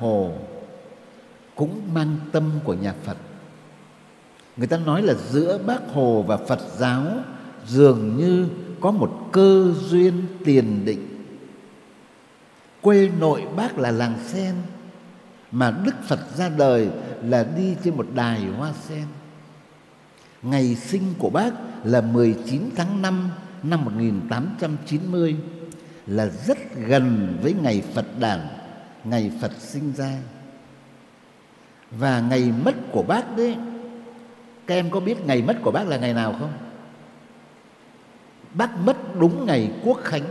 Hồ cũng mang tâm của nhà Phật. Người ta nói là giữa Bác Hồ và Phật giáo dường như có một cơ duyên tiền định. Quê nội bác là làng sen mà Đức Phật ra đời là đi trên một đài hoa sen. Ngày sinh của bác là 19 tháng 5 năm 1890 là rất gần với ngày Phật đản, ngày Phật sinh ra. Và ngày mất của bác đấy, các em có biết ngày mất của bác là ngày nào không? Bác mất đúng ngày Quốc Khánh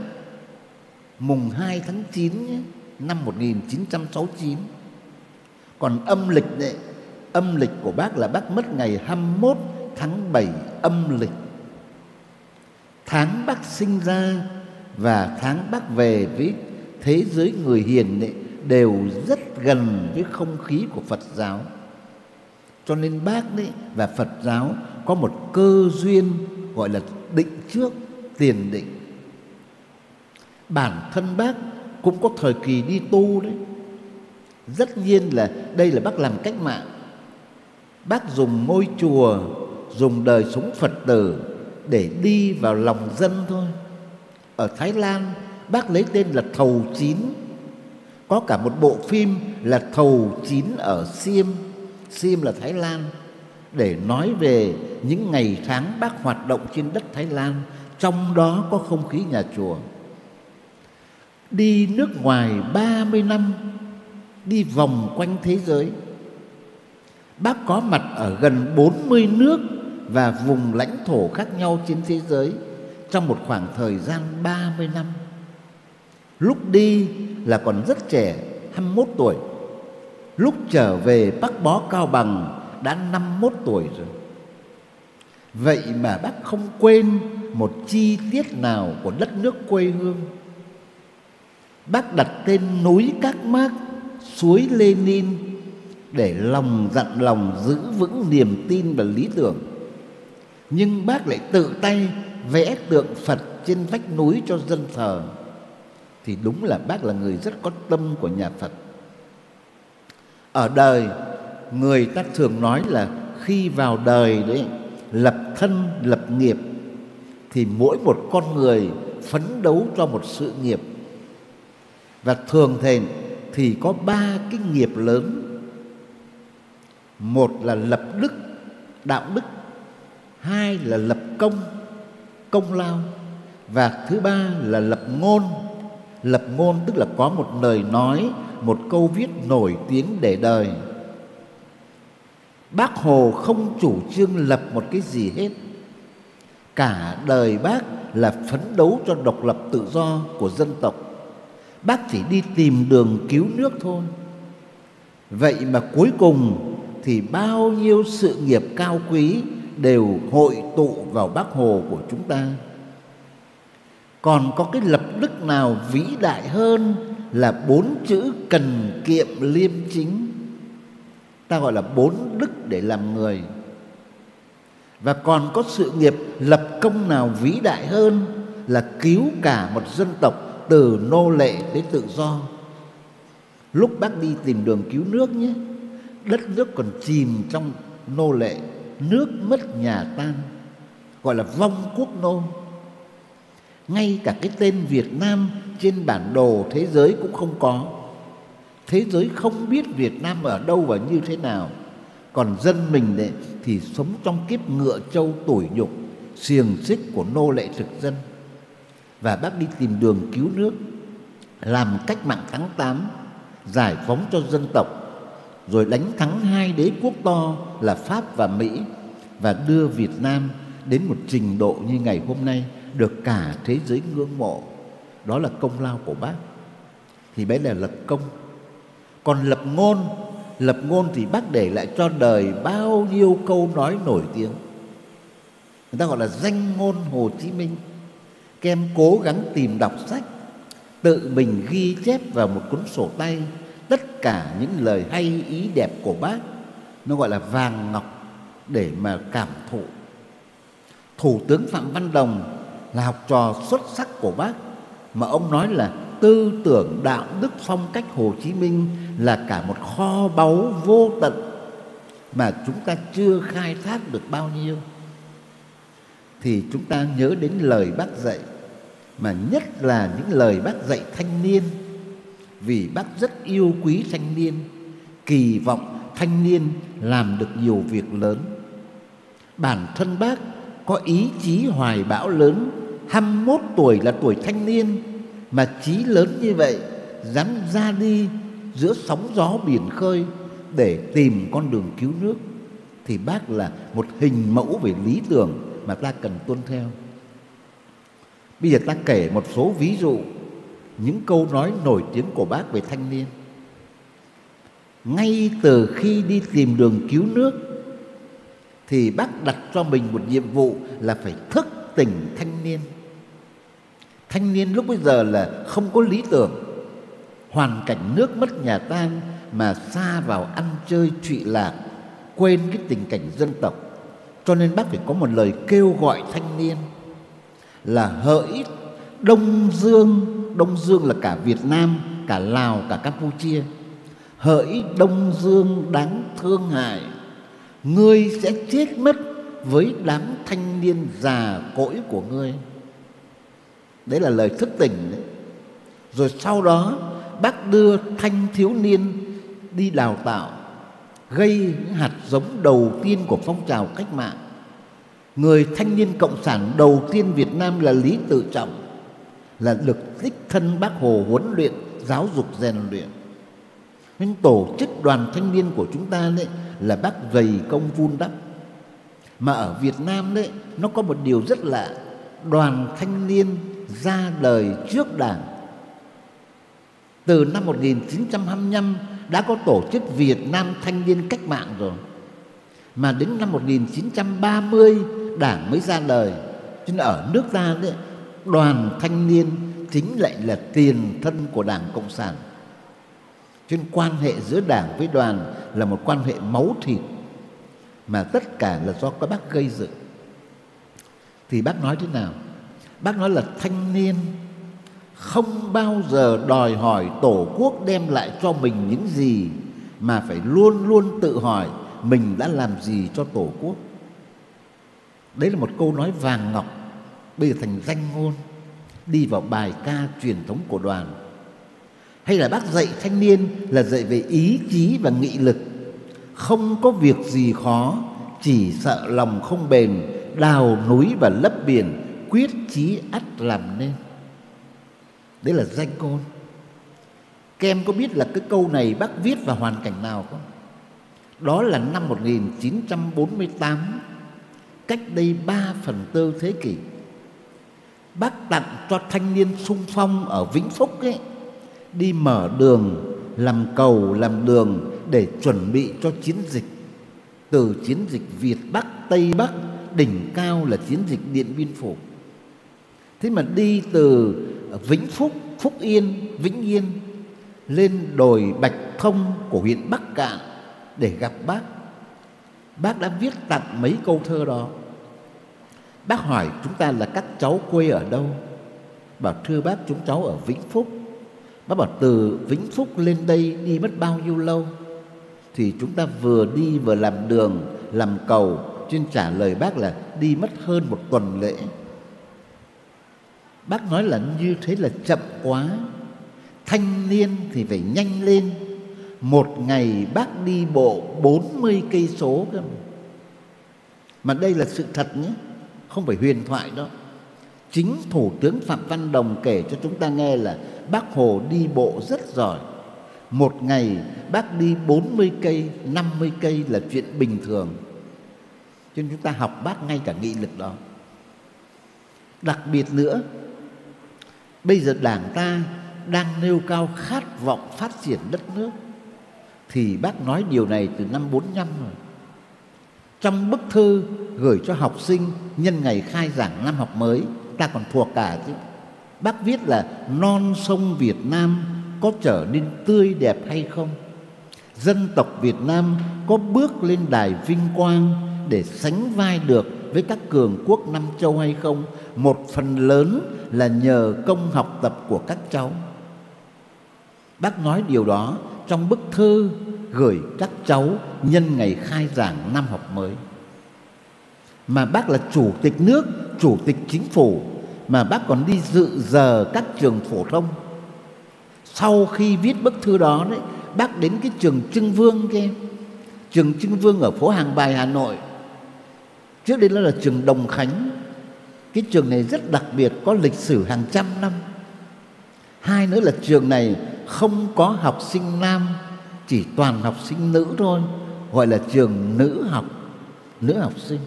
mùng 2 tháng 9 nhé, năm 1969. Còn âm lịch đấy, âm lịch của bác là bác mất ngày 21 tháng 7 âm lịch. Tháng bác sinh ra và tháng bác về với thế giới người hiền đấy đều rất gần với không khí của Phật giáo. Cho nên bác đấy và Phật giáo có một cơ duyên gọi là định trước, tiền định. Bản thân bác cũng có thời kỳ đi tu đấy. Rất nhiên là đây là bác làm cách mạng. Bác dùng ngôi chùa, dùng đời sống Phật tử để đi vào lòng dân thôi. Ở Thái Lan, bác lấy tên là Thầu Chín. Có cả một bộ phim là Thầu Chín ở Siem, Siem là Thái Lan để nói về những ngày tháng bác hoạt động trên đất Thái Lan, trong đó có không khí nhà chùa. Đi nước ngoài 30 năm, đi vòng quanh thế giới. Bác có mặt ở gần 40 nước và vùng lãnh thổ khác nhau trên thế giới trong một khoảng thời gian 30 năm. Lúc đi là còn rất trẻ, 21 tuổi. Lúc trở về Bắc Bó Cao Bằng đã 51 tuổi rồi. Vậy mà bác không quên một chi tiết nào của đất nước quê hương. Bác đặt tên núi Các Mác, suối Lenin để lòng dặn lòng giữ vững niềm tin và lý tưởng. Nhưng bác lại tự tay vẽ tượng Phật trên vách núi cho dân thờ thì đúng là bác là người rất có tâm của nhà Phật. Ở đời, người ta thường nói là khi vào đời đấy, lập thân, lập nghiệp, thì mỗi một con người phấn đấu cho một sự nghiệp. Và thường thì thì có ba cái nghiệp lớn. Một là lập đức, đạo đức, hai là lập công công lao, và thứ ba là lập ngôn lập ngôn tức là có một lời nói, một câu viết nổi tiếng để đời. Bác hồ không chủ trương lập một cái gì hết. Cả đời bác là phấn đấu cho độc lập tự do của dân tộc. Bác chỉ đi tìm đường cứu nước thôi. Vậy mà cuối cùng thì bao nhiêu sự nghiệp cao quý đều hội tụ vào bác hồ của chúng ta. Còn có cái lập đức nào vĩ đại hơn là bốn chữ cần kiệm liêm chính. Ta gọi là bốn đức để làm người. Và còn có sự nghiệp lập công nào vĩ đại hơn là cứu cả một dân tộc từ nô lệ đến tự do. Lúc bác đi tìm đường cứu nước nhé, đất nước còn chìm trong nô lệ, nước mất nhà tan, gọi là vong quốc nô ngay cả cái tên Việt Nam trên bản đồ thế giới cũng không có. Thế giới không biết Việt Nam ở đâu và như thế nào. Còn dân mình đấy thì sống trong kiếp ngựa trâu tủi nhục, xiềng xích của nô lệ thực dân. Và bác đi tìm đường cứu nước, làm cách mạng tháng 8 giải phóng cho dân tộc, rồi đánh thắng hai đế quốc to là Pháp và Mỹ, và đưa Việt Nam đến một trình độ như ngày hôm nay được cả thế giới ngưỡng mộ. Đó là công lao của bác. Thì bé là lập công. Còn lập ngôn, lập ngôn thì bác để lại cho đời bao nhiêu câu nói nổi tiếng. Người ta gọi là danh ngôn Hồ Chí Minh. Các em cố gắng tìm đọc sách, tự mình ghi chép vào một cuốn sổ tay tất cả những lời hay ý đẹp của bác nó gọi là vàng ngọc để mà cảm thụ thủ tướng phạm văn đồng là học trò xuất sắc của bác. Mà ông nói là tư tưởng đạo đức phong cách Hồ Chí Minh là cả một kho báu vô tận mà chúng ta chưa khai thác được bao nhiêu. Thì chúng ta nhớ đến lời bác dạy, mà nhất là những lời bác dạy thanh niên. Vì bác rất yêu quý thanh niên, kỳ vọng thanh niên làm được nhiều việc lớn. Bản thân bác có ý chí hoài bão lớn 21 tuổi là tuổi thanh niên, mà chí lớn như vậy, dám ra đi giữa sóng gió biển khơi để tìm con đường cứu nước, thì bác là một hình mẫu về lý tưởng mà ta cần tuân theo. Bây giờ ta kể một số ví dụ, những câu nói nổi tiếng của bác về thanh niên. Ngay từ khi đi tìm đường cứu nước thì bác đặt cho mình một nhiệm vụ là phải thức tỉnh thanh niên. Thanh niên lúc bây giờ là không có lý tưởng, hoàn cảnh nước mất nhà tan mà xa vào ăn chơi trụy lạc, quên cái tình cảnh dân tộc. Cho nên bác phải có một lời kêu gọi thanh niên là hỡi Đông Dương, Đông Dương là cả Việt Nam, cả Lào, cả Campuchia. Hỡi Đông Dương đáng thương hại, ngươi sẽ chết mất với đám thanh niên già cỗi của ngươi. Đấy là lời thức tỉnh đấy. Rồi sau đó bác đưa thanh thiếu niên đi đào tạo gây những hạt giống đầu tiên của phong trào cách mạng. Người thanh niên cộng sản đầu tiên Việt Nam là Lý Tự Trọng là được đích thân bác Hồ huấn luyện, giáo dục rèn luyện. Nên tổ chức đoàn thanh niên của chúng ta đấy là bác dày công vun đắp. Mà ở Việt Nam đấy nó có một điều rất lạ, đoàn thanh niên ra đời trước Đảng. Từ năm 1925 đã có tổ chức Việt Nam Thanh niên Cách mạng rồi. Mà đến năm 1930 Đảng mới ra đời. Cho nên ở nước ta đấy, đoàn thanh niên chính lại là tiền thân của Đảng Cộng sản. Cho nên quan hệ giữa Đảng với đoàn là một quan hệ máu thịt, mà tất cả là do các bác gây dựng. Thì bác nói thế nào? Bác nói là thanh niên không bao giờ đòi hỏi tổ quốc đem lại cho mình những gì, mà phải luôn luôn tự hỏi mình đã làm gì cho tổ quốc đấy là một câu nói vàng ngọc, bây giờ thành danh ngôn, đi vào bài ca truyền thống của đoàn hay là bác dạy thanh niên là dạy về ý, chí và nghị lực? Không có việc gì khó, chỉ sợ lòng không bền, đào núi và lấp biển, quyết chí ắt làm nên. Đấy là danh ngôn các em có biết là cái câu này bác viết vào hoàn cảnh nào không? Đó là năm 1948 cách đây ba phần tư thế kỷ. Bác tặng cho thanh niên sung phong ở Vĩnh Phúc ấy đi mở đường, làm cầu, làm đường để chuẩn bị cho chiến dịch. Từ chiến dịch Việt Bắc, Tây Bắc, đỉnh cao là chiến dịch Điện Biên Phủ. Thế mà đi từ Vĩnh Phúc Phúc Yên, Vĩnh Yên lên đồi Bạch Thông của huyện Bắc Cạn để gặp bác. Bác đã viết tặng mấy câu thơ đó. Bác hỏi chúng ta là các cháu quê ở đâu? Bảo thưa bác, chúng cháu ở Vĩnh Phúc bác bảo từ Vĩnh Phúc lên đây đi mất bao nhiêu lâu? Thì chúng ta vừa đi vừa làm đường, làm cầu, chuyên trả lời bác là đi mất hơn một tuần lễ. Bác nói là như thế là chậm quá. Thanh niên thì phải nhanh lên. Một ngày bác đi bộ 40 cây số cơ mà. mà đây là sự thật nhé, Không phải huyền thoại đó. Chính Thủ tướng Phạm Văn Đồng kể cho chúng ta nghe là Bác Hồ đi bộ rất giỏi. Một ngày bác đi 40 cây, 50 cây là chuyện bình thường. Cho nên chúng ta học bác ngay cả nghị lực đó. Đặc biệt nữa Bây giờ Đảng ta đang nêu cao khát vọng phát triển đất nước thì bác nói điều này từ năm 45 rồi. Trong bức thư gửi cho học sinh nhân ngày khai giảng năm học mới, ta còn thuộc cả chứ. Bác viết là non sông Việt Nam có trở nên tươi đẹp hay không? Dân tộc Việt Nam có bước lên đài vinh quang để sánh vai được với các cường quốc năm châu hay không? Một phần lớn là nhờ công học tập của các cháu Bác nói điều đó trong bức thư gửi các cháu nhân ngày khai giảng năm học mới. Mà bác là chủ tịch nước, chủ tịch chính phủ mà bác còn đi dự giờ các trường phổ thông. Sau khi viết bức thư đó đấy, bác đến cái trường Trưng Vương kia, trường Trưng Vương ở phố Hàng Bài Hà Nội. Trước đây nó là trường Đồng Khánh. Cái trường này rất đặc biệt, có lịch sử hàng trăm năm. Hai nữa là trường này không có học sinh nam chỉ toàn học sinh nữ thôi gọi là trường nữ học nữ học sinh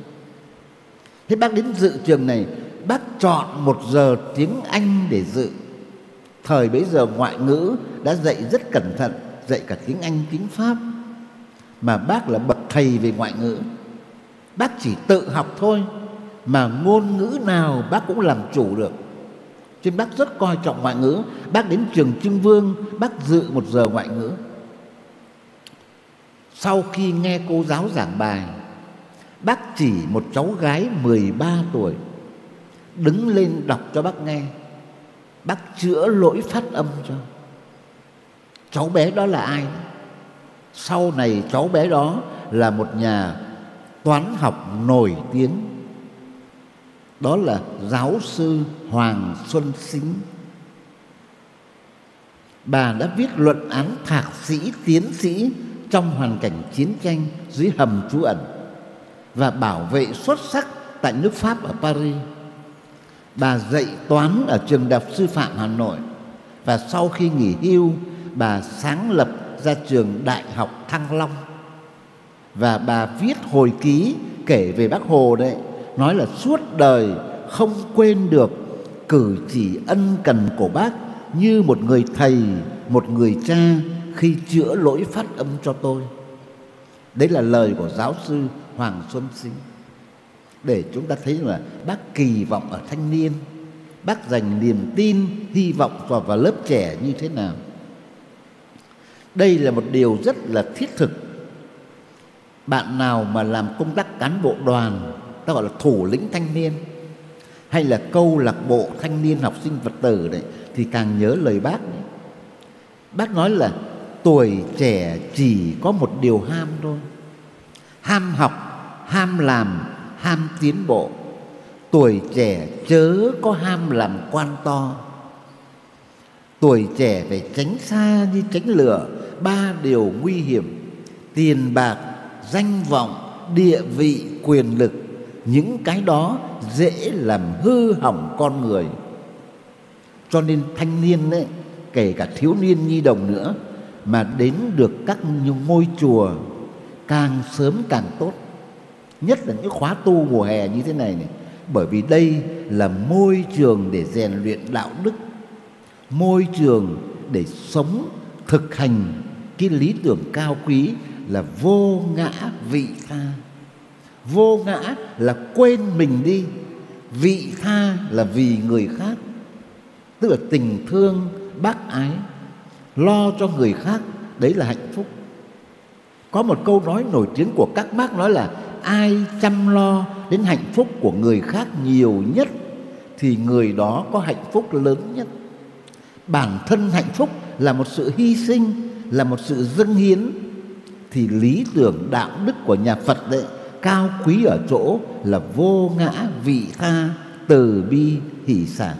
thế bác đến dự trường này, bác chọn một giờ tiếng anh để dự. Thời bấy giờ ngoại ngữ đã dạy rất cẩn thận, dạy cả tiếng anh, tiếng pháp. Mà bác là bậc thầy về ngoại ngữ. Bác chỉ tự học thôi, mà ngôn ngữ nào bác cũng làm chủ được. Cho nên bác rất coi trọng ngoại ngữ. Bác đến trường trưng vương, bác dự một giờ ngoại ngữ. Sau khi nghe cô giáo giảng bài Bác chỉ một cháu gái 13 tuổi Đứng lên đọc cho bác nghe. Bác chữa lỗi phát âm cho. Cháu bé đó là ai? Sau này cháu bé đó là một nhà toán học nổi tiếng. Đó là giáo sư Hoàng Xuân Sính Bà đã viết luận án thạc sĩ, tiến sĩ trong hoàn cảnh chiến tranh dưới hầm trú ẩn và bảo vệ xuất sắc tại nước Pháp ở Paris. Bà dạy toán ở trường đại học sư phạm Hà Nội và sau khi nghỉ hưu, bà sáng lập ra trường Đại học Thăng Long. Và bà viết hồi ký kể về Bác Hồ đấy, nói là suốt đời không quên được cử chỉ ân cần của bác như một người thầy, một người cha khi chữa lỗi phát âm cho tôi. Đấy là lời của giáo sư Hoàng Xuân Sinh. Để chúng ta thấy là bác kỳ vọng ở thanh niên, bác dành niềm tin, hy vọng vào, vào lớp trẻ như thế nào. Đây là một điều rất là thiết thực. Bạn nào mà làm công tác cán bộ đoàn, ta gọi là thủ lĩnh thanh niên, hay là câu lạc bộ thanh niên học sinh vật tử đấy, thì càng nhớ lời bác. Bác nói là tuổi trẻ chỉ có một điều ham thôi ham học ham làm ham tiến bộ. Tuổi trẻ chớ có ham làm quan to. Tuổi trẻ phải tránh xa như tránh lửa ba điều nguy hiểm. Tiền bạc danh vọng địa vị quyền lực những cái đó dễ làm hư hỏng con người. Cho nên thanh niên ấy, kể cả thiếu niên nhi đồng nữa mà đến được các ngôi chùa càng sớm càng tốt. Nhất là những khóa tu mùa hè như thế này này, bởi vì đây là môi trường để rèn luyện đạo đức, môi trường để sống, thực hành cái lý tưởng cao quý là vô ngã vị tha. Vô ngã là quên mình đi, vị tha là vì người khác, tức là tình thương, bác ái, lo cho người khác, đấy là hạnh phúc có một câu nói nổi tiếng của các bác nói là, ai chăm lo đến hạnh phúc của người khác nhiều nhất, thì người đó có hạnh phúc lớn nhất. Bản thân hạnh phúc là một sự hy sinh, là một sự dâng hiến. Thì lý tưởng đạo đức của nhà Phật đấy cao quý ở chỗ là vô ngã vị tha, từ bi hỷ sản.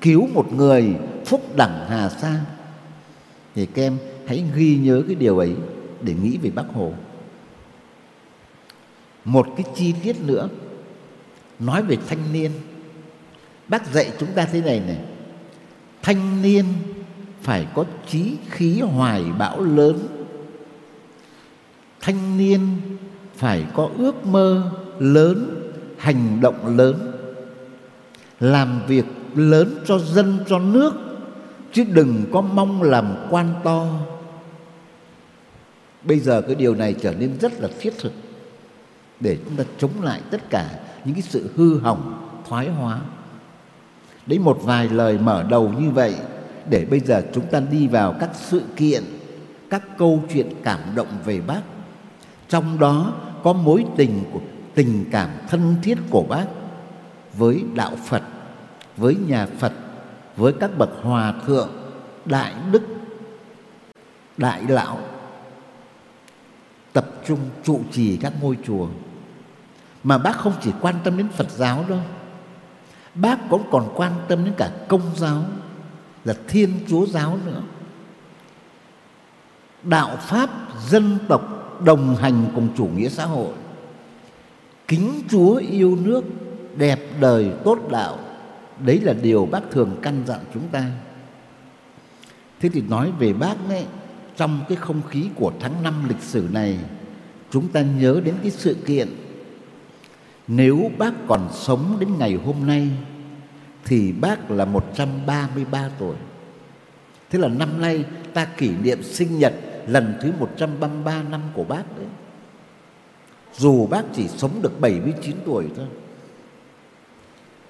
Cứu một người, phúc đẳng hà sa. Thì các em hãy ghi nhớ cái điều ấy để nghĩ về bác hồ. Một cái chi tiết nữa, nói về thanh niên. Bác dạy chúng ta thế này này, thanh niên phải có trí khí hoài bão lớn. Thanh niên phải có ước mơ lớn, hành động lớn, làm việc lớn cho dân, cho nước, chứ đừng có mong làm quan to bây giờ cái điều này trở nên rất là thiết thực để chúng ta chống lại tất cả những cái sự hư hỏng, thoái hóa. Đấy, một vài lời mở đầu như vậy để bây giờ chúng ta đi vào các sự kiện, các câu chuyện cảm động về bác. Trong đó có mối tình của, tình cảm thân thiết của bác với đạo phật, với nhà phật, với các bậc hòa thượng, đại đức, đại lão tập trung trụ trì các ngôi chùa. Mà bác không chỉ quan tâm đến Phật giáo đâu, bác cũng còn quan tâm đến cả công giáo là thiên chúa giáo nữa. Đạo pháp dân tộc đồng hành cùng chủ nghĩa xã hội, kính chúa yêu nước, đẹp đời, tốt đạo, đấy là điều bác thường căn dặn chúng ta. Thế thì nói về bác ấy trong cái không khí của tháng năm lịch sử này, chúng ta nhớ đến cái sự kiện, nếu bác còn sống đến ngày hôm nay, thì bác là 133 tuổi. Thế là năm nay ta kỷ niệm sinh nhật lần thứ 133 năm của bác đấy. Dù bác chỉ sống được 79 tuổi thôi.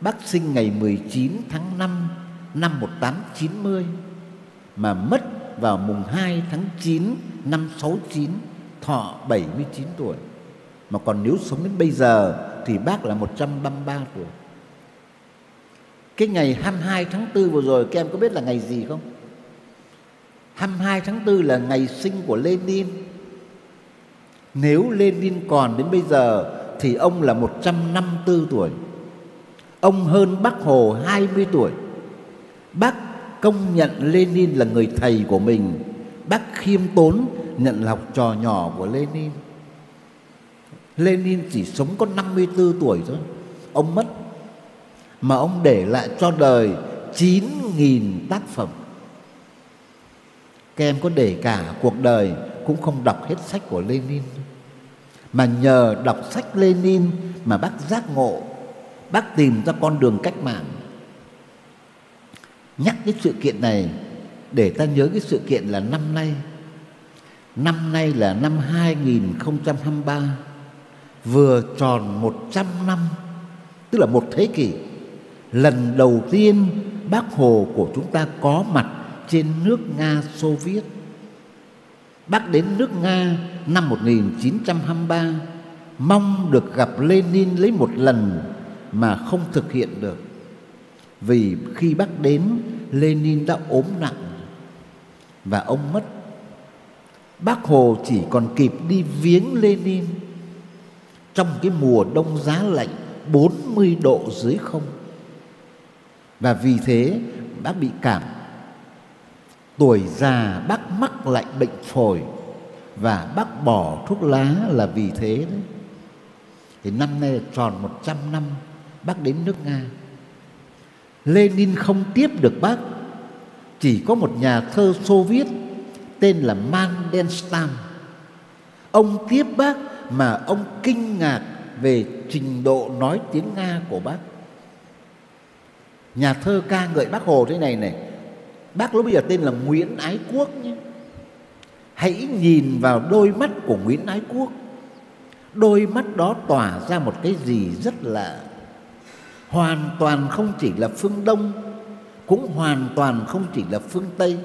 Bác sinh ngày 19 tháng 5 năm 1890 mà mất vào mùng 2 tháng 9 năm 69 thọ 79 tuổi. Mà còn nếu sống đến bây giờ thì bác là 133 tuổi. Cái ngày 22 tháng 4 vừa rồi, các em có biết là ngày gì không? 22 tháng 4 là ngày sinh của Lenin. Nếu Lenin còn đến bây giờ thì ông là 154 tuổi. Ông hơn Bác Hồ 20 tuổi. Bác công nhận Lenin là người thầy của mình. Bác khiêm tốn nhận là học trò nhỏ của Lenin. Lenin chỉ sống có 54 tuổi thôi. Ông mất mà ông để lại cho đời 9.000 tác phẩm. Các em có để cả cuộc đời cũng không đọc hết sách của Lenin. Mà nhờ đọc sách Lenin mà bác giác ngộ, bác tìm ra con đường cách mạng. Nhắc cái sự kiện này để ta nhớ cái sự kiện là năm nay. Năm nay là năm 2023 vừa tròn 100 năm, tức là một thế kỷ lần đầu tiên bác Hồ của chúng ta có mặt trên nước Nga Xô Viết. Bác đến nước Nga năm 1923 mong được gặp Lenin lấy một lần mà không thực hiện được. Vì khi bác đến, Lenin đã ốm nặng và ông mất. Bác Hồ chỉ còn kịp đi viếng Lenin trong cái mùa đông giá lạnh 40 độ dưới không. Và vì thế, bác bị cảm Tuổi già, bác mắc lại bệnh phổi Và bác bỏ thuốc lá là vì thế đấy Thì năm nay tròn 100 năm, bác đến nước Nga Lenin không tiếp được bác. Chỉ có một nhà thơ Xô Viết Tên là Mandelstam. Ông tiếp bác mà ông kinh ngạc về trình độ nói tiếng Nga của bác. Nhà thơ ca ngợi bác Hồ thế này này, Bác lúc bây giờ tên là Nguyễn Ái Quốc nhé. Hãy nhìn vào đôi mắt của Nguyễn Ái Quốc. Đôi mắt đó tỏa ra một cái gì rất là Hoàn toàn không chỉ là phương Đông, Cũng hoàn toàn không chỉ là phương Tây.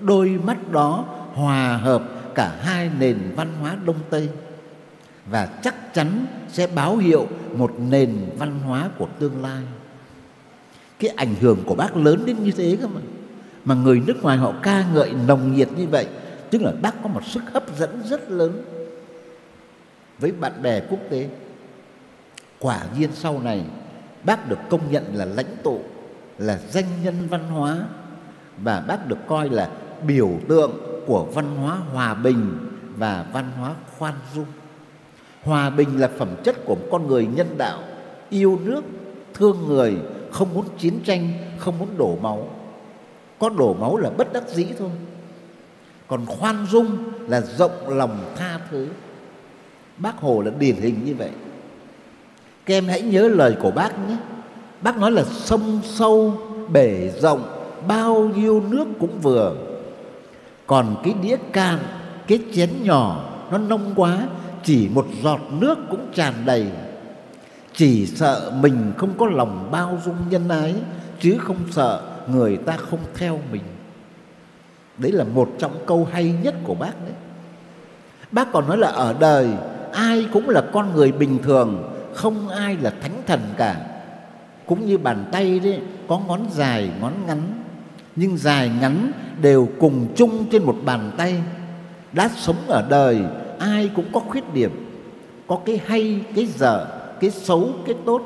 Đôi mắt đó hòa hợp cả hai nền văn hóa Đông Tây, Và chắc chắn sẽ báo hiệu một nền văn hóa của tương lai. Cái ảnh hưởng của bác lớn đến như thế cơ mà mà người nước ngoài họ ca ngợi nồng nhiệt như vậy, tức là bác có một sức hấp dẫn rất lớn với bạn bè quốc tế. Quả nhiên sau này bác được công nhận là lãnh tụ, là danh nhân văn hóa, và bác được coi là biểu tượng của văn hóa hòa bình và văn hóa khoan dung. Hòa bình là phẩm chất của một con người nhân đạo, yêu nước, thương người, không muốn chiến tranh, không muốn đổ máu. Có đổ máu là bất đắc dĩ thôi. Còn khoan dung là rộng lòng tha thứ. Bác hồ là điển hình như vậy các em hãy nhớ lời của bác nhé. Bác nói là sông sâu, bể rộng, bao nhiêu nước cũng vừa. Còn cái đĩa can, cái chén nhỏ, nó nông quá, chỉ một giọt nước cũng tràn đầy. Chỉ sợ mình không có lòng bao dung nhân ái, chứ không sợ người ta không theo mình. Đấy là một trong câu hay nhất của bác đấy. Bác còn nói là ở đời, ai cũng là con người bình thường không ai là thánh thần cả. Cũng như bàn tay đấy, có ngón dài, ngón ngắn. Nhưng dài ngắn đều cùng chung trên một bàn tay. Đã sống ở đời, ai cũng có khuyết điểm. Có cái hay, cái dở, cái xấu, cái tốt.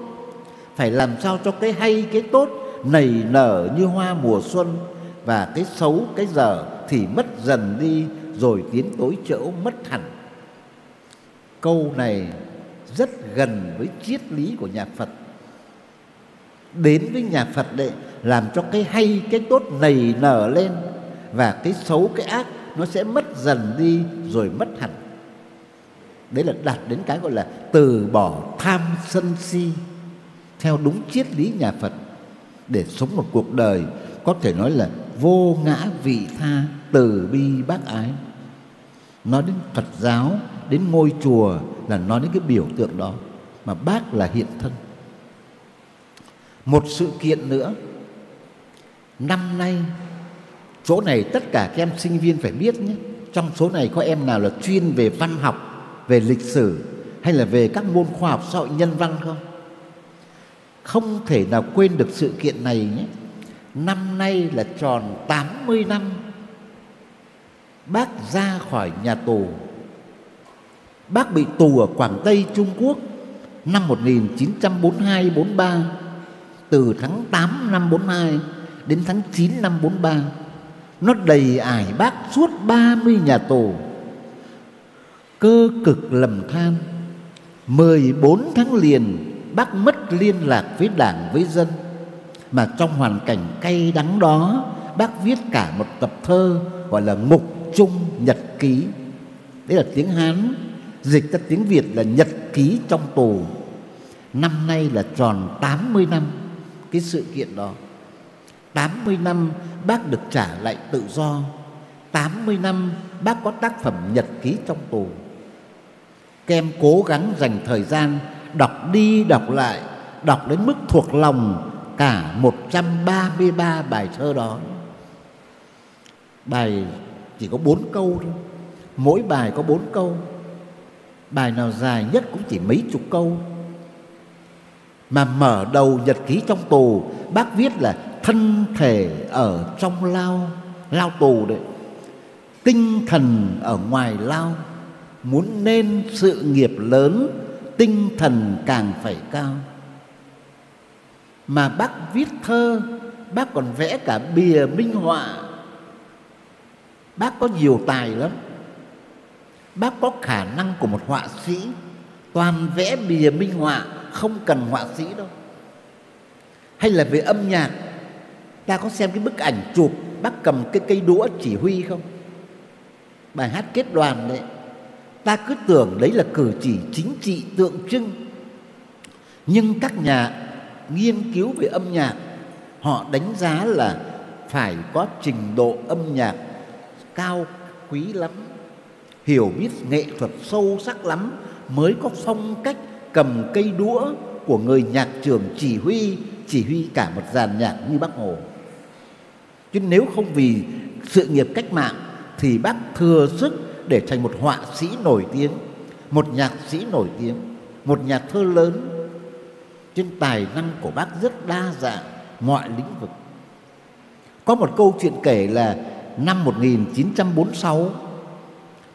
Phải làm sao cho cái hay, cái tốt nảy nở như hoa mùa xuân. Và cái xấu, cái dở thì mất dần đi, rồi tiến tối chỗ mất hẳn. Câu này rất gần với triết lý của nhà Phật. Đến với nhà Phật để làm cho cái hay, cái tốt nảy nở lên và cái xấu, cái ác nó sẽ mất dần đi rồi mất hẳn. Đấy là đạt đến cái gọi là từ bỏ tham sân si theo đúng triết lý nhà Phật để sống một cuộc đời có thể nói là vô ngã vị tha từ bi bác ái. Nói đến Phật giáo đến ngôi chùa là nói đến cái biểu tượng đó, mà bác là hiện thân. Một sự kiện nữa. Năm nay, chỗ này tất cả các em sinh viên phải biết nhé, trong số này có em nào là chuyên về văn học, về lịch sử, hay là về các môn khoa học xã hội nhân văn không? Không thể nào quên được sự kiện này nhé. Năm nay là tròn 80 năm, bác ra khỏi nhà tù bác bị tù ở Quảng Tây, Trung Quốc, năm 1942-43 từ tháng 8 năm 42 đến tháng 9 năm 43 nó đầy ải bác suốt 30 nhà tù. Cơ cực lầm than 14 tháng liền, bác mất liên lạc với đảng, với dân. Mà trong hoàn cảnh cay đắng đó, bác viết cả một tập thơ gọi là mục trung nhật ký. Đấy là tiếng hán dịch ra tiếng việt là nhật ký trong tù. Năm nay là tròn 80 năm cái sự kiện đó. 80 năm bác được trả lại tự do. 80 năm bác có tác phẩm nhật ký trong tù. Kem cố gắng dành thời gian đọc đi đọc lại, Đọc đến mức thuộc lòng cả 133 bài thơ đó. Bài chỉ có bốn câu thôi. Mỗi bài có bốn câu. Bài nào dài nhất cũng chỉ mấy chục câu. Mà mở đầu nhật ký trong tù, Bác viết là thân thể ở trong lao Lao tù đấy. Tinh thần ở ngoài lao, Muốn nên sự nghiệp lớn, Tinh thần càng phải cao. Mà bác viết thơ, Bác còn vẽ cả bìa minh họa. Bác có nhiều tài lắm. Bác có khả năng của một họa sĩ, Toàn vẽ bìa minh họa, Không cần họa sĩ đâu. Hay là về âm nhạc, Ta có xem cái bức ảnh chụp, Bác cầm cái cây đũa chỉ huy không? Bài hát kết đoàn đấy, Ta cứ tưởng đấy là cử chỉ chính trị tượng trưng. Nhưng các nhà nghiên cứu về âm nhạc, Họ đánh giá là phải có trình độ âm nhạc cao quý lắm hiểu biết nghệ thuật sâu sắc lắm mới có phong cách cầm cây đũa của người nhạc trưởng chỉ huy chỉ huy cả một dàn nhạc như bác hồ. Chứ nếu không vì sự nghiệp cách mạng thì bác thừa sức để thành một họa sĩ nổi tiếng, một nhạc sĩ nổi tiếng, một nhà thơ lớn. Trên tài năng của bác rất đa dạng mọi lĩnh vực. Có một câu chuyện kể là năm 1946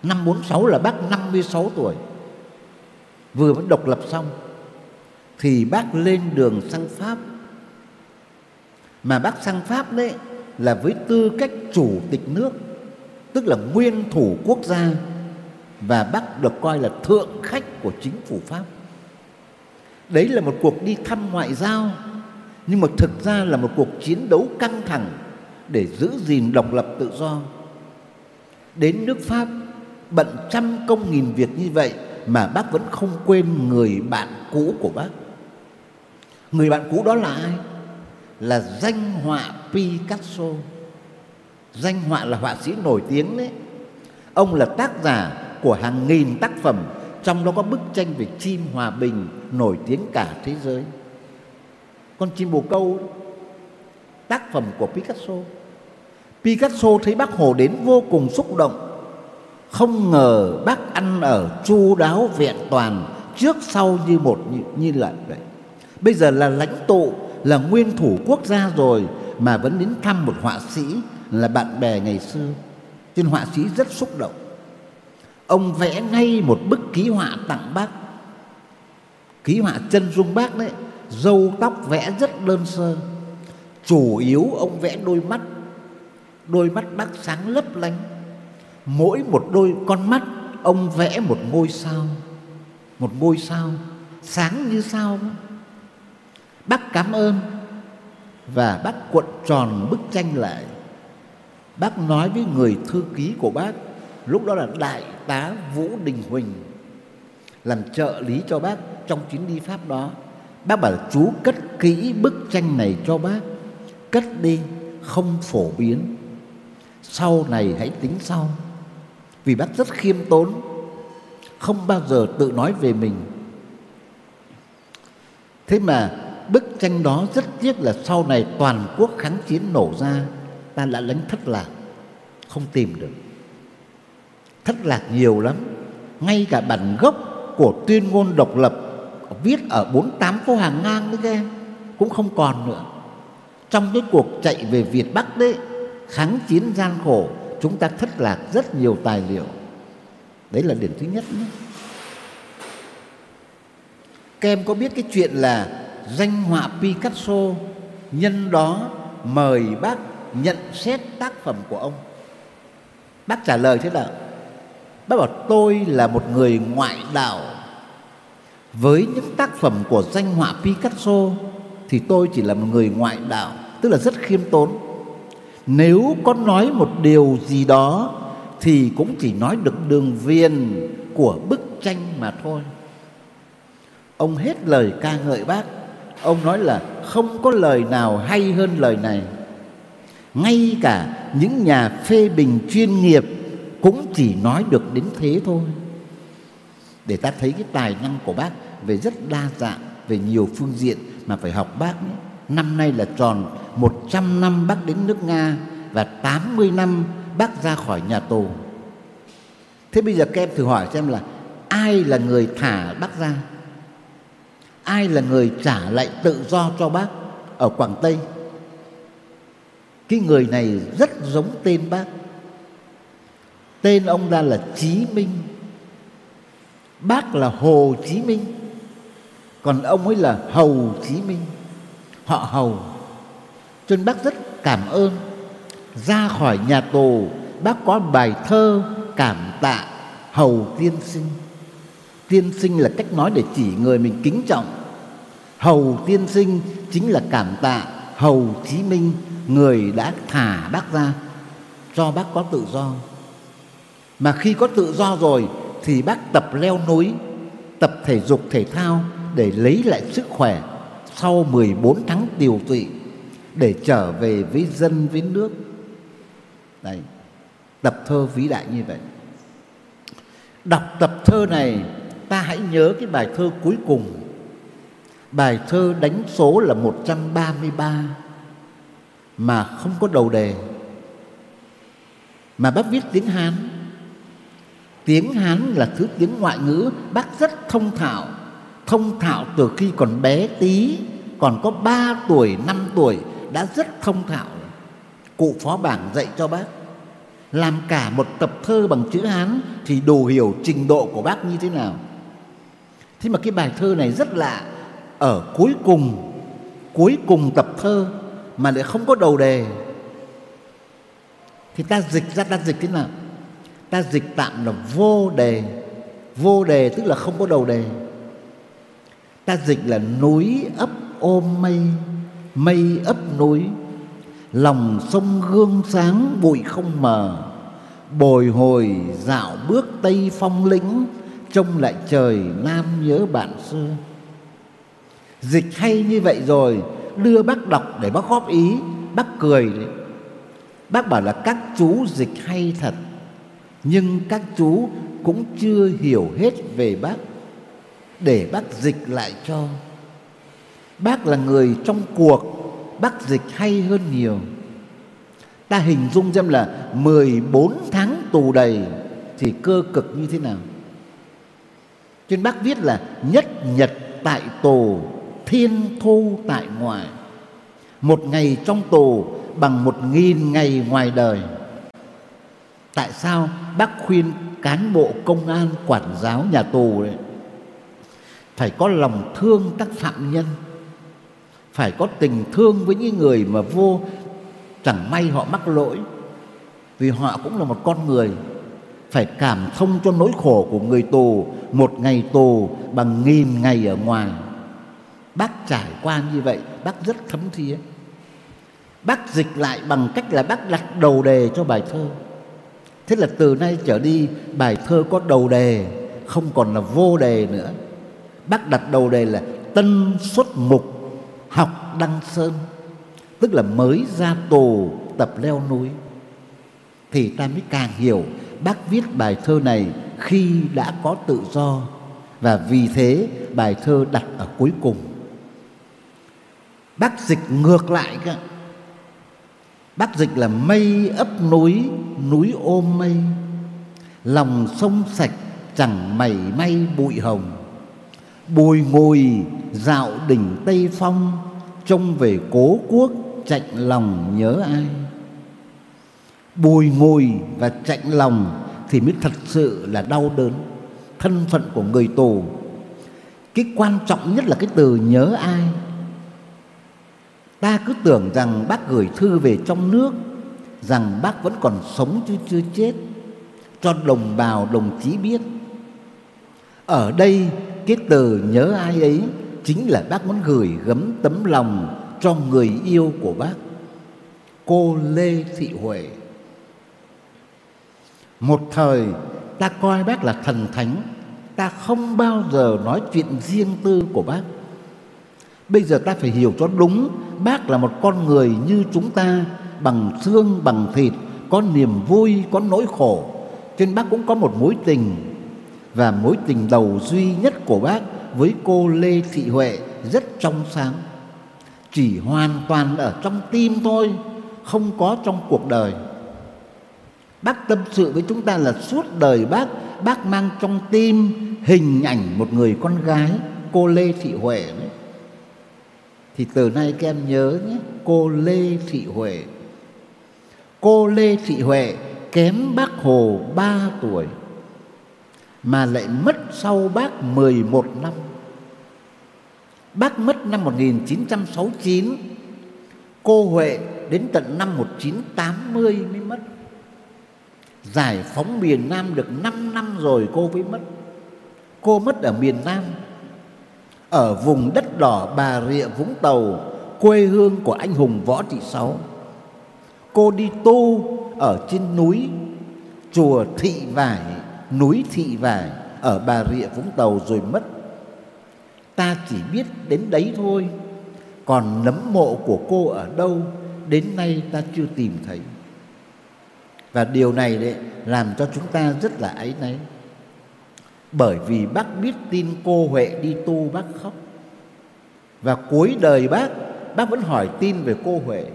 Năm 46 là bác 56 tuổi. Vừa mới độc lập xong, Thì bác lên đường sang Pháp. Mà bác sang Pháp đấy Là với tư cách chủ tịch nước, Tức là nguyên thủ quốc gia, Và bác được coi là thượng khách của chính phủ Pháp. Đấy là một cuộc đi thăm ngoại giao, Nhưng mà thực ra là một cuộc chiến đấu căng thẳng để giữ gìn độc lập tự do. Đến nước Pháp bận trăm công nghìn việc như vậy mà bác vẫn không quên người bạn cũ của bác. Người bạn cũ đó là ai? Là danh họa Picasso. Danh họa là họa sĩ nổi tiếng đấy. Ông là tác giả của hàng nghìn tác phẩm, trong đó có bức tranh về chim hòa bình nổi tiếng cả thế giới. Con chim bồ câu tác phẩm của Picasso Picasso thấy bác Hồ đến vô cùng xúc động không ngờ bác ăn ở chu đáo vẹn toàn Trước sau như một như, như là vậy. Bây giờ là lãnh tụ Là nguyên thủ quốc gia rồi mà vẫn đến thăm một họa sĩ là bạn bè ngày xưa. Trên họa sĩ rất xúc động. Ông vẽ ngay một bức ký họa tặng bác. Ký họa chân dung bác đấy râu tóc vẽ rất đơn sơ. Chủ yếu ông vẽ đôi mắt đôi mắt bác sáng lấp lánh mỗi một đôi con mắt, ông vẽ một ngôi sao. Một ngôi sao sáng như sao bác cảm ơn và bác cuộn tròn bức tranh lại. Bác nói với người thư ký của bác, lúc đó là đại tá vũ đình huỳnh, làm trợ lý cho bác trong chuyến đi pháp đó. Bác bảo chú cất kỹ bức tranh này cho bác, cất đi, không phổ biến. Sau này hãy tính sau vì bác rất khiêm tốn, không bao giờ tự nói về mình. Thế mà bức tranh đó rất tiếc là sau này toàn quốc kháng chiến nổ ra, ta đã đánh thất lạc, không tìm được. Thất lạc nhiều lắm, ngay cả bản gốc của tuyên ngôn độc lập viết ở 48 phố hàng ngang đấy các cũng không còn nữa. Trong cái cuộc chạy về Việt Bắc đấy, kháng chiến gian khổ chúng ta thất lạc rất nhiều tài liệu. Đấy là điểm thứ nhất nhé. các em có biết cái chuyện là danh họa Picasso nhân đó mời bác nhận xét tác phẩm của ông? Bác trả lời thế nào bác bảo tôi là một người ngoại đạo. Với những tác phẩm của danh họa Picasso thì tôi chỉ là một người ngoại đạo. Tức là rất khiêm tốn nếu có nói một điều gì đó, thì cũng chỉ nói được đường viền của bức tranh mà thôi. Ông hết lời ca ngợi bác. Ông nói là không có lời nào hay hơn lời này. Ngay cả những nhà phê bình chuyên nghiệp cũng chỉ nói được đến thế thôi. Để ta thấy cái tài năng của bác về rất đa dạng, về nhiều phương diện mà phải học bác nhé. Năm nay là tròn 100 năm bác đến nước Nga và 80 năm bác ra khỏi nhà tù. Thế bây giờ các em thử hỏi xem là ai là người thả bác ra? Ai là người trả lại tự do cho bác ở Quảng Tây? Cái người này rất giống tên bác. Tên ông ta là Chí Minh. Bác là Hồ Chí Minh. Còn ông ấy là Hầu Chí Minh. Họ Hầu. Cho nên bác rất cảm ơn. Ra khỏi nhà tù, bác có bài thơ cảm tạ Hầu Tiên Sinh. Tiên sinh là cách nói để chỉ người mình kính trọng. Hầu tiên sinh chính là cảm tạ Hầu Chí Minh người đã thả bác ra cho bác có tự do mà khi có tự do rồi thì bác tập leo núi tập thể dục thể thao để lấy lại sức khỏe sau 14 tháng điều trị để trở về với dân, với nước. Đấy, tập thơ vĩ đại như vậy. Đọc tập thơ này, ta hãy nhớ cái bài thơ cuối cùng. Bài thơ đánh số là 133 mà không có đầu đề. Mà bác viết tiếng Hán. Tiếng Hán là thứ tiếng ngoại ngữ bác rất thông thạo thông thạo từ khi còn bé tí, còn có 3 tuổi 5 tuổi đã rất thông thạo. Cụ phó bảng dạy cho bác, làm cả một tập thơ bằng chữ Hán thì đủ hiểu trình độ của bác như thế nào. Thế mà cái bài thơ này rất lạ, ở cuối cùng cuối cùng tập thơ mà lại không có đầu đề. Thì ta dịch ra, ta dịch thế nào? Ta dịch tạm là vô đề. Vô đề tức là không có đầu đề ta dịch là núi ấp ôm mây mây ấp núi. Lòng sông gương sáng, bụi không mờ. Bồi hồi dạo bước tây phong lĩnh, trông lại trời nam nhớ bạn xưa. Dịch hay như vậy rồi, đưa bác đọc để bác góp ý, bác cười đấy. Bác bảo là các chú dịch hay thật, nhưng các chú cũng chưa hiểu hết về bác để bác dịch lại cho. Bác là người trong cuộc, bác dịch hay hơn nhiều. Ta hình dung xem là 14 tháng tù đầy thì cơ cực như thế nào. Trên bác viết là nhất nhật tại tù, thiên thu tại ngoại. Một ngày trong tù bằng một nghìn ngày ngoài đời. Tại sao bác khuyên cán bộ công an quản giáo nhà tù đấy? Phải có lòng thương các phạm nhân. Phải có tình thương với những người mà vô, chẳng may họ mắc lỗi. Vì họ cũng là một con người. Phải cảm thông cho nỗi khổ của người tù, một ngày tù bằng nghìn ngày ở ngoài. Bác trải qua như vậy, bác rất thấm thía. Bác dịch lại bằng cách là bác đặt đầu đề cho bài thơ. Thế là từ nay trở đi, bài thơ có đầu đề, không còn là vô đề nữa bác đặt đầu đề là tân xuất mục, học đăng sơn, tức là mới ra tù, tập leo núi. Thì ta mới càng hiểu, bác viết bài thơ này khi đã có tự do, và vì thế bài thơ đặt ở cuối cùng. Bác dịch ngược lại cơ. Bác dịch là mây ấp núi núi ôm mây, lòng sông sạch chẳng mảy may bụi hồng bùi ngồi dạo đỉnh tây phong, trông về cố quốc chạnh lòng nhớ ai. Bùi ngồi và chạnh lòng thì mới thật sự là đau đớn, thân phận của người tù cái quan trọng nhất là cái từ nhớ ai. Ta cứ tưởng rằng bác gửi thư về trong nước, rằng bác vẫn còn sống chứ chưa chết. Cho đồng bào, đồng chí biết, ở đây cái từ nhớ ai ấy chính là bác muốn gửi gấm tấm lòng cho người yêu của bác. Cô lê thị huệ. Một thời, ta coi bác là thần thánh, ta không bao giờ nói chuyện riêng tư của bác. Bây giờ ta phải hiểu cho đúng, bác là một con người như chúng ta, bằng xương, bằng thịt, có niềm vui, có nỗi khổ. Trên bác cũng có một mối tình và mối tình đầu duy nhất của bác với cô lê thị huệ rất trong sáng. Chỉ hoàn toàn ở trong tim thôi, không có trong cuộc đời. Bác tâm sự với chúng ta là suốt đời bác bác mang trong tim hình ảnh một người con gái, cô lê thị huệ đấy. Thì từ nay các em nhớ nhé, cô lê thị huệ. Cô lê thị huệ kém bác hồ ba tuổi mà lại mất sau bác 11 năm. Bác mất năm 1969 Cô Huệ đến tận năm 1980 mới mất. Giải phóng miền Nam được 5 năm rồi cô mới mất. Cô mất ở miền Nam, Ở vùng đất đỏ Bà Rịa Vũng Tàu, Quê hương của anh hùng Võ Thị Sáu. Cô đi tu ở trên núi Chùa Thị Vải. Núi Thị Vải Ở Bà Rịa Vũng Tàu rồi mất. Ta chỉ biết đến đấy thôi, còn nấm mộ của cô ở đâu, đến nay ta chưa tìm thấy. Và điều này đấy làm cho chúng ta rất là áy náy. Bởi vì bác biết tin cô huệ đi tu, bác khóc. Và cuối đời bác bác vẫn hỏi tin về cô huệ.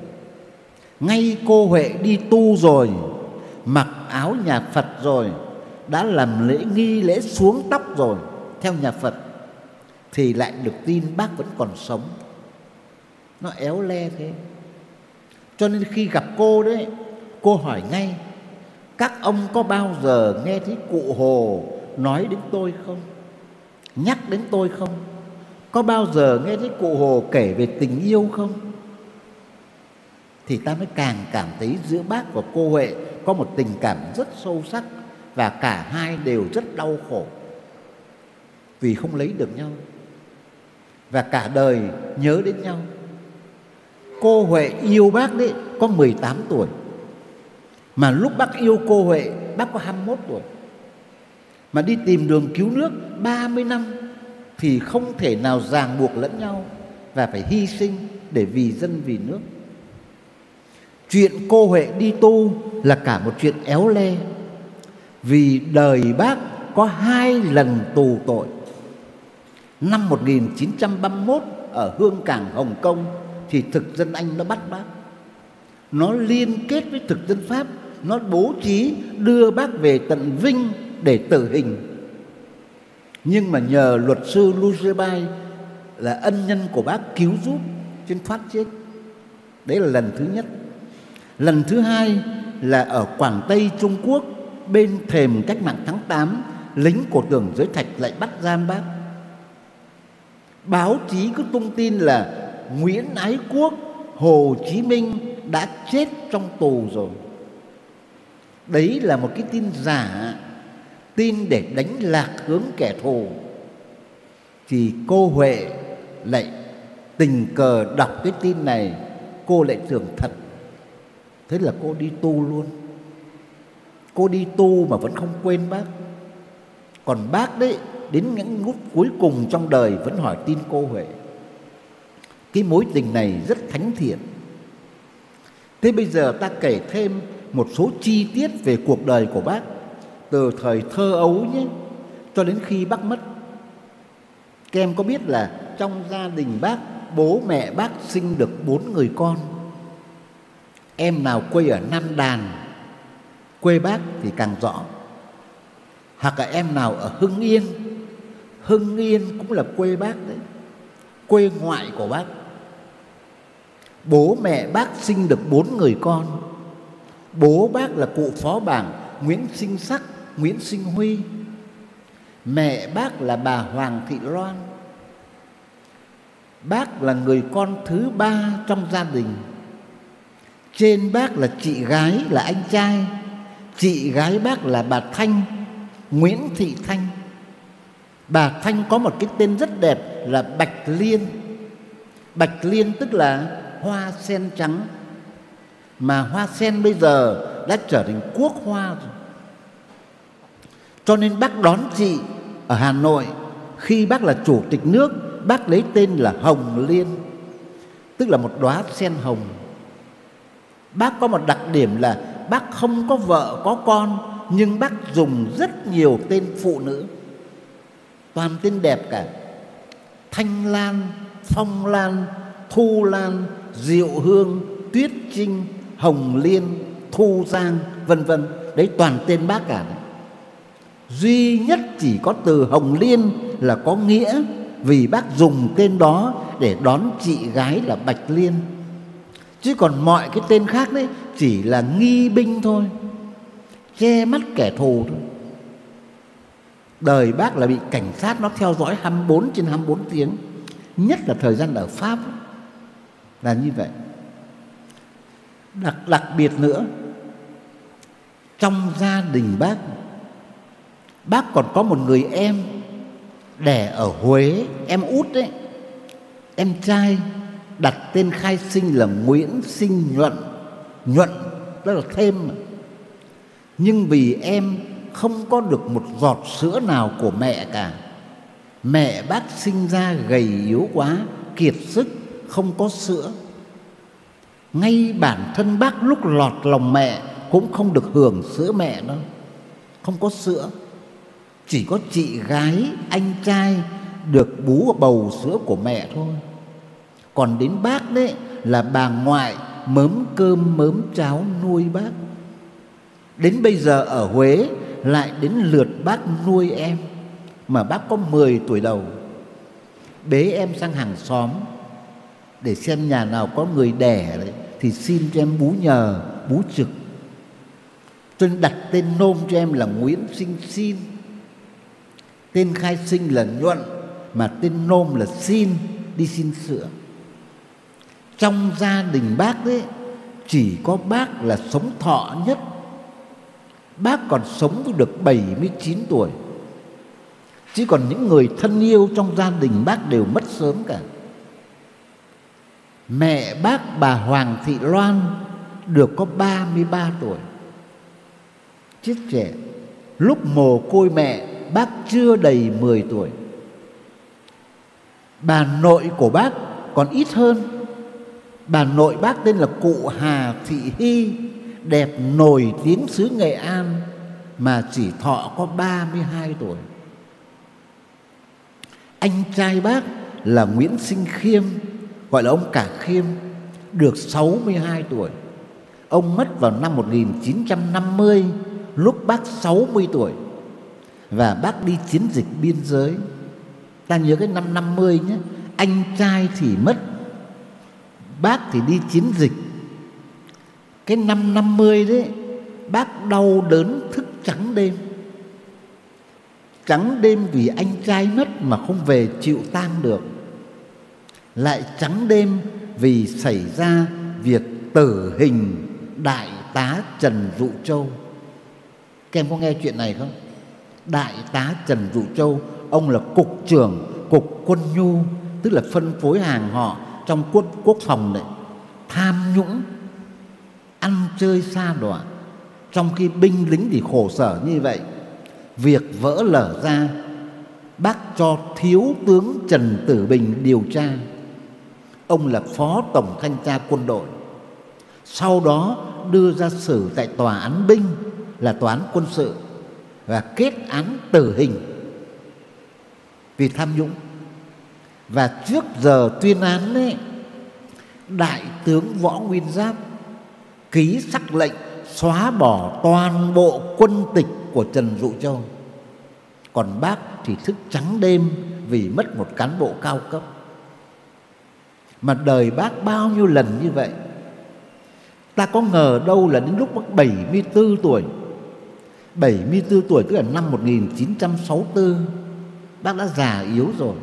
Ngay cô huệ đi tu rồi, mặc áo nhà phật rồi đã làm lễ nghi lễ xuống tóc rồi, theo nhà phật, thì lại được tin bác vẫn còn sống. Nó éo le thế. Cho nên khi gặp cô đấy, cô hỏi ngay, các ông có bao giờ nghe thấy cụ hồ nói đến tôi không? Nhắc đến tôi không? Có bao giờ nghe thấy cụ hồ kể về tình yêu không? Thì ta mới càng cảm thấy giữa bác và cô huệ có một tình cảm rất sâu sắc và cả hai đều rất đau khổ vì không lấy được nhau. Và cả đời nhớ đến nhau. Cô Huệ yêu bác đấy, có 18 tuổi. Mà lúc bác yêu cô Huệ, bác có 21 tuổi. Mà đi tìm đường cứu nước 30 năm thì không thể nào ràng buộc lẫn nhau và phải hy sinh để vì dân vì nước. Chuyện cô Huệ đi tu là cả một chuyện éo le vì đời bác có hai lần tù tội Năm 1931 ở Hương Cảng Hồng Kông thì thực dân Anh nó bắt bác. Nó liên kết với thực dân Pháp, nó bố trí đưa bác về tận Vinh để tử hình. Nhưng mà nhờ luật sư Lucebai là ân nhân của bác cứu giúp trên thoát chết. Đấy là lần thứ nhất. Lần thứ hai là ở Quảng Tây Trung Quốc bên thềm cách mạng tháng 8 lính của tưởng giới thạch lại bắt giam bác. Báo chí cứ tung tin là Nguyễn Ái Quốc, Hồ Chí Minh đã chết trong tù rồi. Đấy là một cái tin giả, tin để đánh lạc hướng kẻ thù. Thì cô Huệ lại tình cờ đọc cái tin này, cô lại tưởng thật. Thế là cô đi tu luôn cô đi tu mà vẫn không quên bác. Còn bác đấy, đến những lúc cuối cùng trong đời vẫn hỏi tin cô huệ. Cái mối tình này rất thánh thiện. Thế bây giờ ta kể thêm một số chi tiết về cuộc đời của bác, từ thời thơ ấu nhé, cho đến khi bác mất. Các em có biết là trong gia đình bác, bố mẹ bác sinh được bốn người con. Em nào quê ở nam đàn quê bác thì càng rõ. Hoặc là em nào ở hưng yên hưng yên cũng là quê bác đấy, quê ngoại của bác. Bố mẹ bác sinh được bốn người con. Bố bác là cụ phó bảng nguyễn sinh sắc, nguyễn sinh huy. Mẹ bác là bà hoàng thị loan. Bác là người con thứ ba trong gia đình. Trên bác là chị gái là anh trai chị gái bác là bà thanh, nguyễn thị thanh. Bà thanh có một cái tên rất đẹp là bạch liên. Bạch liên tức là hoa sen trắng. Mà hoa sen bây giờ đã trở thành quốc hoa rồi. Cho nên bác đón chị ở hà nội. Khi bác là chủ tịch nước, bác lấy tên là hồng liên, tức là một đóa sen hồng. Bác có một đặc điểm là bác không có vợ, có con, nhưng bác dùng rất nhiều tên phụ nữ. Toàn tên đẹp cả. Thanh lan, phong lan, thu lan, diệu hương, tuyết trinh, hồng liên, thu giang, vân vân. Đấy, toàn tên bác cả. Đấy. duy nhất chỉ có từ hồng liên là có nghĩa vì bác dùng tên đó để đón chị gái là bạch liên chứ còn mọi cái tên khác đấy, chỉ là nghi binh thôi. Che mắt kẻ thù thôi. Đời bác là bị cảnh sát nó theo dõi 24 trên 24 tiếng. Nhất là thời gian ở Pháp. Là như vậy. Đặc đặc biệt nữa, trong gia đình bác bác còn có một người em đẻ ở Huế, em út đấy em trai đặt tên khai sinh là Nguyễn Sinh Nhuận. Nhuận, tức là thêm. Nhưng vì em không có được một giọt sữa nào của mẹ cả. Mẹ bác sinh ra gầy yếu quá, kiệt sức, không có sữa. Ngay bản thân bác lúc lọt lòng mẹ cũng không được hưởng sữa mẹ đâu. Không có sữa. Chỉ có chị gái, anh trai được bú bầu sữa của mẹ thôi còn đến bác đấy là bà ngoại mớm cơm mớm cháo nuôi bác. Đến bây giờ ở Huế lại đến lượt bác nuôi em. Mà bác có 10 tuổi đầu. Bế em sang hàng xóm. Để xem nhà nào có người đẻ đấy, thì xin cho em bú nhờ bú trực. Cho nên đặt tên nôm cho em là Nguyễn Sinh Xin. Tên khai sinh là Nhuận mà tên nôm là Xin đi xin sữa trong gia đình bác đấy chỉ có bác là sống thọ nhất. Bác còn sống được 79 tuổi. Chứ còn những người thân yêu trong gia đình bác đều mất sớm cả. Mẹ bác bà Hoàng Thị Loan được có 33 tuổi. Chết trẻ, lúc mồ côi mẹ, bác chưa đầy 10 tuổi. Bà nội của bác còn ít hơn bà nội bác tên là cụ Hà Thị Hy đẹp nổi tiếng xứ Nghệ An mà chỉ thọ có 32 tuổi. Anh trai bác là Nguyễn Sinh Khiêm, gọi là ông Cả Khiêm, được 62 tuổi. Ông mất vào năm 1950 lúc bác 60 tuổi và bác đi chiến dịch biên giới. Ta nhớ cái năm 50 nhé, anh trai thì mất bác thì đi chiến dịch cái năm 50 đấy bác đau đớn thức trắng đêm trắng đêm vì anh trai mất mà không về chịu tang được lại trắng đêm vì xảy ra việc tử hình đại tá Trần Dụ Châu. Các em có nghe chuyện này không? Đại tá Trần Dụ Châu, ông là cục trưởng cục quân nhu, tức là phân phối hàng họ trong quốc quốc phòng đấy. Tham nhũng, ăn chơi xa đọa. Trong khi binh lính thì khổ sở như vậy, việc vỡ lở ra, bác cho thiếu tướng Trần Tử Bình điều tra. Ông là phó tổng thanh tra quân đội sau đó đưa ra xử tại tòa án binh là tòa án quân sự và kết án tử hình vì tham nhũng và trước giờ tuyên án ấy, đại tướng võ nguyên giáp ký sắc lệnh xóa bỏ toàn bộ quân tịch của trần dụ châu. Còn bác thì thức trắng đêm vì mất một cán bộ cao cấp. Mà đời bác bao nhiêu lần như vậy Ta có ngờ đâu là đến lúc bác 74 tuổi. 74 tuổi tức là năm 1964 Bác đã già yếu rồi.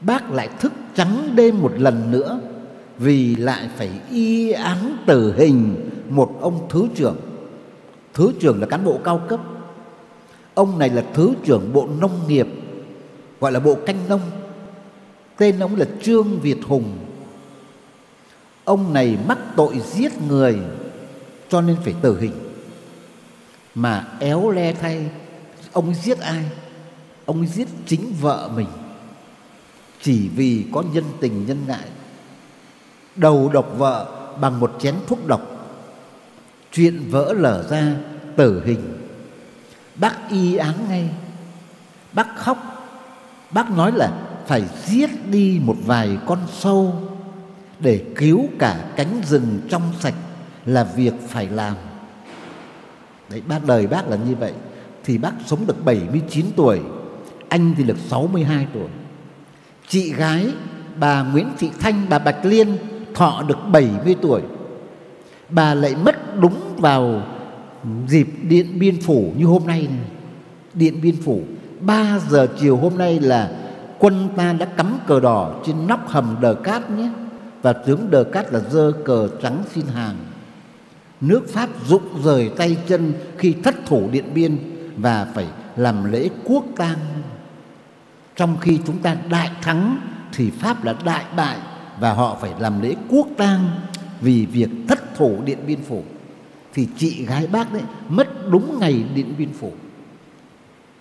Bác lại thức trắng đêm một lần nữa, Vì lại phải y án tử hình một ông thứ trưởng. Thứ trưởng là cán bộ cao cấp. Ông này là thứ trưởng bộ nông nghiệp, Gọi là bộ canh nông. Tên ông là Trương Việt Hùng. Ông này mắc tội giết người, cho nên phải tử hình. Mà éo le thay, ông giết ai? Ông giết chính vợ mình chỉ vì có nhân tình nhân ngại đầu độc vợ bằng một chén thuốc độc chuyện vỡ lở ra tử hình bác y án ngay bác khóc bác nói là phải giết đi một vài con sâu để cứu cả cánh rừng trong sạch là việc phải làm. Đấy, bác đời bác là như vậy. Thì bác sống được 79 tuổi, anh thì được 62 tuổi. Chị gái bà Nguyễn Thị Thanh, bà Bạch Liên thọ được 70 tuổi. Bà lại mất đúng vào dịp Điện Biên Phủ như hôm nay này. Điện Biên Phủ 3 giờ chiều hôm nay là quân ta đã cắm cờ đỏ trên nóc hầm đờ cát nhé và tướng Đờ Cát là dơ cờ trắng xin hàng. Nước Pháp rụng rời tay chân khi thất thủ Điện Biên và phải làm lễ quốc tang. Trong khi chúng ta đại thắng thì Pháp là đại bại và họ phải làm lễ quốc tang vì việc thất thủ Điện Biên Phủ. Thì chị gái bác đấy mất đúng ngày Điện Biên Phủ.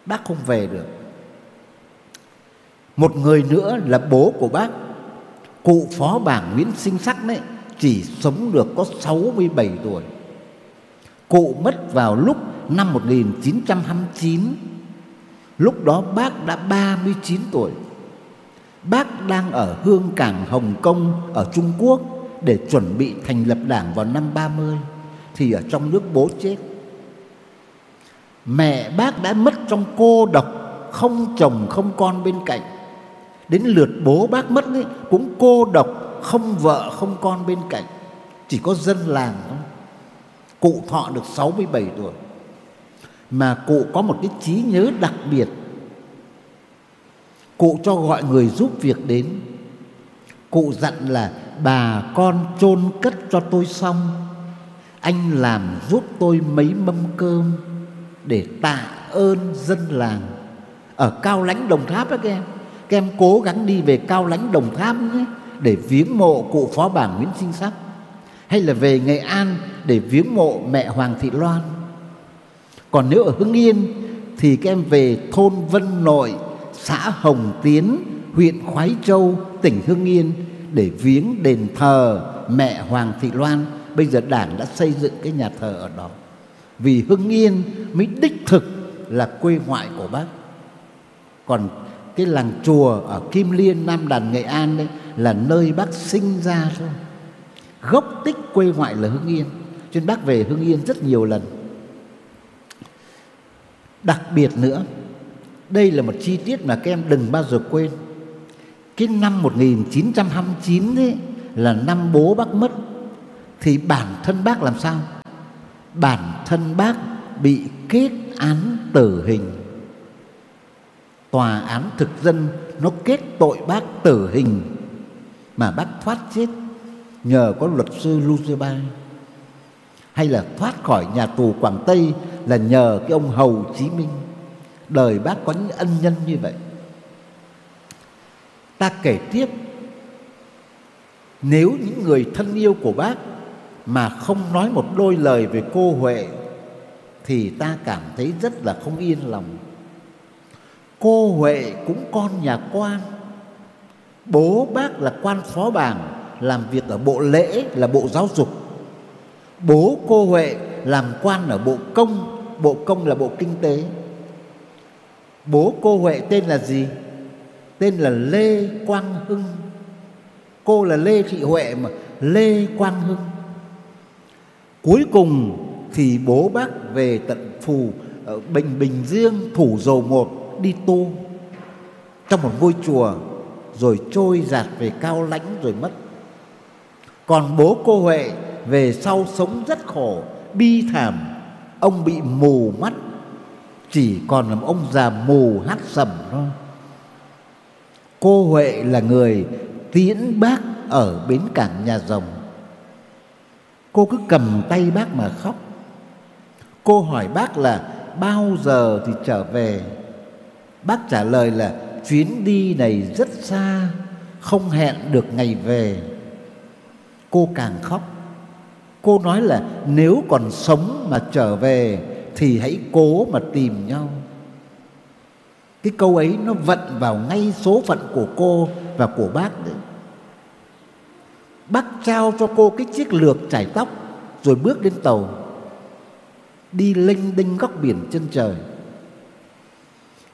Bác không về được. Một người nữa là bố của bác, Cụ phó bảng Nguyễn Sinh Sắc đấy, chỉ sống được có 67 tuổi. Cụ mất vào lúc năm 1929. Lúc đó bác đã 39 tuổi. Bác đang ở hương cảng Hồng Kông ở Trung Quốc để chuẩn bị thành lập đảng vào năm 30 thì ở trong nước bố chết. Mẹ bác đã mất trong cô độc, không chồng không con bên cạnh Đến lượt bố bác mất ấy, cũng cô độc Không vợ không con bên cạnh Chỉ có dân làng thôi Cụ thọ được 67 tuổi mà cụ có một cái trí nhớ đặc biệt. Cụ cho gọi người giúp việc đến. Cụ dặn là, Bà con chôn cất cho tôi xong. Anh làm giúp tôi mấy mâm cơm Để tạ ơn dân làng. Ở Cao Lãnh Đồng Tháp đó các em các em cố gắng đi về cao lãnh đồng tháp nhé, để viếng mộ cụ phó bảng nguyễn sinh sắc, hay là về nghệ an để viếng mộ mẹ hoàng thị loan còn nếu ở hưng yên thì các em về thôn vân nội, xã hồng tiến, huyện khoái châu, tỉnh hưng yên để viếng đền thờ mẹ hoàng thị loan. Bây giờ đảng đã xây dựng cái nhà thờ ở đó. Vì hưng yên mới đích thực là quê ngoại của bác. Còn cái làng chùa ở Kim Liên, Nam Đàn, Nghệ An đấy là nơi bác sinh ra thôi. Gốc tích quê ngoại là Hưng Yên. Cho nên bác về Hưng Yên rất nhiều lần đặc biệt nữa, đây là một chi tiết mà các em đừng bao giờ quên. Cái năm 1929 ấy là năm bố bác mất, thì bản thân bác làm sao? Bản thân bác bị kết án tử hình. Tòa án thực dân nó kết tội bác tử hình mà bác thoát chết nhờ có luật sư Lucifer hay là thoát khỏi nhà tù Quảng Tây là nhờ cái ông Hầu Chí Minh đời bác có những ân nhân như vậy ta kể tiếp, nếu những người thân yêu của bác mà không nói một đôi lời về cô Huệ, thì ta cảm thấy rất là không yên lòng. Cô Huệ cũng con nhà quan. Bố bác là quan phó bảng, làm việc ở bộ lễ, là bộ giáo dục. Bố cô Huệ làm quan ở bộ công, bộ công là bộ kinh tế. Bố cô Huệ tên là gì? Tên là Lê Quang Hưng. Cô là Lê Thị Huệ mà Lê Quang Hưng. Cuối cùng thì bố bác về tận phù ở Bình Bình Dương thủ dầu một đi tu trong một ngôi chùa rồi trôi giạt về cao lãnh rồi mất. Còn bố cô Huệ về sau sống rất khổ, bi thảm, ông bị mù mắt, chỉ còn làm ông già mù hát sầm thôi. Cô Huệ là người tiễn bác ở bến cảng nhà rồng. Cô cứ cầm tay bác mà khóc. Cô hỏi bác là bao giờ thì trở về? Bác trả lời là chuyến đi này rất xa, không hẹn được ngày về. Cô càng khóc. Cô nói là nếu còn sống mà trở về thì hãy cố mà tìm nhau. Cái câu ấy nó vận vào ngay số phận của cô và của bác đấy. Bác trao cho cô cái chiếc lược trải tóc rồi bước lên tàu, đi linh đinh góc biển chân trời.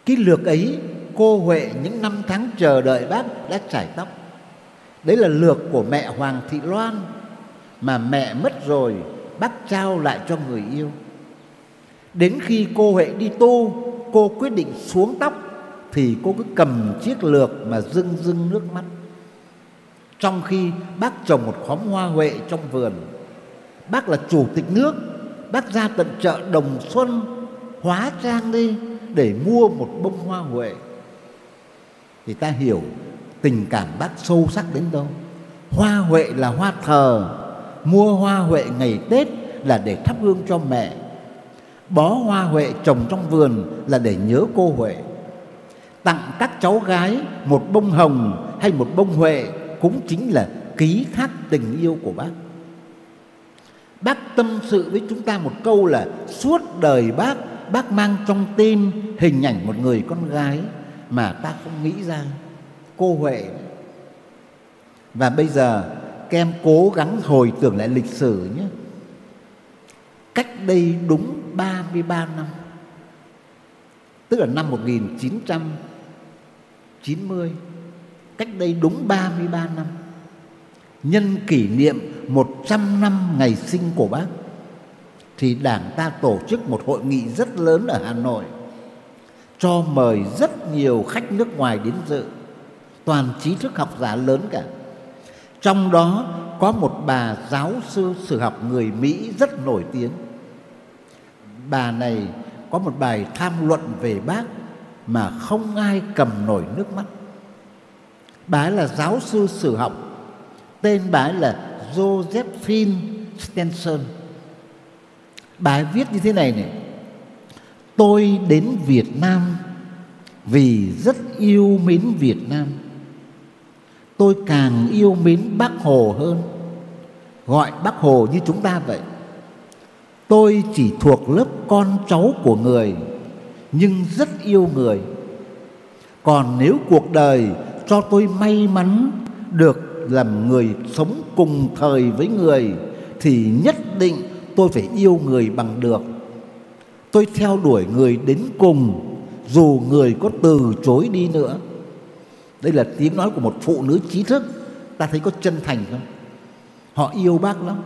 Cái lược ấy cô Huệ những năm tháng chờ đợi bác đã trải tóc. Đấy là lược của mẹ Hoàng Thị Loan mà mẹ mất rồi bác trao lại cho người yêu. Đến khi cô Huệ đi tu, cô quyết định xuống tóc thì cô cứ cầm chiếc lược mà rưng rưng nước mắt. Trong khi bác trồng một khóm hoa huệ trong vườn, bác là chủ tịch nước bác ra tận chợ Đồng Xuân hóa trang đi để mua một bông hoa huệ thì ta hiểu tình cảm bác sâu sắc đến đâu hoa huệ là hoa thờ mua hoa huệ ngày tết là để thắp hương cho mẹ. Bó hoa huệ trồng trong vườn là để nhớ cô huệ. Tặng các cháu gái một bông hồng hay một bông huệ cũng chính là ký thác tình yêu của bác. Bác tâm sự với chúng ta một câu là suốt đời bác bác mang trong tim hình ảnh một người con gái mà ta không nghĩ ra. Cô Huệ. Và bây giờ các em cố gắng hồi tưởng lại lịch sử nhé. Cách đây đúng 33 năm Tức là năm 1990 Cách đây đúng 33 năm Nhân kỷ niệm 100 năm ngày sinh của bác thì Đảng ta tổ chức một hội nghị rất lớn ở Hà Nội cho mời rất nhiều khách nước ngoài đến dự, toàn trí thức học giả lớn cả. Trong đó có một bà giáo sư sử học người Mỹ rất nổi tiếng. Bà này có một bài tham luận về bác mà không ai cầm nổi nước mắt. Bà ấy là giáo sư sử học, tên bà ấy là Josephine Stenson. bà ấy viết như thế này này. Tôi đến Việt Nam vì rất yêu mến Việt Nam. Tôi càng yêu mến Bác Hồ hơn. Gọi Bác Hồ như chúng ta vậy. Tôi chỉ thuộc lớp con cháu của người, nhưng rất yêu người. Còn nếu cuộc đời cho tôi may mắn được làm người sống cùng thời với người, thì nhất định tôi phải yêu người bằng được. Tôi theo đuổi người đến cùng, dù người có từ chối đi nữa. Đây là tiếng nói của một phụ nữ trí thức. Ta thấy có chân thành không? Họ yêu bác lắm.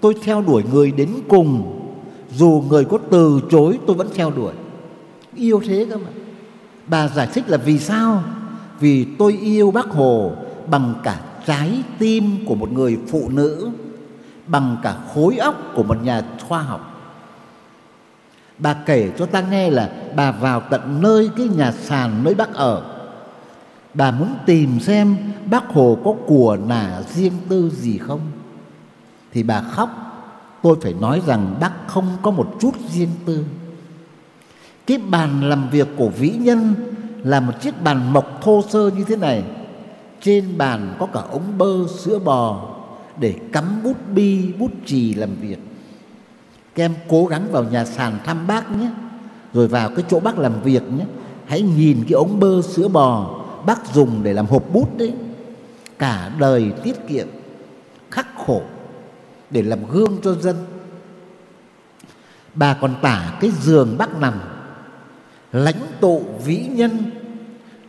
Tôi theo đuổi người đến cùng dù người có từ chối, tôi vẫn theo đuổi. Yêu thế cơ mà. Bà giải thích là vì sao? Vì tôi yêu bác Hồ bằng cả trái tim của một người phụ nữ, bằng cả khối óc của một nhà khoa học bà kể cho ta nghe là bà vào tận nơi cái nhà sàn nơi bác ở bà muốn tìm xem bác hồ có của nả riêng tư gì không? Thì bà khóc. Tôi phải nói rằng bác không có một chút riêng tư. Cái bàn làm việc của vĩ nhân là một chiếc bàn mộc thô sơ như thế này. Trên bàn có cả ống bơ, sữa bò để cắm bút bi, bút chì làm việc. Các em cố gắng vào nhà sàn thăm bác nhé. Rồi vào cái chỗ bác làm việc nhé. Hãy nhìn cái ống bơ, sữa bò bác dùng để làm hộp bút đấy, cả đời tiết kiệm, khắc khổ để làm gương cho dân. Bà còn tả cái giường bác nằm, lãnh tụ vĩ nhân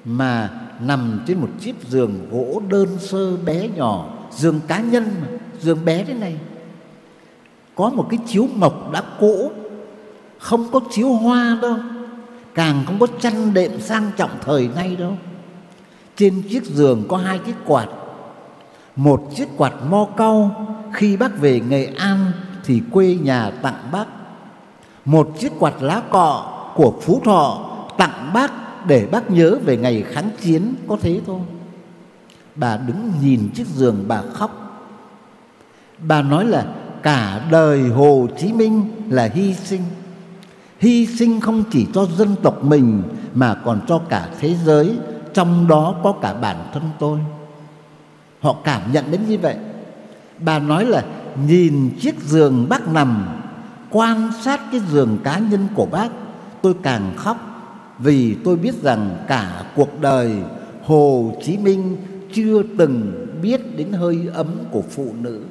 mà nằm trên một chiếc giường gỗ đơn sơ bé nhỏ, giường cá nhân mà, giường bé thế này. Có một cái chiếu mộc đã cũ, không có chiếu hoa đâu, càng không có chăn đệm sang trọng thời nay đâu trên chiếc giường có hai chiếc quạt. Một chiếc quạt mo cau, khi bác về nghệ an thì quê nhà tặng bác. Một chiếc quạt lá cọ của phú thọ tặng bác để bác nhớ về ngày kháng chiến, có thế thôi. Bà đứng nhìn chiếc giường bà khóc. Bà nói là cả đời hồ chí minh là hy sinh. Hy sinh không chỉ cho dân tộc mình mà còn cho cả thế giới trong đó có cả bản thân tôi. Họ cảm nhận đến như vậy. Bà nói là nhìn chiếc giường bác nằm, quan sát cái giường cá nhân của bác, tôi càng khóc vì tôi biết rằng cả cuộc đời Hồ Chí Minh chưa từng biết đến hơi ấm của phụ nữ.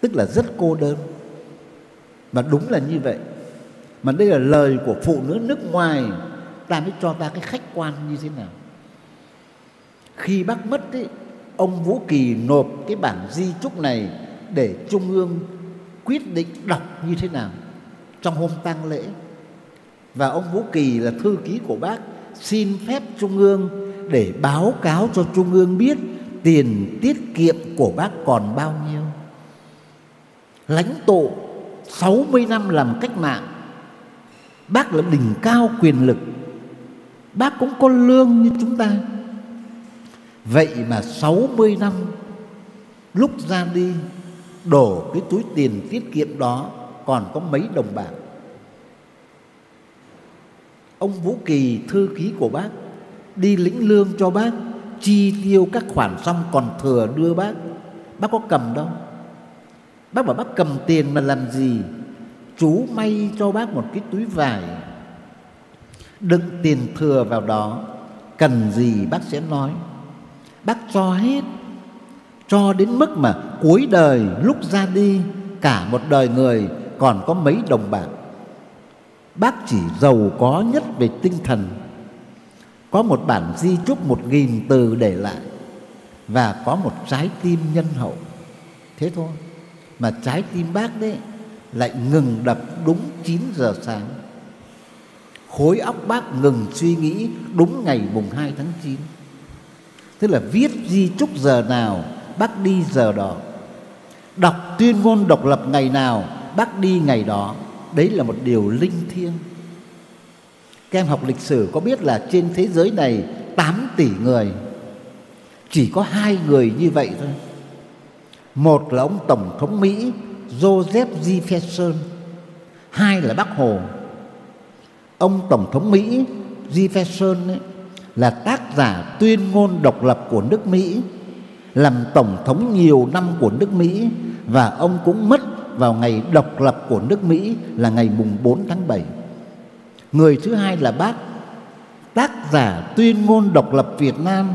Tức là rất cô đơn. Và đúng là như vậy. Mà đây là lời của phụ nữ nước ngoài ta mới cho ta cái khách quan như thế nào khi bác mất ấy, ông Vũ Kỳ nộp cái bản di trúc này để Trung ương quyết định đọc như thế nào trong hôm tang lễ và ông Vũ Kỳ là thư ký của bác xin phép Trung ương để báo cáo cho Trung ương biết tiền tiết kiệm của bác còn bao nhiêu. Lãnh tụ 60 năm làm cách mạng Bác là đỉnh cao quyền lực Bác cũng có lương như chúng ta. Vậy mà 60 năm Lúc ra đi, Đổ cái túi tiền tiết kiệm đó Còn có mấy đồng bạc? Ông Vũ Kỳ, thư ký của bác, Đi lĩnh lương cho bác, Chi tiêu các khoản xong còn thừa đưa bác. Bác có cầm đâu. Bác bảo bác cầm tiền mà làm gì? Chú may cho bác một cái túi vải Đựng tiền thừa vào đó, Cần gì bác sẽ nói. Bác cho hết, Cho đến mức mà cuối đời lúc ra đi, Cả một đời người còn có mấy đồng bạc. Bác chỉ giàu có nhất về tinh thần. Có một bản di chúc một nghìn từ để lại, Và có một trái tim nhân hậu. Thế thôi, Mà trái tim bác đấy Lại ngừng đập đúng 9 giờ sáng. Khối óc bác ngừng suy nghĩ đúng ngày mùng 2 tháng 9 Tức là viết di chúc giờ nào, Bác đi giờ đó. Đọc tuyên ngôn độc lập ngày nào, Bác đi ngày đó. Đấy là một điều linh thiêng. Các em học lịch sử có biết là trên thế giới này 8 tỷ người. Chỉ có hai người như vậy thôi. Một là ông Tổng thống Mỹ, Joseph Jefferson. Hai là Bác Hồ. Ông Tổng thống Mỹ Jefferson ấy, là tác giả tuyên ngôn độc lập của nước Mỹ Làm Tổng thống nhiều năm của nước Mỹ Và ông cũng mất vào ngày độc lập của nước Mỹ là ngày mùng 4 tháng 7. Người thứ hai là bác, tác giả tuyên ngôn độc lập Việt Nam,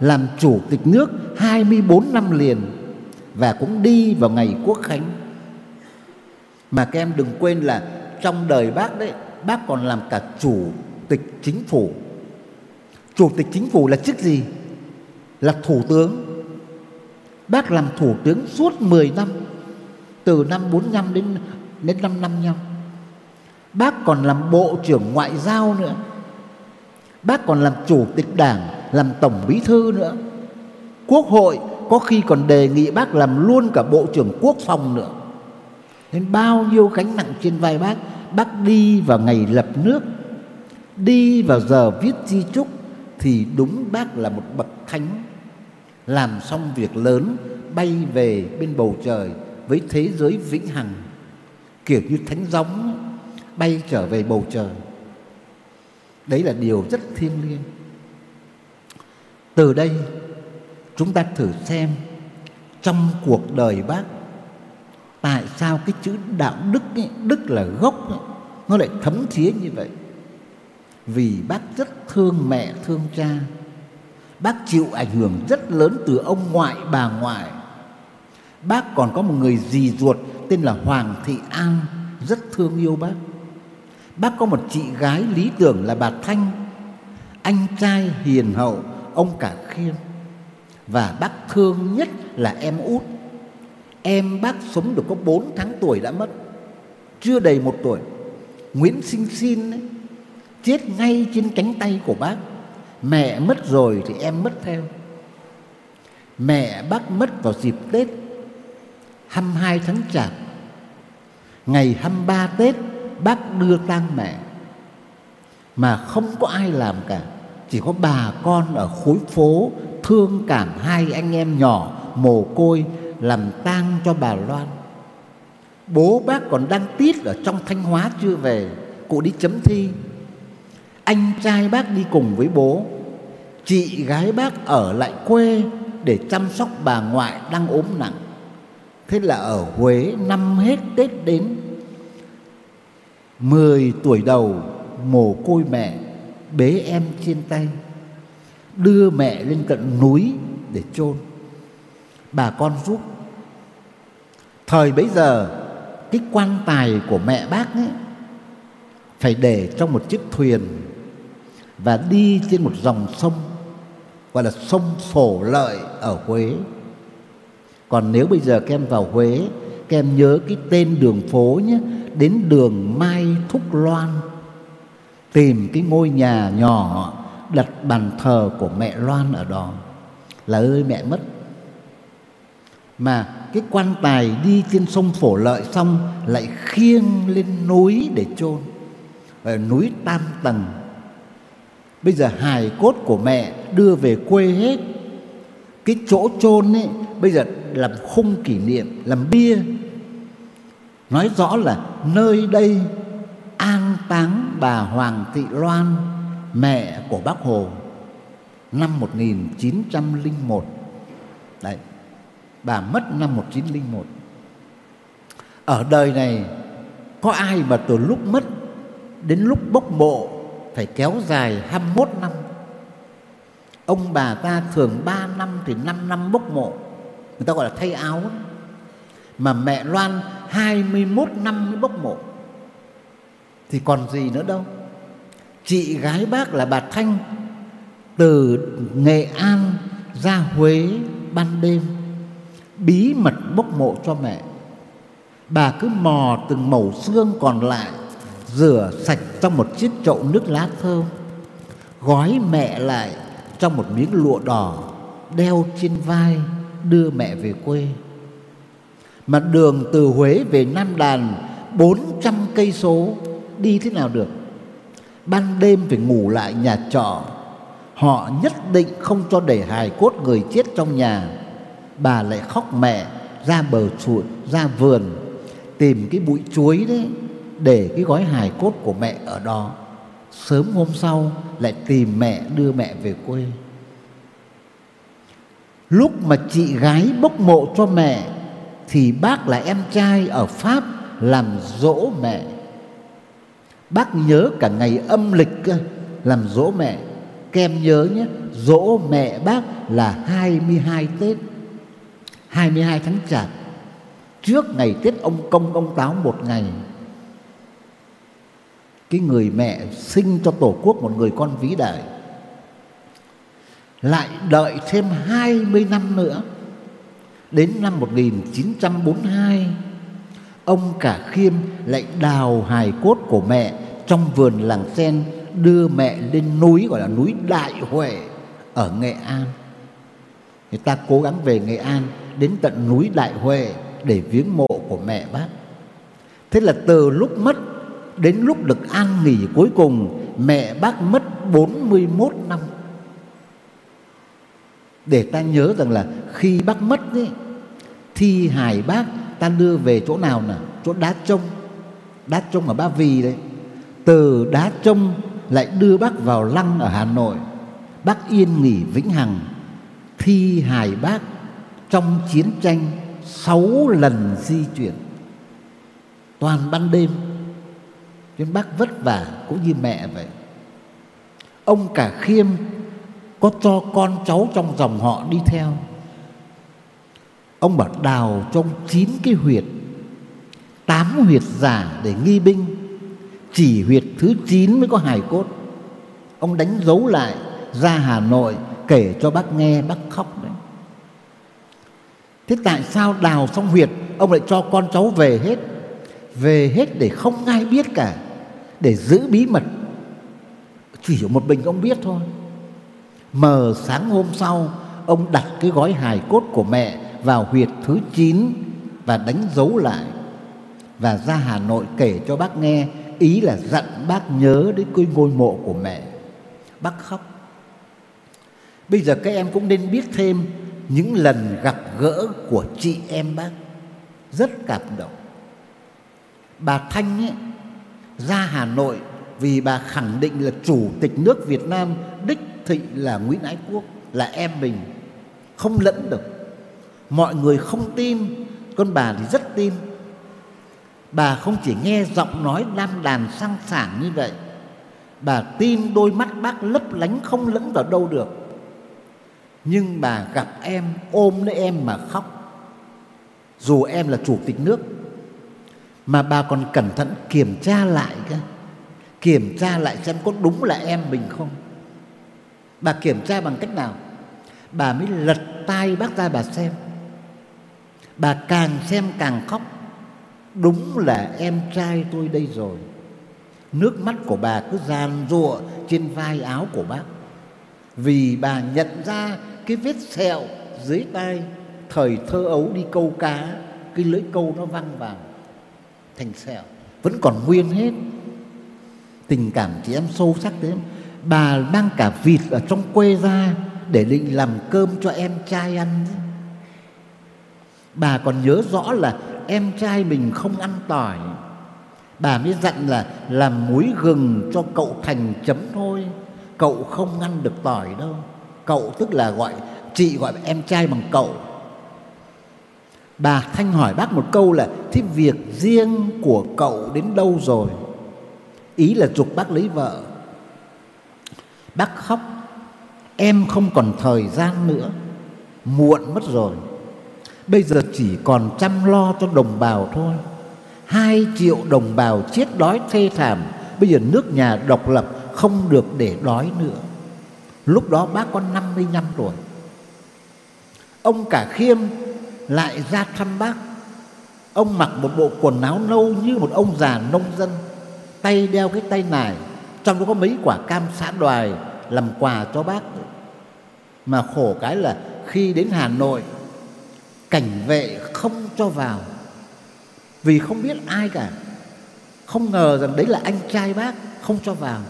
làm chủ tịch nước 24 năm liền và cũng đi vào ngày quốc khánh. Mà các em đừng quên là trong đời bác đấy, bác còn làm cả chủ tịch chính phủ. Chủ tịch chính phủ là chức gì? Là thủ tướng. Bác làm thủ tướng suốt 10 năm từ năm 45 đến đến năm 55. Bác còn làm bộ trưởng ngoại giao nữa. Bác còn làm chủ tịch đảng, làm tổng bí thư nữa. Quốc hội có khi còn đề nghị bác làm luôn cả Bộ trưởng Quốc phòng nữa. Nên bao nhiêu gánh nặng trên vai bác, bác đi vào ngày lập nước, đi vào giờ viết di trúc, thì đúng bác là một bậc thánh. Làm xong việc lớn bay về bên bầu trời với thế giới vĩnh hằng kiểu như thánh gióng bay trở về bầu trời. Đấy là điều rất thiêng liêng. Từ đây chúng ta thử xem trong cuộc đời bác tại sao cái chữ đạo đức ấy, đức là gốc ấy, nó lại thấm thía như vậy? Vì bác rất thương mẹ thương cha. Bác chịu ảnh hưởng rất lớn từ ông ngoại bà ngoại. Bác còn có một người dì ruột tên là hoàng thị an rất thương yêu bác. Bác có một chị gái lý tưởng là bà thanh. Anh trai hiền hậu ông cả khiêm và bác thương nhất là em út em bác sống được có 4 tháng tuổi đã mất chưa đầy một tuổi. Nguyễn sinh xin ấy, chết ngay trên cánh tay của bác. Mẹ mất rồi thì em mất theo. Mẹ bác mất vào dịp tết 22 tháng chạp. Ngày 23 tết bác đưa tang mẹ mà không có ai làm cả. Chỉ có bà con ở khối phố thương cảm hai anh em nhỏ mồ côi làm tang cho bà Loan. Bố bác còn đang tít ở trong Thanh Hóa chưa về, cụ đi chấm thi. Anh trai bác đi cùng với bố, chị gái bác ở lại quê để chăm sóc bà ngoại đang ốm nặng. Thế là ở Huế năm hết Tết đến, mười tuổi đầu mồ côi mẹ, bế em trên tay, đưa mẹ lên cận núi để chôn bà con giúp thời bấy giờ cái quan tài của mẹ bác ấy phải để trong một chiếc thuyền và đi trên một dòng sông gọi là sông Phổ Lợi ở Huế. Còn nếu bây giờ các em vào Huế, các em nhớ cái tên đường phố nhé, đến đường Mai Thúc Loan. Tìm cái ngôi nhà nhỏ đặt bàn thờ của mẹ Loan ở đó. Là ơi mẹ mất. Mà cái quan tài đi trên sông Phổ Lợi xong lại khiêng lên núi để chôn. Ở núi Tam Tầng. Bây giờ hài cốt của mẹ đưa về quê hết. Cái chỗ chôn ấy, Bây giờ làm khung kỷ niệm, Làm bia. Nói rõ là nơi đây An táng bà Hoàng Thị Loan, Mẹ của bác Hồ, Năm 1901 Đấy. Bà mất năm 1901 Ở đời này, Có ai mà từ lúc mất Đến lúc bốc mộ phải kéo dài 21 năm? Ông bà ta thường 3 năm thì 5 năm bốc mộ. Người ta gọi là thay áo Mà mẹ Loan 21 năm mới bốc mộ. Thì còn gì nữa đâu. Chị gái bác là bà Thanh Từ Nghệ An ra Huế ban đêm. Bí mật bốc mộ cho mẹ. Bà cứ mò từng mẩu xương còn lại, rửa sạch trong một chiếc chậu nước lá thơm, gói mẹ lại trong một miếng lụa đỏ, đeo trên vai, đưa mẹ về quê. Mà đường từ Huế về Nam Đàn 400 cây số, đi thế nào được? Ban đêm phải ngủ lại nhà trọ, họ nhất định không cho để hài cốt người chết trong nhà bà lại khóc mẹ, ra bờ chuột, ra vườn, tìm cái bụi chuối đấy, để cái gói hài cốt của mẹ ở đó. Sớm hôm sau lại tìm mẹ, đưa mẹ về quê. Lúc mà chị gái bốc mộ cho mẹ, thì bác là em trai ở pháp làm dỗ mẹ. Bác nhớ cả ngày âm lịch làm dỗ mẹ. Kem nhớ nhé, dỗ mẹ bác là 22 Tết. 22 tháng Chạp. Trước ngày Tết ông Công, ông Táo một ngày, cái người mẹ sinh cho tổ quốc một người con vĩ đại, lại đợi thêm 20 năm nữa. Đến năm 1942 ông cả khiêm lại đào hài cốt của mẹ trong vườn làng sen, đưa mẹ lên núi, gọi là núi đại huệ, ở nghệ an. Người ta cố gắng về Nghệ An đến tận núi Đại Huệ để viếng mộ của mẹ bác. Thế là từ lúc mất đến lúc được an nghỉ cuối cùng mẹ bác mất 41 năm. Để ta nhớ rằng là khi bác mất ấy, thi hài bác ta đưa về chỗ nào nè, Chỗ đá trông. Đá trông ở Ba Vì đấy. Từ đá trông lại đưa bác vào lăng ở Hà Nội. Bác yên nghỉ vĩnh hằng thi hài bác trong chiến tranh, sáu lần di chuyển. Toàn ban đêm nên bác vất vả cũng như mẹ vậy. Ông cả khiêm có cho con cháu trong dòng họ đi theo. Ông bảo đào trong chín cái huyệt, tám huyệt giả để nghi binh, chỉ huyệt thứ chín mới có hài cốt. Ông đánh dấu lại ra hà nội kể cho bác nghe, bác khóc đấy thế tại sao đào xong huyệt, ông lại cho con cháu về hết? Về hết để không ai biết cả, để giữ bí mật. Chỉ một mình ông biết thôi. Mờ sáng hôm sau, ông đặt cái gói hài cốt của mẹ vào huyệt thứ 9 và đánh dấu lại. Và ra Hà Nội kể cho bác nghe, ý là dặn bác nhớ đến cái ngôi mộ của mẹ. Bác khóc. Bây giờ các em cũng nên biết thêm những lần gặp gỡ của chị em bác rất cảm động. Bà Thanh ấy, ra Hà Nội vì bà khẳng định là chủ tịch nước Việt Nam đích thị là Nguyễn Ái Quốc là em mình. Không lẫn được. Mọi người không tin con bà thì rất tin. Bà không chỉ nghe giọng nói đam đàn sang sảng như vậy bà tin đôi mắt bác lấp lánh không lẫn vào đâu được nhưng bà gặp em, ôm lấy em mà khóc. Dù em là chủ tịch nước, mà bà còn cẩn thận kiểm tra lại cơ. Kiểm tra lại xem có đúng là em mình không. Bà kiểm tra bằng cách nào? Bà mới lật tay bác ra bà xem. Bà càng xem càng khóc. Đúng là em trai tôi đây rồi. Nước mắt của bà cứ giàn rụa trên vai áo của bác vì bà nhận ra cái vết sẹo dưới tay, thời thơ ấu đi câu cá, cái lưỡi câu nó văng vào thành sẹo, vẫn còn nguyên hết. Tình cảm chị em sâu sắc thế. Bà mang cả vịt ở trong quê ra để định làm cơm cho em trai ăn. Bà còn nhớ rõ là em trai mình không ăn tỏi. Bà mới dặn là làm muối gừng cho cậu thành chấm thôi cậu không ngăn được tỏi đâu. Cậu tức là gọi, chị gọi em trai bằng cậu. Bà thanh hỏi bác một câu là, thế việc riêng của cậu đến đâu rồi? Ý là dục bác lấy vợ. Bác khóc. Em không còn thời gian nữa. Muộn mất rồi. Bây giờ chỉ còn chăm lo cho đồng bào thôi. Hai triệu đồng bào chết đói thê thảm. Bây giờ nước nhà độc lập không được để đói nữa. Lúc đó bác có 55 tuổi. Ông cả khiêm lại ra thăm bác. Ông mặc một bộ quần áo nâu như một ông già nông dân, tay đeo cái tay nải, trong đó có mấy quả cam xã đoài làm quà cho bác. Mà khổ cái là khi đến hà nội, cảnh vệ không cho vào, vì không biết ai cả. Không ngờ rằng đấy là anh trai bác không cho vào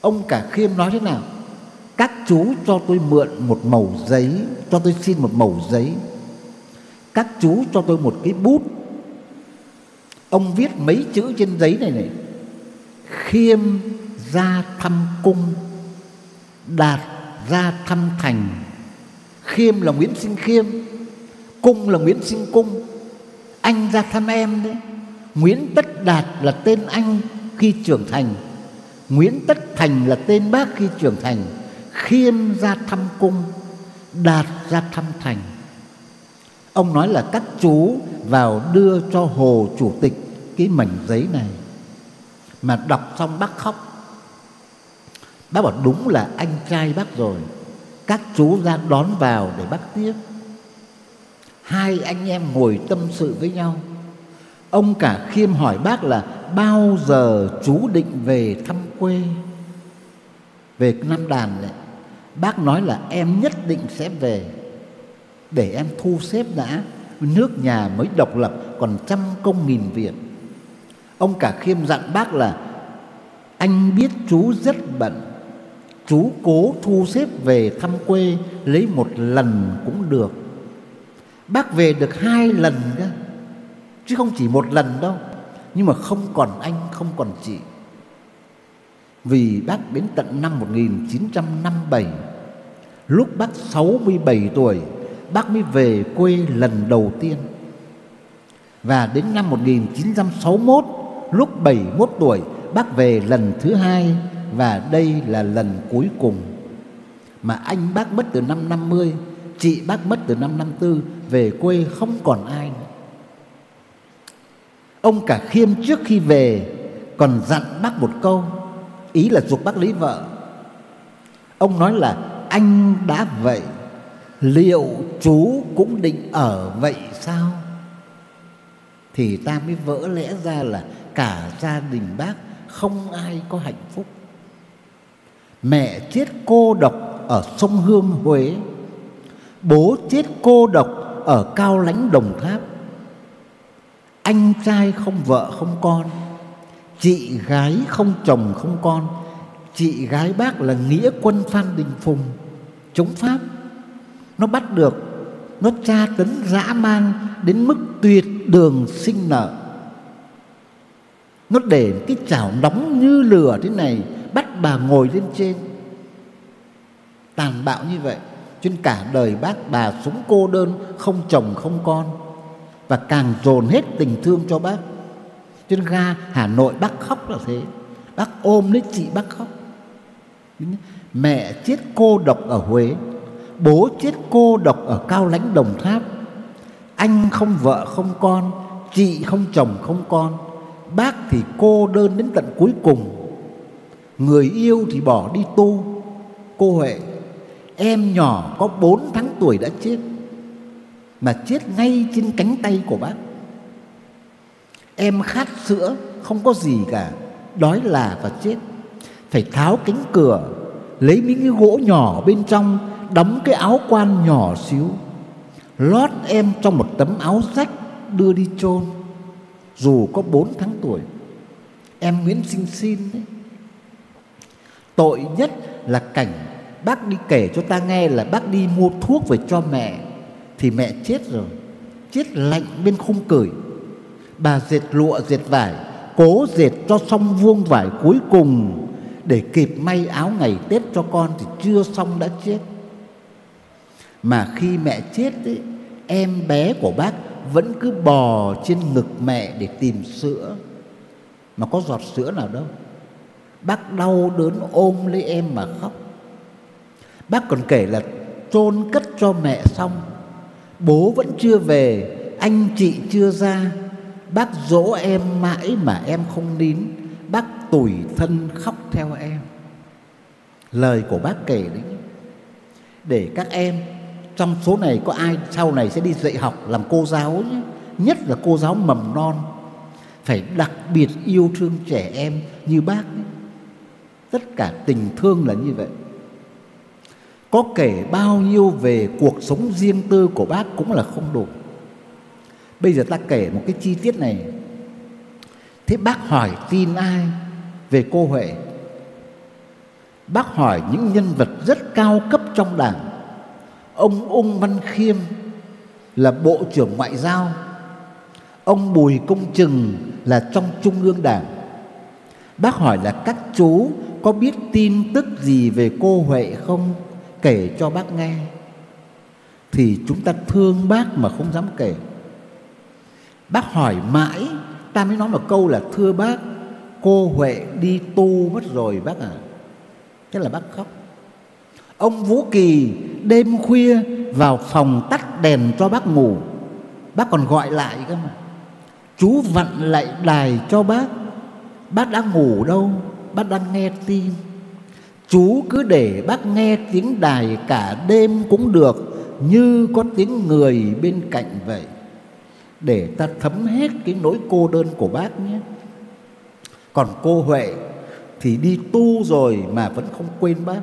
ông cả khiêm nói thế nào? Các chú cho tôi mượn một mẩu giấy, cho tôi xin một mẩu giấy. Các chú cho tôi một cái bút. Ông viết mấy chữ trên giấy này này. Khiêm ra thăm cung, đạt ra thăm thành. Khiêm là nguyễn sinh khiêm, cung là nguyễn sinh cung. Anh ra thăm em đấy. Nguyễn tất đạt là tên anh khi trưởng thành nguyễn tất thành là tên bác khi trưởng thành, khiêm ra thăm cung, đạt ra thăm thành. Ông nói là các chú vào đưa cho hồ chủ tịch cái mảnh giấy này. Mà đọc xong bác khóc. Bác bảo đúng là anh trai bác rồi. Các chú ra đón vào để bác tiếp. Hai anh em ngồi tâm sự với nhau. Ông cả khiêm hỏi bác là bao giờ chú định về thăm quê. Về Nam Đàn này, Bác nói là em nhất định sẽ về Để em thu xếp đã. Nước nhà mới độc lập, Còn trăm công nghìn việc. Ông cả khiêm dặn bác là Anh biết chú rất bận. Chú cố thu xếp về thăm quê, Lấy một lần cũng được. Bác về được hai lần đó Chứ không chỉ một lần đâu. Nhưng mà không còn anh, không còn chị. Vì bác đến tận năm 1957 Lúc bác 67 tuổi, Bác mới về quê lần đầu tiên. Và đến năm 1961 Lúc 71 tuổi, Bác về lần thứ hai, Và đây là lần cuối cùng Mà anh bác mất từ năm 50 Chị bác mất từ năm 54 Về quê không còn ai nữa. Ông cả khiêm trước khi về Còn dặn bác một câu Ý là dục bác lấy vợ. Ông nói là Anh đã vậy, Liệu chú cũng định ở vậy sao? Thì ta mới vỡ lẽ ra là Cả gia đình bác Không ai có hạnh phúc. Mẹ chết cô độc Ở sông Hương, Huế. Bố chết cô độc Ở Cao Lãnh, Đồng Tháp. Anh trai không vợ, không con chị gái không chồng không con. Chị gái bác là nghĩa quân phan đình phùng. Chống pháp. Nó bắt được, nó tra tấn dã man đến mức tuyệt đường sinh nở. Nó để cái chảo nóng như lửa thế này, bắt bà ngồi lên trên. Tàn bạo như vậy trên cả đời bác bà sống cô đơn, không chồng không con. Và càng dồn hết tình thương cho bác trên ga, Hà Nội bác khóc là thế. Bác ôm lấy chị bác khóc. Mẹ chết cô độc ở Huế. Bố chết cô độc ở Cao Lãnh, Đồng Tháp. Anh không vợ, không con. Chị không chồng, không con. Bác thì cô đơn đến tận cuối cùng. Người yêu thì bỏ đi tu. Cô huệ, em nhỏ có bốn tháng tuổi đã chết, mà chết ngay trên cánh tay của bác em khát sữa, không có gì cả. Đói là và chết. Phải tháo cánh cửa, lấy miếng cái gỗ nhỏ bên trong, đóng cái áo quan nhỏ xíu. Lót em trong một tấm áo rách, đưa đi chôn. Dù có bốn tháng tuổi, em Nguyễn Sinh Xin đấy tội nhất là cảnh bác đi kể cho ta nghe là bác đi mua thuốc về cho mẹ, thì mẹ chết rồi. Chết lạnh bên khung cười bà dệt lụa dệt vải cố dệt cho xong vuông vải cuối cùng. Để kịp may áo ngày tết cho con thì chưa xong đã chết. Mà khi mẹ chết ấy, em bé của bác vẫn cứ bò trên ngực mẹ để tìm sữa. Mà có giọt sữa nào đâu. Bác đau đớn ôm lấy em mà khóc. Bác còn kể là chôn cất cho mẹ xong. Bố vẫn chưa về Anh chị chưa ra. Bác dỗ em mãi mà em không nín. Bác tủi thân khóc theo em. Lời của bác kể đấy Để các em, Trong số này có ai sau này sẽ đi dạy học Làm cô giáo nhé. Nhất là cô giáo mầm non. Phải đặc biệt yêu thương trẻ em như bác ấy. Tất cả tình thương là như vậy. Có kể bao nhiêu về cuộc sống riêng tư của bác cũng là không đủ bây giờ ta kể một cái chi tiết này. Thế bác hỏi tin ai về cô huệ? Bác hỏi những nhân vật rất cao cấp trong đảng. Ông ung văn khiêm là bộ trưởng ngoại giao. Ông bùi công trừng là trong trung ương đảng. Bác hỏi là các chú có biết tin tức gì về cô huệ không? Kể cho bác nghe. Thì chúng ta thương bác mà không dám kể bác hỏi mãi, ta mới nói một câu là, thưa bác, cô huệ đi tu mất rồi bác à thế là bác khóc. Ông vũ kỳ đêm khuya vào phòng tắt đèn cho bác ngủ. Bác còn gọi lại cơ mà. Chú vặn lại đài cho bác bác đã ngủ đâu, bác đang nghe tin. Chú cứ để bác nghe tiếng đài cả đêm cũng được, Như có tiếng người bên cạnh vậy. Để ta thấm hết cái nỗi cô đơn của bác nhé. Còn cô Huệ thì đi tu rồi mà vẫn không quên bác.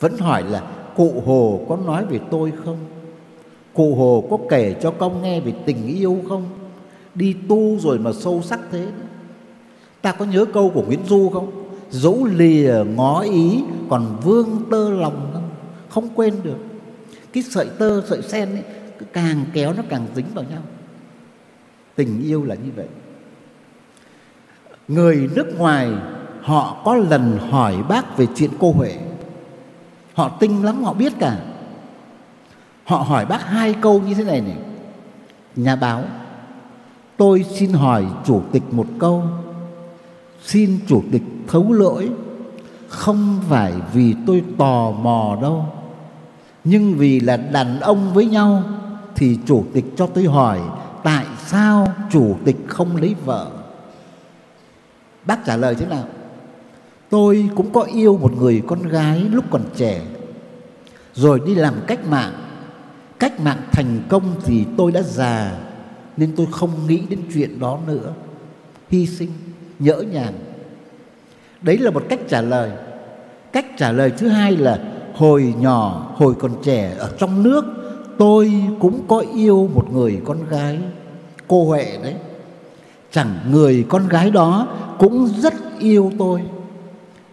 Vẫn hỏi là, cụ hồ có nói về tôi không? Cụ hồ có kể cho công nghe về tình yêu không? Đi tu rồi mà sâu sắc thế ta có nhớ câu của nguyễn du không? Dẫu lìa ngó ý, còn vương tơ lòng không? Không quên được. Cái sợi tơ, sợi sen ấy, cứ càng kéo nó càng dính vào nhau tình yêu là như vậy. Người nước ngoài, họ có lần hỏi bác về chuyện cô huệ. Họ tinh lắm, họ biết cả. Họ hỏi bác hai câu như thế này này. Nhà báo, tôi xin hỏi chủ tịch một câu. Xin chủ tịch thấu lỗi. Không phải vì tôi tò mò đâu, nhưng vì là đàn ông với nhau thì chủ tịch cho tôi hỏi tại sao chủ tịch không lấy vợ? Bác trả lời thế nào? Tôi cũng có yêu một người con gái lúc còn trẻ, rồi đi làm cách mạng. Cách mạng thành công thì tôi đã già, nên tôi không nghĩ đến chuyện đó nữa. Hy sinh, nhỡ nhàng. Đấy là một cách trả lời. Cách trả lời thứ hai là hồi nhỏ, hồi còn trẻ ở trong nước tôi cũng có yêu một người con gái cô huệ đấy. Chẳng người con gái đó cũng rất yêu tôi.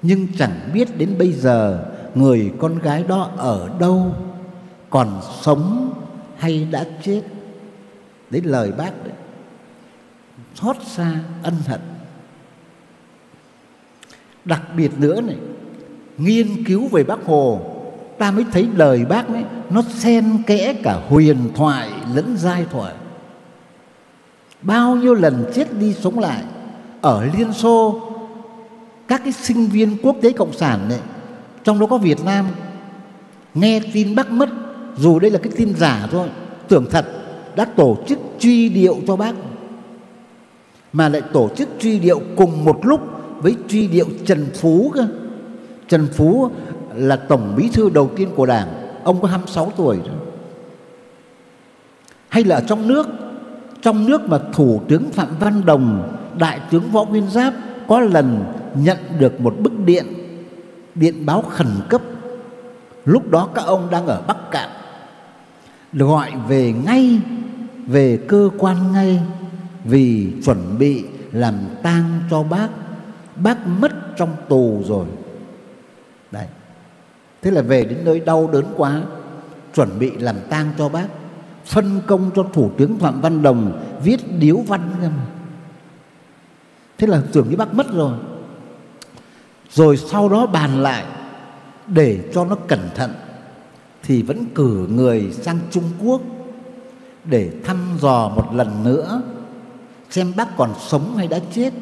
Nhưng chẳng biết đến bây giờ người con gái đó ở đâu, còn sống hay đã chết. Đấy lời bác đấy. Xót xa ân hận. Đặc biệt nữa này, nghiên cứu về bác hồ ta mới thấy lời bác ấy nó xen kẽ cả huyền thoại lẫn giai thoại bao nhiêu lần chết đi sống lại, ở liên xô, các cái sinh viên quốc tế cộng sản này trong đó có việt nam, nghe tin bác mất, dù đây là cái tin giả thôi, tưởng thật, đã tổ chức truy điệu cho bác mà lại tổ chức truy điệu cùng một lúc với truy điệu Trần Phú cơ. Trần Phú là tổng bí thư đầu tiên của Đảng, ông có 26 tuổi rồi. Hay là ở trong nước, trong nước mà Thủ tướng Phạm Văn Đồng, Đại tướng Võ Nguyên Giáp có lần nhận được một bức điện, điện báo khẩn cấp. Lúc đó các ông đang ở Bắc Cạn, gọi về ngay, về cơ quan ngay vì chuẩn bị làm tang cho bác bác mất trong tù rồi thế là về đến nơi đau đớn quá, chuẩn bị làm tang cho bác, phân công cho thủ tướng phạm văn đồng viết điếu văn. Ra mà thế là tưởng như bác mất rồi. Rồi sau đó bàn lại để cho nó cẩn thận, thì vẫn cử người sang Trung Quốc để thăm dò một lần nữa, xem bác còn sống hay đã chết.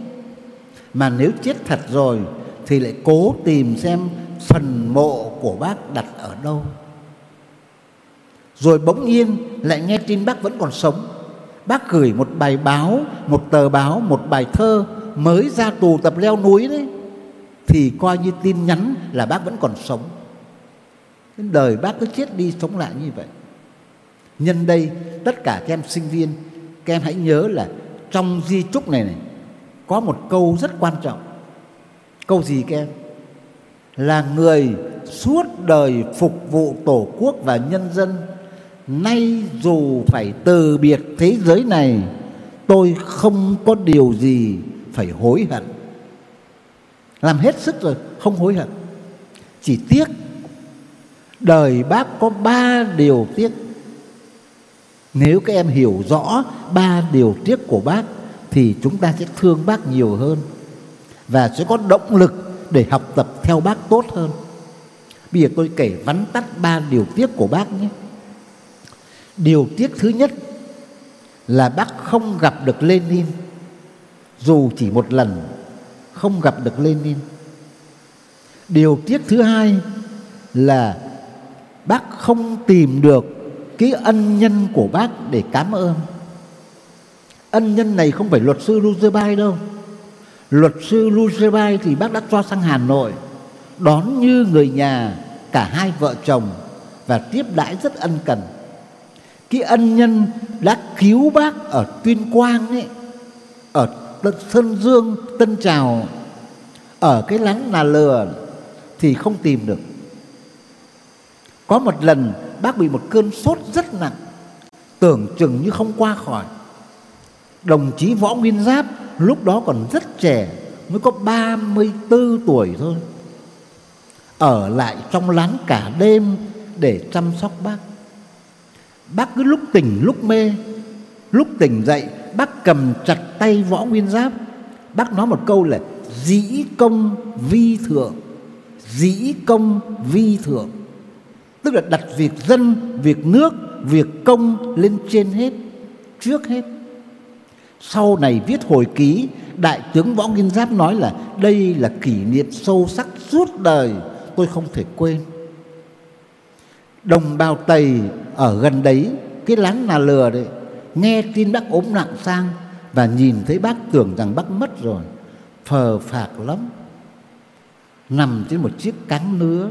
Mà nếu chết thật rồi thì lại cố tìm xem phần mộ của bác đặt ở đâu. Rồi bỗng nhiên lại nghe tin bác vẫn còn sống. Bác gửi một bài báo, một tờ báo, một bài thơ mới ra tù tập leo núi đấy. Thì coi như tin nhắn là bác vẫn còn sống. Đời bác cứ chết đi sống lại như vậy. Nhân đây, tất cả các em sinh viên, các em hãy nhớ là trong di trúc này này, có một câu rất quan trọng câu gì các em? Là người suốt đời phục vụ tổ quốc và nhân dân. Nay dù phải từ biệt thế giới này, tôi không có điều gì phải hối hận. Làm hết sức rồi, không hối hận. Chỉ tiếc, đời bác có ba điều tiếc. Nếu các em hiểu rõ ba điều tiếc của bác, thì chúng ta sẽ thương bác nhiều hơn và sẽ có động lực để học tập theo bác tốt hơn. Bây giờ tôi kể vắn tắt ba điều tiếc của bác nhé. Điều tiếc thứ nhất là bác không gặp được Lenin dù chỉ một lần, không gặp được Lenin. Điều tiếc thứ hai là bác không tìm được cái ân nhân của bác để cảm ơn ân nhân này không phải luật sư Luzebai đâu luật sư Luzebai thì bác đã cho sang Hà Nội đón như người nhà cả hai vợ chồng và tiếp đãi rất ân cần cái ân nhân đã cứu bác ở tuyên quang ấy ở sơn dương tân trào ở cái lán nà lừa thì không tìm được Có một lần bác bị một cơn sốt rất nặng, tưởng chừng như không qua khỏi. Đồng chí Võ Nguyên Giáp lúc đó còn rất trẻ, mới có 34 tuổi thôi. Ở lại trong lán cả đêm để chăm sóc bác. Bác cứ lúc tỉnh lúc mê, lúc tỉnh dậy bác cầm chặt tay Võ Nguyên Giáp. Bác nói một câu là dĩ công vi thượng, dĩ công vi thượng. Tức là đặt việc dân, việc nước, việc công lên trên hết, trước hết. Sau này viết hồi ký, Đại tướng Võ Nguyên Giáp nói là đây là kỷ niệm sâu sắc suốt đời tôi không thể quên. Đồng bào Tây ở gần đấy, cái láng nà lừa đấy, nghe tin bác ốm nặng sang và nhìn thấy bác tưởng rằng bác mất rồi, phờ phạc lắm. Nằm trên một chiếc cáng nứa,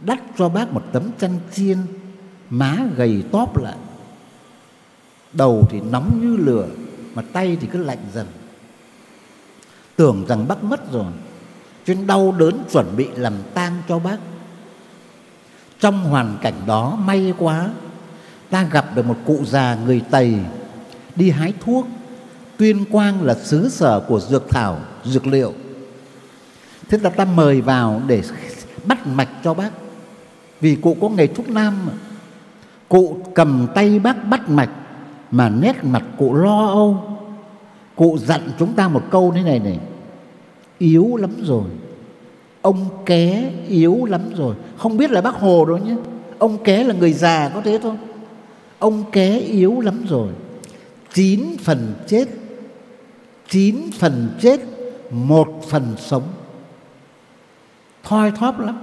đắt cho bác một tấm chăn chiên, má gầy tóp lại. Đầu thì nóng như lửa, mà tay thì cứ lạnh dần. Tưởng rằng bác mất rồi, cho nên đau đớn chuẩn bị làm tang cho bác. Trong hoàn cảnh đó may quá ta gặp được một cụ già người Tây đi hái thuốc. Tuyên Quang là xứ sở của dược thảo, dược liệu. Thế là ta mời vào để bắt mạch cho bác. Vì cụ có nghề thuốc nam mà. Cụ cầm tay bác bắt mạch mà nét mặt cụ lo âu. Cụ dặn chúng ta một câu thế này này. Yếu lắm rồi. Ông ké yếu lắm rồi. Không biết là bác Hồ đâu nhé. Ông ké là người già có thế thôi. Ông ké yếu lắm rồi. Chín phần chết. Chín phần chết, một phần sống. Thoi thóp lắm.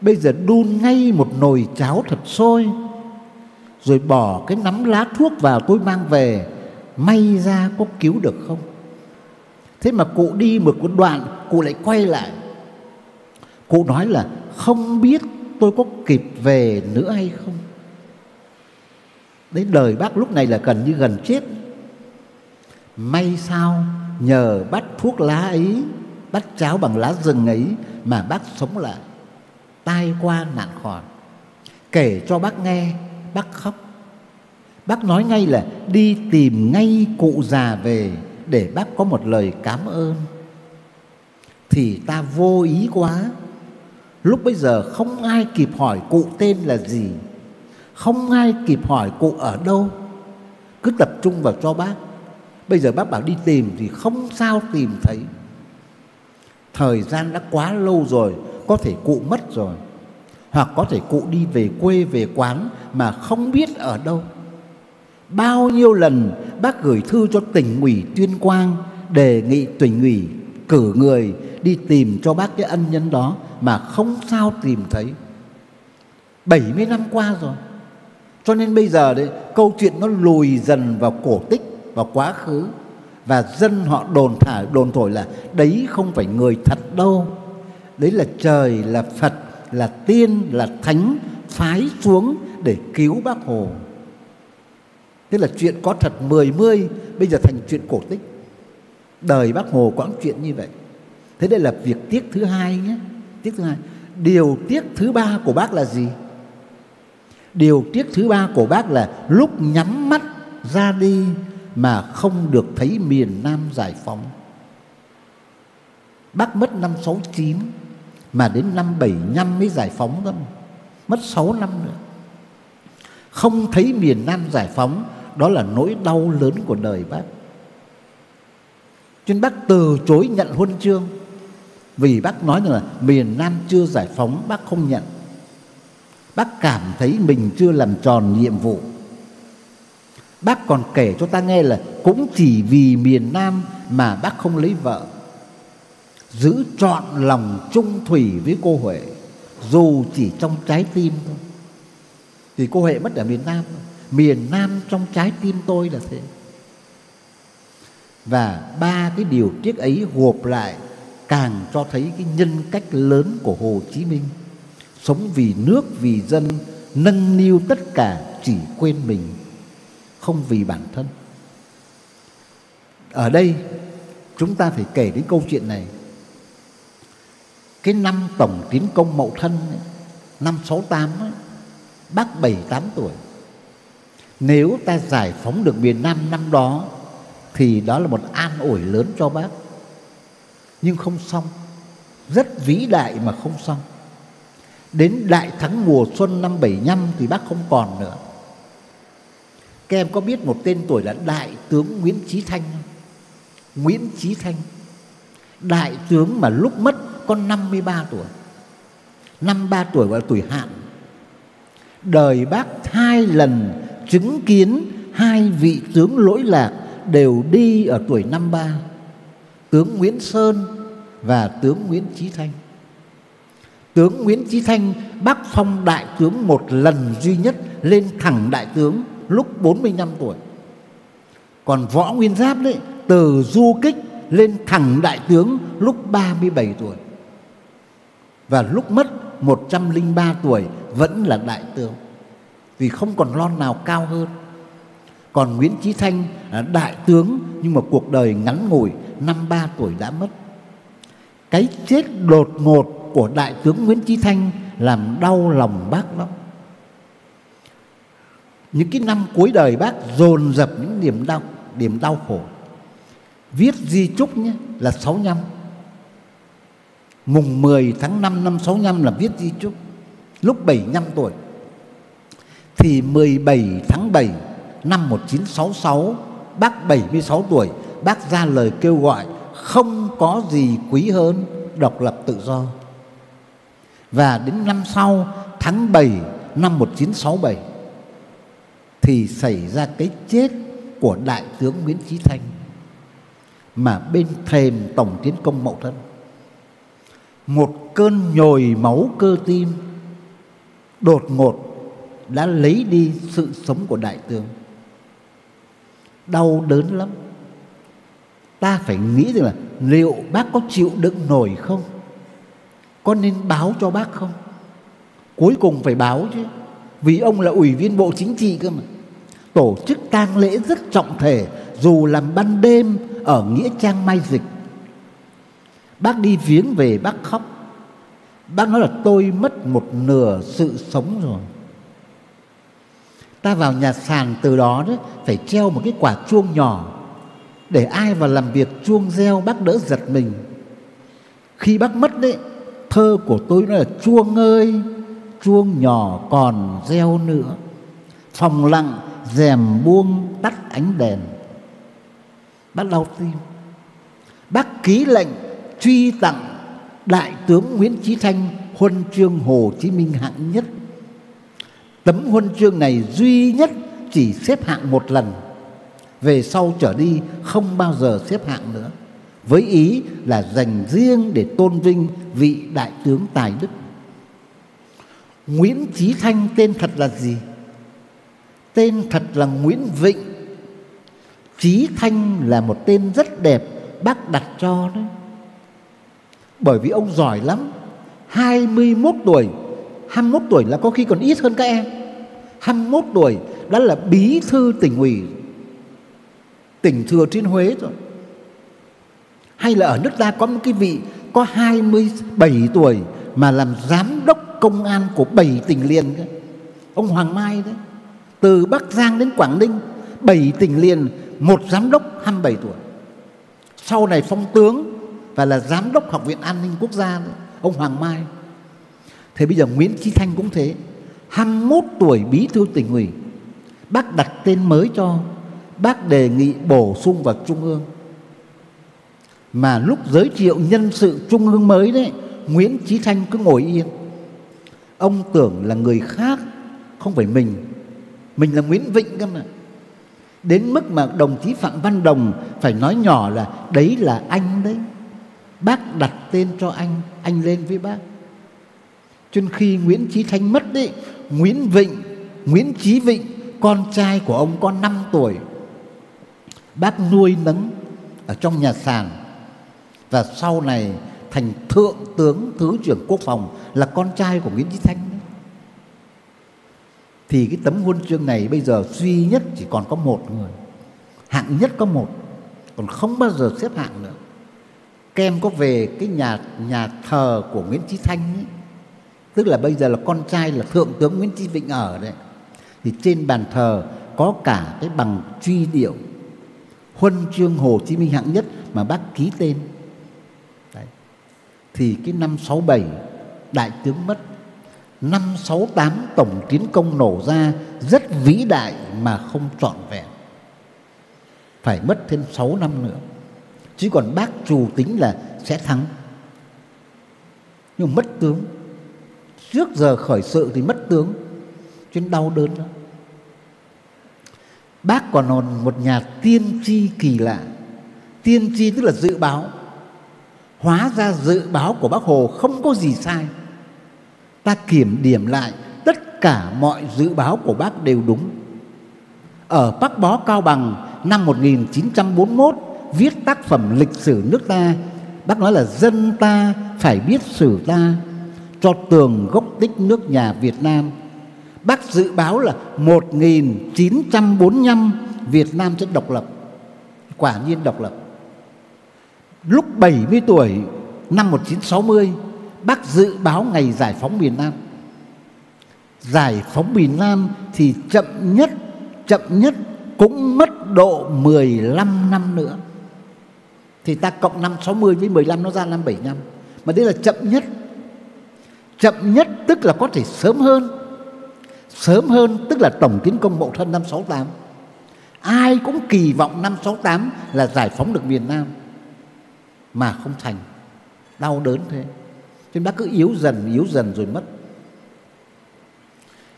Bây giờ đun ngay một nồi cháo thật sôi, rồi bỏ cái nắm lá thuốc vào tôi mang về. May ra có cứu được không? Thế mà cụ đi một cuốn đoạn, cụ lại quay lại. Cụ nói là, không biết tôi có kịp về nữa hay không? Đấy, đời bác lúc này là gần như gần chết. May sao nhờ bắt thuốc lá ấy, Bắt cháo bằng lá rừng ấy Mà bác sống lại Tai qua nạn khỏi. Kể cho bác nghe, Bác khóc. Bác nói ngay là, đi tìm ngay cụ già về. Để bác có một lời cảm ơn, Thì ta vô ý quá. Lúc bây giờ không ai kịp hỏi cụ tên là gì, không ai kịp hỏi cụ ở đâu, cứ tập trung vào cho bác. Bây giờ bác bảo đi tìm thì không sao tìm thấy. Thời gian đã quá lâu rồi, có thể cụ mất rồi, hoặc có thể cụ đi về quê, về quán mà không biết ở đâu bao nhiêu lần bác gửi thư cho tỉnh ủy tuyên quang đề nghị tỉnh ủy cử người đi tìm cho bác cái ân nhân đó mà không sao tìm thấy. 70 năm qua rồi. Cho nên bây giờ đấy, câu chuyện nó lùi dần vào cổ tích, vào quá khứ. Và dân họ đồn thả, đồn thổi là đấy không phải người thật đâu. Đấy là trời, là phật, là tiên, là thánh phái xuống để cứu bác hồ thế là chuyện có thật mười mươi, bây giờ thành chuyện cổ tích đời bác hồ quãng chuyện như vậy thế đây là việc tiếc thứ hai nhé tiếc thứ hai điều tiếc thứ ba của bác là gì Điều tiếc thứ ba của bác là lúc nhắm mắt ra đi mà không được thấy miền Nam giải phóng. Bác mất năm 69 mà đến năm 75 mới giải phóng thôi. Mất 6 năm nữa. Không thấy miền Nam giải phóng đó là nỗi đau lớn của đời bác. Chuyên bác từ chối nhận huân chương, vì bác nói rằng là miền Nam chưa giải phóng, bác không nhận. Bác cảm thấy mình chưa làm tròn nhiệm vụ. Bác còn kể cho ta nghe là cũng chỉ vì miền nam mà bác không lấy vợ. Giữ trọn lòng trung thủy với cô huệ, dù chỉ trong trái tim thôi. Thì cô huệ mất ở miền nam miền nam trong trái tim tôi là thế. Và ba cái điều tiếc ấy gộp lại càng cho thấy cái nhân cách lớn của Hồ Chí Minh. Sống vì nước vì dân nâng niu tất cả chỉ quên mình không vì bản thân. Ở đây chúng ta phải kể đến câu chuyện này. Cái năm tổng tiến công mậu thân ấy, năm 68 ấy, bác bảy tám tuổi nếu ta giải phóng được miền Nam năm đó, thì đó là một an ủi lớn cho bác. Nhưng không xong, rất vĩ đại mà không xong. Đến đại thắng mùa xuân năm 75 thì bác không còn nữa. Các em có biết một tên tuổi là đại tướng Nguyễn Chí Thanh không? Nguyễn Chí Thanh. Đại tướng mà lúc mất có 53 tuổi. 53 tuổi gọi là tuổi hạn. Đời bác hai lần chứng kiến hai vị tướng lỗi lạc đều đi ở tuổi năm ba, tướng Nguyễn Sơn và tướng Nguyễn Chí Thanh. Tướng Nguyễn Chí Thanh bác phong đại tướng một lần duy nhất lên thẳng đại tướng lúc 45 tuổi. Còn võ nguyên giáp đấy, từ du kích lên thẳng đại tướng lúc 37 tuổi. Và lúc mất 103 tuổi vẫn là đại tướng vì không còn lon nào cao hơn. Còn Nguyễn Chí Thanh là đại tướng, nhưng mà cuộc đời ngắn ngủi, năm ba tuổi đã mất. Cái chết đột ngột của đại tướng Nguyễn Chí Thanh làm đau lòng bác lắm. Những cái năm cuối đời bác dồn dập những niềm đau niềm đau khổ. Viết di chúc nhé, là 65 mùng 10 tháng 5 năm 65 là viết di chúc. Lúc 75 tuổi thì 17 tháng 7 năm 1966 bác 76 tuổi, bác ra lời kêu gọi không có gì quý hơn độc lập tự do. Và đến năm sau, tháng 7 năm 1967 thì xảy ra cái chết của đại tướng Nguyễn Chí Thanh, mà bên thềm tổng tiến công Mậu Thân. Một cơn nhồi máu cơ tim đột ngột đã lấy đi sự sống của đại tướng. Đau đớn lắm. Ta phải nghĩ rằng là liệu bác có chịu đựng nổi không? Có nên báo cho bác không? Cuối cùng phải báo chứ. Vì ông là ủy viên bộ chính trị cơ mà. Tổ chức tang lễ rất trọng thể, dù làm ban đêm ở nghĩa trang mai dịch. Bác đi viếng về, bác khóc. Bác nói là tôi mất một nửa sự sống rồi ta vào nhà sàn từ đó đấy phải treo một cái quả chuông nhỏ để ai vào làm việc chuông reo bác đỡ giật mình. Khi bác mất đấy, thơ của tôi nói là chuông ơi, chuông nhỏ còn reo nữa, phòng lặng rèm buông tắt ánh đèn. Bác đau tim. Bác ký lệnh truy tặng đại tướng nguyễn chí thanh huân chương hồ chí minh hạng nhất tấm huân chương này duy nhất chỉ xếp hạng một lần. Về sau trở đi không bao giờ xếp hạng nữa. Với ý là dành riêng để tôn vinh vị đại tướng tài đức. Nguyễn Chí Thanh tên thật là gì? Tên thật là Nguyễn Vịnh. Chí Thanh là một tên rất đẹp, Bác đặt cho đấy. Bởi vì ông giỏi lắm 21 tuổi 21 tuổi là có khi còn ít hơn các em. 21 tuổi đã là bí thư tỉnh ủy tỉnh Thừa Thiên Huế rồi. Hay là ở nước ta có một cái vị có 27 tuổi mà làm giám đốc công an của 7 tỉnh liền cơ. ông Hoàng Mai đấy. Từ Bắc Giang đến Quảng Ninh 7 tỉnh liền một giám đốc 27 tuổi. Sau này phong tướng và là giám đốc học viện an ninh quốc gia đấy, ông Hoàng Mai thế bây giờ Nguyễn Chí Thanh cũng thế. 21 tuổi bí thư tỉnh ủy. Bác đặt tên mới cho, bác đề nghị bổ sung vào trung ương. Mà lúc giới thiệu nhân sự trung ương mới đấy, Nguyễn Chí Thanh cứ ngồi yên. Ông tưởng là người khác, không phải mình. Mình là Nguyễn Vịnh cơ mà. Đến mức mà đồng chí Phạm Văn Đồng phải nói nhỏ là đấy là anh đấy. Bác đặt tên cho anh anh lên với bác cho nên khi Nguyễn Chí Thanh mất đấy Nguyễn Vịnh Nguyễn Chí Vịnh con trai của ông có 5 tuổi. Bác nuôi nấng ở trong nhà sàn. Và sau này thành thượng tướng thứ trưởng quốc phòng là con trai của Nguyễn Chí Thanh đấy. thì cái tấm huân chương này bây giờ duy nhất chỉ còn có một người. Hạng nhất có một còn không bao giờ xếp hạng nữa. Kem có về cái nhà nhà thờ của Nguyễn Chí Thanh ấy, tức là bây giờ là con trai là thượng tướng Nguyễn Chí Vịnh ở đấy. Thì trên bàn thờ có cả cái bằng truy điệu huân chương Hồ Chí Minh hạng nhất mà bác ký tên. Đấy. thì cái năm 67 đại tướng mất. Năm 68 tổng tiến công nổ ra, rất vĩ đại mà không trọn vẹn. Phải mất thêm 6 năm nữa. Chứ còn bác chủ tính là sẽ thắng. Nhưng mất tướng trước giờ khởi sự thì mất tướng chuyện đau đớn lắm. Bác còn còn một nhà tiên tri kỳ lạ. Tiên tri tức là dự báo. Hóa ra dự báo của bác hồ không có gì sai. Ta kiểm điểm lại, tất cả mọi dự báo của bác đều đúng. Ở Bắc Bó Cao Bằng, năm 1941 viết tác phẩm lịch sử nước ta, bác nói là dân ta phải biết sử ta cho tường gốc tích nước nhà Việt Nam. Bác dự báo là 1945 Việt Nam sẽ độc lập. Quả nhiên độc lập. Lúc 70 tuổi, năm 1960 bác dự báo ngày giải phóng miền Nam. Giải phóng miền Nam thì chậm nhất chậm nhất cũng mất độ 15 năm nữa. Thì ta cộng năm 60 với 15 nó ra năm 75 mà đây là chậm nhất chậm nhất tức là có thể sớm hơn. Sớm hơn tức là tổng tiến công mậu thân năm 68 ai cũng kỳ vọng năm 68 là giải phóng được miền Nam, mà không thành. Đau đớn thế. Cho nên bác cứ yếu dần yếu dần rồi mất.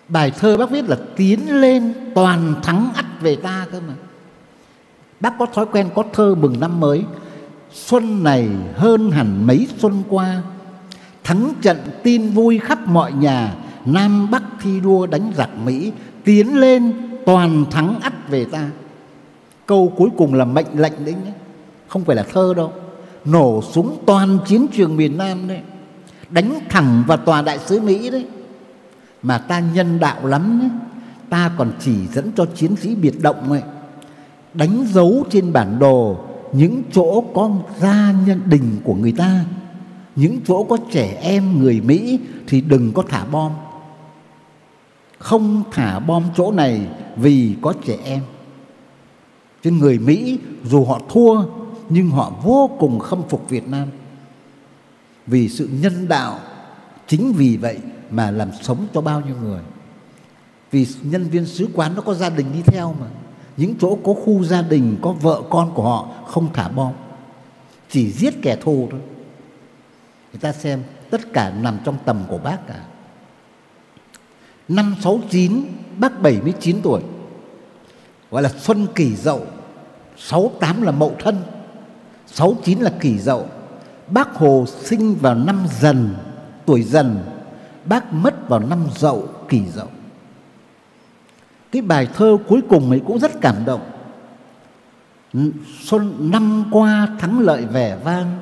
Bài thơ bác viết là tiến lên toàn thắng ắt về ta cơ mà. Bác có thói quen có thơ mừng năm mới, xuân này hơn hẳn mấy xuân qua thắng trận tin vui khắp mọi nhà, nam bắc thi đua đánh giặc mỹ, tiến lên toàn thắng ắt về ta. Câu cuối cùng là mệnh lệnh đấy nhé, không phải là thơ đâu, nổ súng toàn chiến trường miền nam đấy, đánh thẳng vào tòa đại sứ mỹ đấy. Mà ta nhân đạo lắm đấy ta còn chỉ dẫn cho chiến sĩ biệt động ấy, đánh dấu trên bản đồ những chỗ có gia nhân đình của người ta những chỗ có trẻ em, người mỹ thì đừng có thả bom. Không thả bom chỗ này vì có trẻ em. Chứ người mỹ, dù họ thua, nhưng họ vô cùng khâm phục việt nam. Vì sự nhân đạo chính vì vậy mà làm sống cho bao nhiêu người. Vì nhân viên sứ quán nó có gia đình đi theo mà. Những chỗ có khu gia đình, có vợ con của họ không thả bom. Chỉ giết kẻ thù thôi người ta xem, tất cả nằm trong tầm của bác cả. Năm 69 bác 79 tuổi. Gọi là xuân kỷ dậu. 68 là mậu thân. 69 là kỷ dậu. Bác hồ sinh vào năm dần, tuổi dần. Bác mất vào năm dậu, kỷ dậu. Cái bài thơ cuối cùng ấy cũng rất cảm động. Xuân năm qua thắng lợi vẻ vang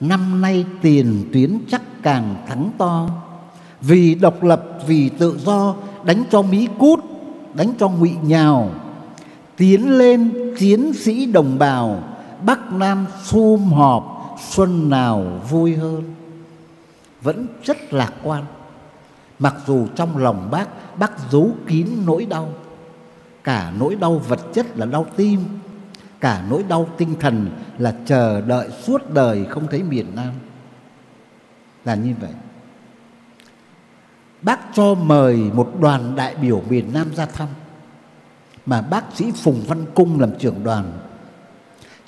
năm nay tiền tuyến chắc càng thắng to. Vì độc lập, vì tự do, đánh cho mỹ cút, đánh cho ngụy nhào. Tiến lên chiến sĩ đồng bào, bắc nam sum họp, xuân nào vui hơn. Vẫn rất lạc quan. Mặc dù trong lòng bác bác giấu kín nỗi đau. Cả nỗi đau vật chất là đau tim cả nỗi đau tinh thần là chờ đợi suốt đời không thấy miền Nam. Là như vậy. Bác cho mời một đoàn đại biểu miền Nam ra thăm, mà bác sĩ Phùng Văn Cung làm trưởng đoàn.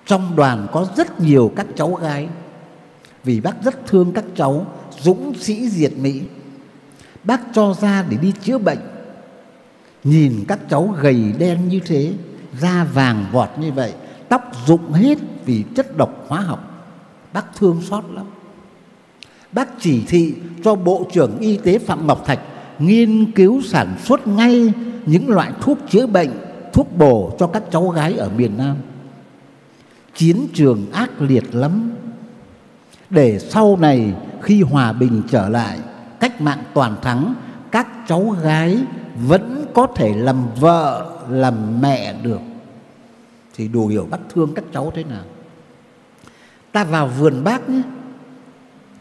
Trong đoàn có rất nhiều các cháu gái, vì bác rất thương các cháu dũng sĩ diệt Mỹ. Bác cho ra để đi chữa bệnh. Nhìn các cháu gầy đen như thế da vàng vọt như vậy, tóc rụng hết vì chất độc hóa học. Bác thương xót lắm. Bác chỉ thị cho bộ trưởng y tế phạm ngọc thạch nghiên cứu sản xuất ngay những loại thuốc chữa bệnh, thuốc bổ cho các cháu gái ở miền nam. Chiến trường ác liệt lắm. Để sau này khi hòa bình trở lại, cách mạng toàn thắng, các cháu gái vẫn có thể làm vợ, làm mẹ được thì đủ hiểu bác thương các cháu thế nào. Ta vào vườn bác nhé.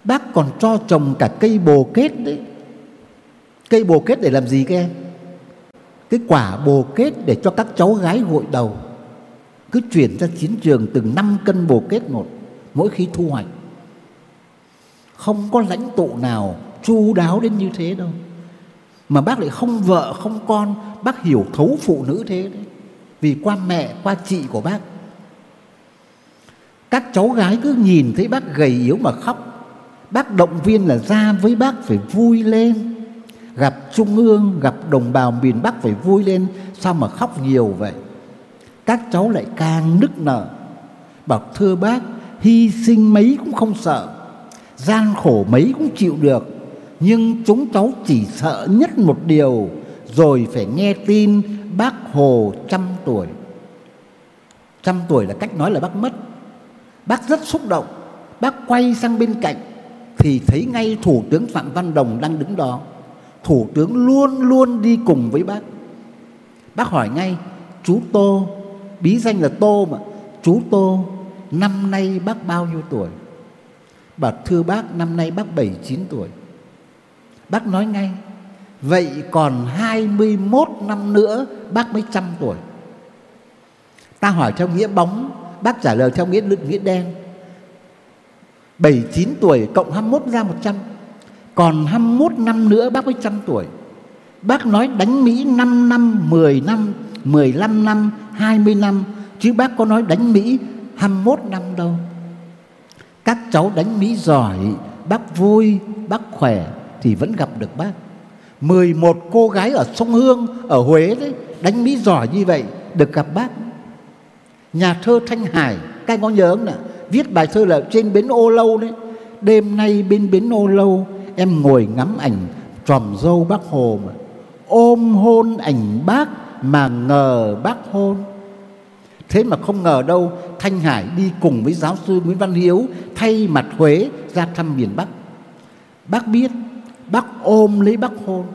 Bác còn cho trồng cả cây bồ kết đấy. Cây bồ kết để làm gì các em? Cái quả bồ kết để cho các cháu gái gội đầu. Cứ chuyển ra chiến trường từng 5 cân bồ kết một, Mỗi khi thu hoạch. Không có lãnh tụ nào chu đáo đến như thế đâu. Mà bác lại không vợ, không con, Bác hiểu thấu phụ nữ thế đấy. Vì qua mẹ qua chị của bác. Các cháu gái cứ nhìn thấy bác gầy yếu mà khóc. Bác động viên là ra với bác phải vui lên. Gặp Trung ương, gặp đồng bào miền Bắc phải vui lên. Sao mà khóc nhiều vậy? Các cháu lại càng nức nở. Bảo thưa bác Hy sinh mấy cũng không sợ. Gian khổ mấy cũng chịu được. Nhưng chúng cháu chỉ sợ nhất một điều Rồi phải nghe tin bác Hồ trăm tuổi. Trăm tuổi là cách nói là bác mất. Bác rất xúc động. Bác quay sang bên cạnh Thì thấy ngay Thủ tướng Phạm Văn Đồng đang đứng đó. Thủ tướng luôn luôn đi cùng với bác. Bác hỏi ngay, Chú Tô, Bí danh là Tô mà. Chú Tô, Năm nay bác bao nhiêu tuổi? Bảo, thưa bác, năm nay bác 79 tuổi. Bác nói ngay Vậy còn 21 năm nữa bác mới trăm tuổi. Ta hỏi theo nghĩa bóng Bác trả lời theo nghĩa lực nghĩa đen. 79 tuổi cộng 21 ra 100 Còn 21 năm nữa bác mới trăm tuổi. Bác nói đánh Mỹ 5 năm, 10 năm, 15 năm, 20 năm. Chứ bác có nói đánh Mỹ 21 năm đâu. Các cháu đánh Mỹ giỏi Bác vui, bác khỏe Thì vẫn gặp được bác. 11 cô gái ở sông Hương, Ở Huế đấy, Đánh Mỹ giỏi như vậy, Được gặp bác. Nhà thơ Thanh Hải, Các anh có nhớ không nè Viết bài thơ là trên bến ô lâu đấy. Đêm nay bên bến ô lâu, Em ngồi ngắm ảnh tròm dâu bác Hồ mà. Ôm hôn ảnh bác Mà ngờ bác hôn. Thế mà không ngờ đâu, Thanh Hải đi cùng với giáo sư Nguyễn Văn Hiếu Thay mặt Huế ra thăm miền Bắc. Bác biết Bác ôm lấy bác hôn.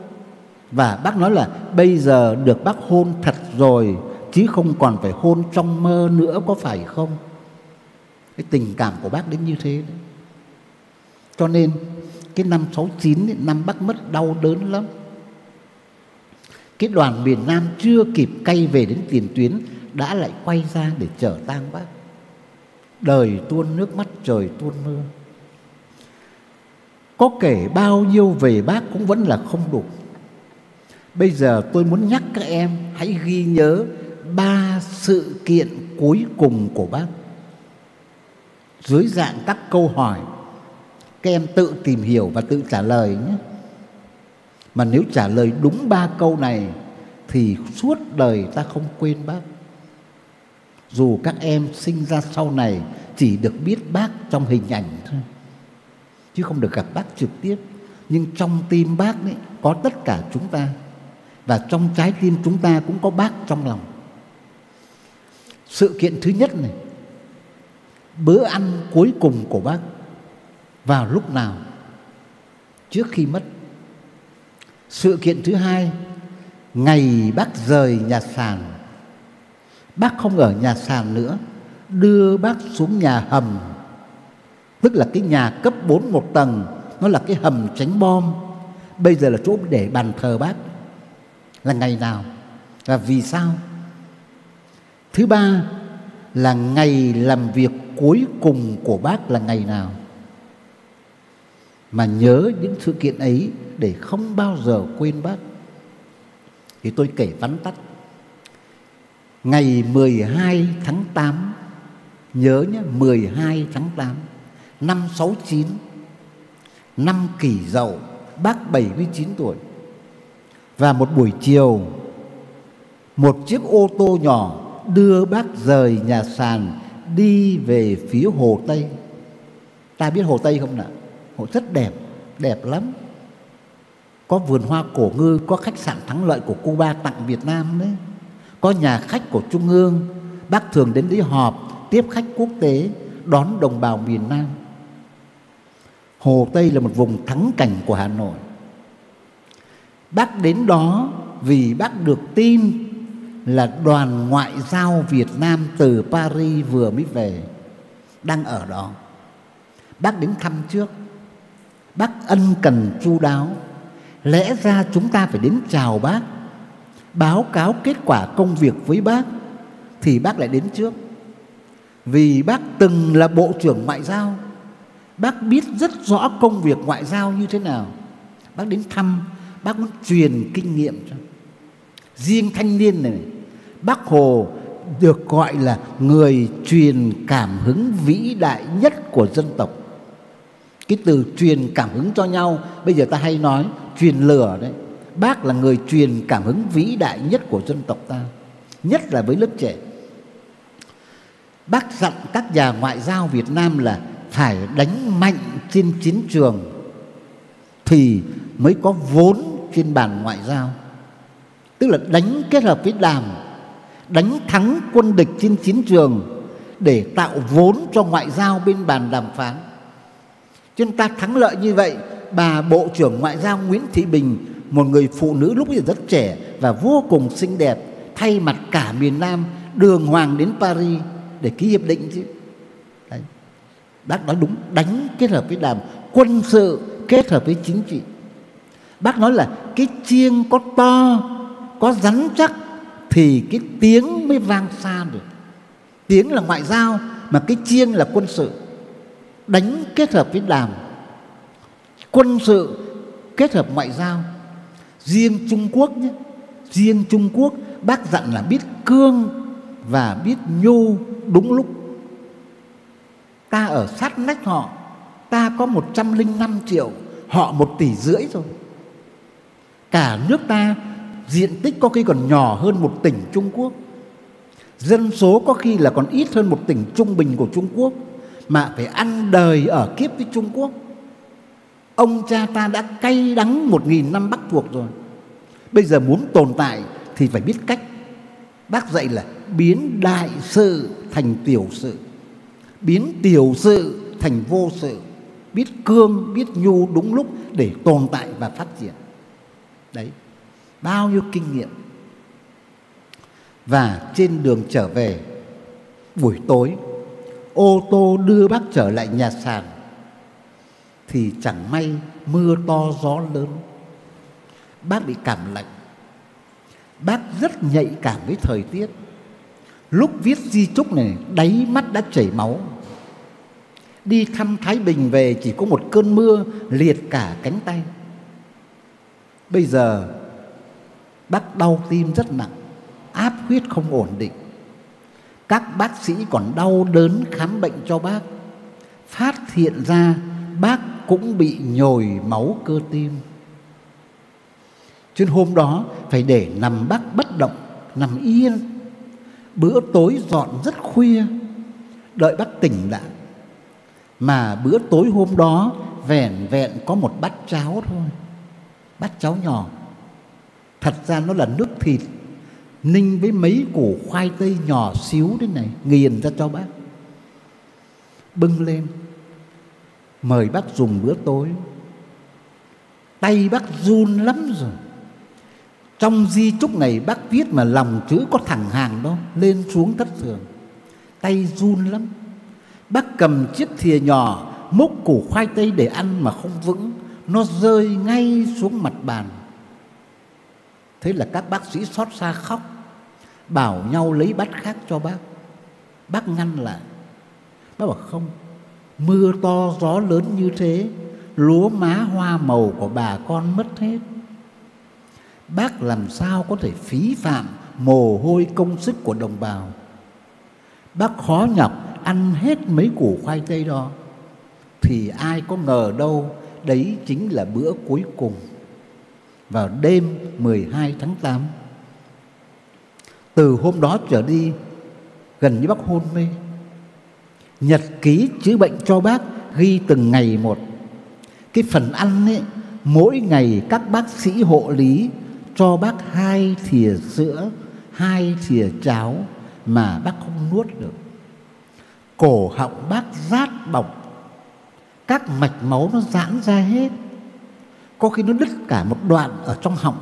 Và bác nói là Bây giờ được bác hôn thật rồi Chứ không còn phải hôn trong mơ nữa Có phải không? Cái tình cảm của bác đến như thế đấy. Cho nên Cái năm 69 ấy, Năm bác mất đau đớn lắm. Cái đoàn miền Nam chưa kịp cay về đến tiền tuyến đã lại quay ra để chở tang bác. Đời tuôn nước mắt trời tuôn mưa có kể bao nhiêu về bác cũng vẫn là không đủ. Bây giờ tôi muốn nhắc các em hãy ghi nhớ ba sự kiện cuối cùng của bác. Dưới dạng các câu hỏi, các em tự tìm hiểu và tự trả lời nhé. Mà nếu trả lời đúng ba câu này thì suốt đời ta không quên bác. Dù các em sinh ra sau này, chỉ được biết bác trong hình ảnh thôi chứ không được gặp bác trực tiếp. Nhưng trong tim bác ấy, có tất cả chúng ta. Và trong trái tim chúng ta cũng có bác trong lòng. Sự kiện thứ nhất này, bữa ăn cuối cùng của bác, vào lúc nào? Trước khi mất. Sự kiện thứ hai, ngày bác rời nhà sàn. Bác không ở nhà sàn nữa, Đưa bác xuống nhà hầm. Tức là cái nhà cấp 4 một tầng, Nó là cái hầm tránh bom. Bây giờ là chỗ để bàn thờ bác. Là ngày nào Và vì sao? Thứ ba là ngày làm việc cuối cùng của bác là ngày nào? Mà nhớ những sự kiện ấy Để không bao giờ quên bác. Thì tôi kể vắn tắt. Ngày 12 tháng 8 Nhớ nhé 12 tháng 8 Năm 69 Năm kỷ dậu, Bác 79 tuổi. Và một buổi chiều, Một chiếc ô tô nhỏ Đưa bác rời nhà sàn Đi về phía Hồ Tây. Ta biết Hồ Tây không nào? Hồ rất đẹp Đẹp lắm. Có vườn hoa cổ ngư, Có khách sạn thắng lợi của Cuba tặng Việt Nam đấy. Có nhà khách của Trung ương, Bác thường đến đấy họp, Tiếp khách quốc tế, Đón đồng bào miền Nam. Hồ Tây là một vùng thắng cảnh của Hà Nội Bác đến đó vì bác được tin là đoàn ngoại giao Việt Nam từ Paris vừa mới về đang ở đó. Bác đến thăm trước. Bác ân cần chu đáo, lẽ ra chúng ta phải đến chào bác báo cáo kết quả công việc với bác thì bác lại đến trước vì bác từng là bộ trưởng ngoại giao bác biết rất rõ công việc ngoại giao như thế nào. Bác đến thăm, bác muốn truyền kinh nghiệm cho. Riêng thanh niên này, bác hồ được gọi là người truyền cảm hứng vĩ đại nhất của dân tộc. Cái từ truyền cảm hứng cho nhau, bây giờ ta hay nói truyền lửa đấy. Bác là người truyền cảm hứng vĩ đại nhất của dân tộc ta, nhất là với lớp trẻ. Bác dặn các nhà ngoại giao việt nam là phải đánh mạnh trên chiến trường thì mới có vốn trên bàn ngoại giao. Tức là đánh kết hợp với đàm, đánh thắng quân địch trên chiến trường để tạo vốn cho ngoại giao bên bàn đàm phán. Cho nên ta thắng lợi như vậy, bà bộ trưởng ngoại giao Nguyễn Thị Bình, một người phụ nữ lúc bây giờ rất trẻ và vô cùng xinh đẹp, thay mặt cả miền Nam, đường hoàng đến Paris để ký hiệp định chứ bác nói đúng, đánh kết hợp với đàm, quân sự kết hợp với chính trị. Bác nói là cái chiêng có to, có rắn chắc thì cái tiếng mới vang xa được. Tiếng là ngoại giao, mà cái chiêng là quân sự. Đánh kết hợp với đàm, quân sự kết hợp ngoại giao. Riêng Trung Quốc nhé, riêng Trung Quốc, bác dặn là biết cương và biết nhu đúng lúc ta ở sát nách họ, ta có 105 triệu, họ một tỷ rưỡi rồi. Cả nước ta, diện tích có khi còn nhỏ hơn một tỉnh Trung Quốc. Dân số có khi là còn ít hơn một tỉnh trung bình của Trung Quốc. Mà phải ăn đời ở kiếp với Trung Quốc. Ông cha ta đã cay đắng một nghìn năm bắc thuộc rồi. Bây giờ muốn tồn tại thì phải biết cách. Bác dạy là biến đại sự thành tiểu sự biến tiểu sự thành vô sự, biết cương, biết nhu đúng lúc để tồn tại và phát triển. Đấy, bao nhiêu kinh nghiệm. Và trên đường trở về, buổi tối, ô tô đưa bác trở lại nhà sàn, thì chẳng may mưa to gió lớn. Bác bị cảm lạnh. Bác rất nhạy cảm với thời tiết. Lúc viết di trúc này, đáy mắt đã chảy máu đi thăm thái bình về chỉ có một cơn mưa liệt cả cánh tay. Bây giờ, bác đau tim rất nặng, áp huyết không ổn định. Các bác sĩ còn đau đớn khám bệnh cho bác. Phát hiện ra bác cũng bị nhồi máu cơ tim. Cho nên hôm đó phải để nằm bác bất động, nằm yên. Bữa tối dọn rất khuya. Đợi bác tỉnh lại mà bữa tối hôm đó, vẻn vẹn có một bát cháo thôi. Bát cháo nhỏ. Thật ra nó là nước thịt, ninh với mấy củ khoai tây nhỏ xíu thế này, nghiền ra cho bác. Bưng lên. Mời bác dùng bữa tối. Tay bác run lắm rồi. Trong di chúc này bác viết mà lòng chữ có thẳng hàng đâu lên xuống thất thường. Tay run lắm bác cầm chiếc thìa nhỏ, múc củ khoai tây để ăn mà không vững, nó rơi ngay xuống mặt bàn. Thế là các bác sĩ xót xa khóc, bảo nhau lấy bát khác cho bác. Bác ngăn lại. Bác bảo, không, mưa to, gió lớn như thế, lúa má hoa màu của bà con mất hết. Bác làm sao có thể phí phạm mồ hôi công sức của đồng bào? Bác khó nhọc ăn hết mấy củ khoai tây đó. Thì ai có ngờ đâu, đấy chính là bữa cuối cùng. Vào đêm 12 tháng 8 từ hôm đó trở đi, gần như bác hôn mê. Nhật ký chữa bệnh cho bác ghi từng ngày một. Cái phần ăn ấy, mỗi ngày các bác sĩ hộ lý cho bác hai thìa sữa, hai thìa cháo mà bác không nuốt được. Cổ họng bác rát bỏng các mạch máu nó giãn ra hết. Có khi nó đứt cả một đoạn ở trong họng.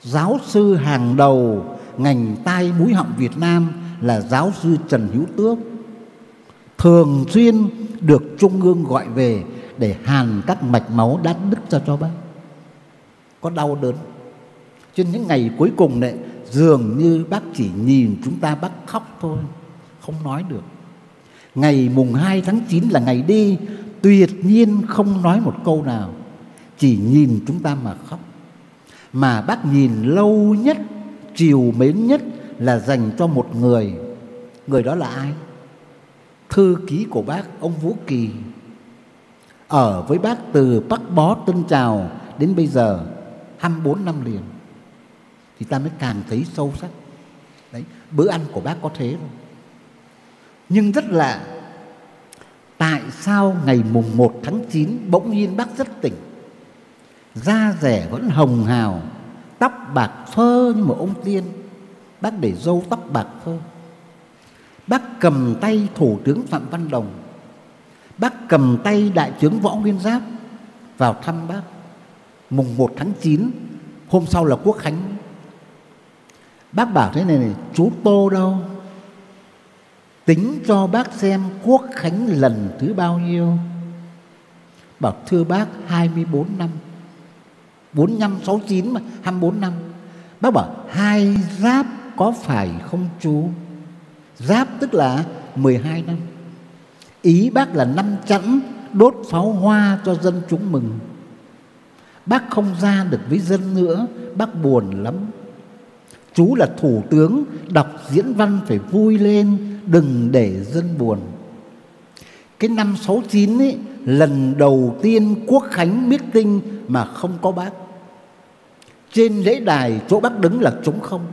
Giáo sư hàng đầu ngành tai mũi họng Việt Nam là giáo sư Trần Hữu Tước, thường xuyên được trung ương gọi về để hàn các mạch máu đã đứt ra cho bác. Có đau đớn. Trên những ngày cuối cùng này dường như bác chỉ nhìn chúng ta bác khóc thôi, không nói được. Ngày mùng 2 tháng 9 là ngày đi, tuyệt nhiên không nói một câu nào, chỉ nhìn chúng ta mà khóc. Mà bác nhìn lâu nhất, chiều mến nhất là dành cho một người. Người đó là ai? Thư ký của bác, ông vũ kỳ. Ở với bác từ bắc bó tân trào đến bây giờ 24 năm liền thì ta mới càng thấy sâu sắc. Đấy, bữa ăn của bác có thế thôi nhưng rất là, tại sao ngày mùng 1 tháng 9 bỗng nhiên bác rất tỉnh? Da rẻ vẫn hồng hào, tóc bạc phơ như một ông tiên. Bác để râu tóc bạc phơ. Bác cầm tay thủ tướng phạm văn đồng. Bác cầm tay đại tướng võ nguyên giáp vào thăm bác. Mùng 1 tháng 9 hôm sau là quốc khánh bác bảo thế này này, chú tô đâu? Tính cho bác xem quốc khánh lần thứ bao nhiêu. Bảo thưa bác 24 năm. 45 69 mà 24 năm. Bác bảo hai giáp có phải không chú? Giáp tức là 12 năm. Ý bác là năm chẵn đốt pháo hoa cho dân chúng mừng. Bác không ra được với dân nữa, bác buồn lắm chú là thủ tướng, đọc diễn văn phải vui lên, đừng để dân buồn. Cái năm 69 ấy, lần đầu tiên quốc khánh meeting mà không có bác. Trên lễ đài, chỗ bác đứng là trống không.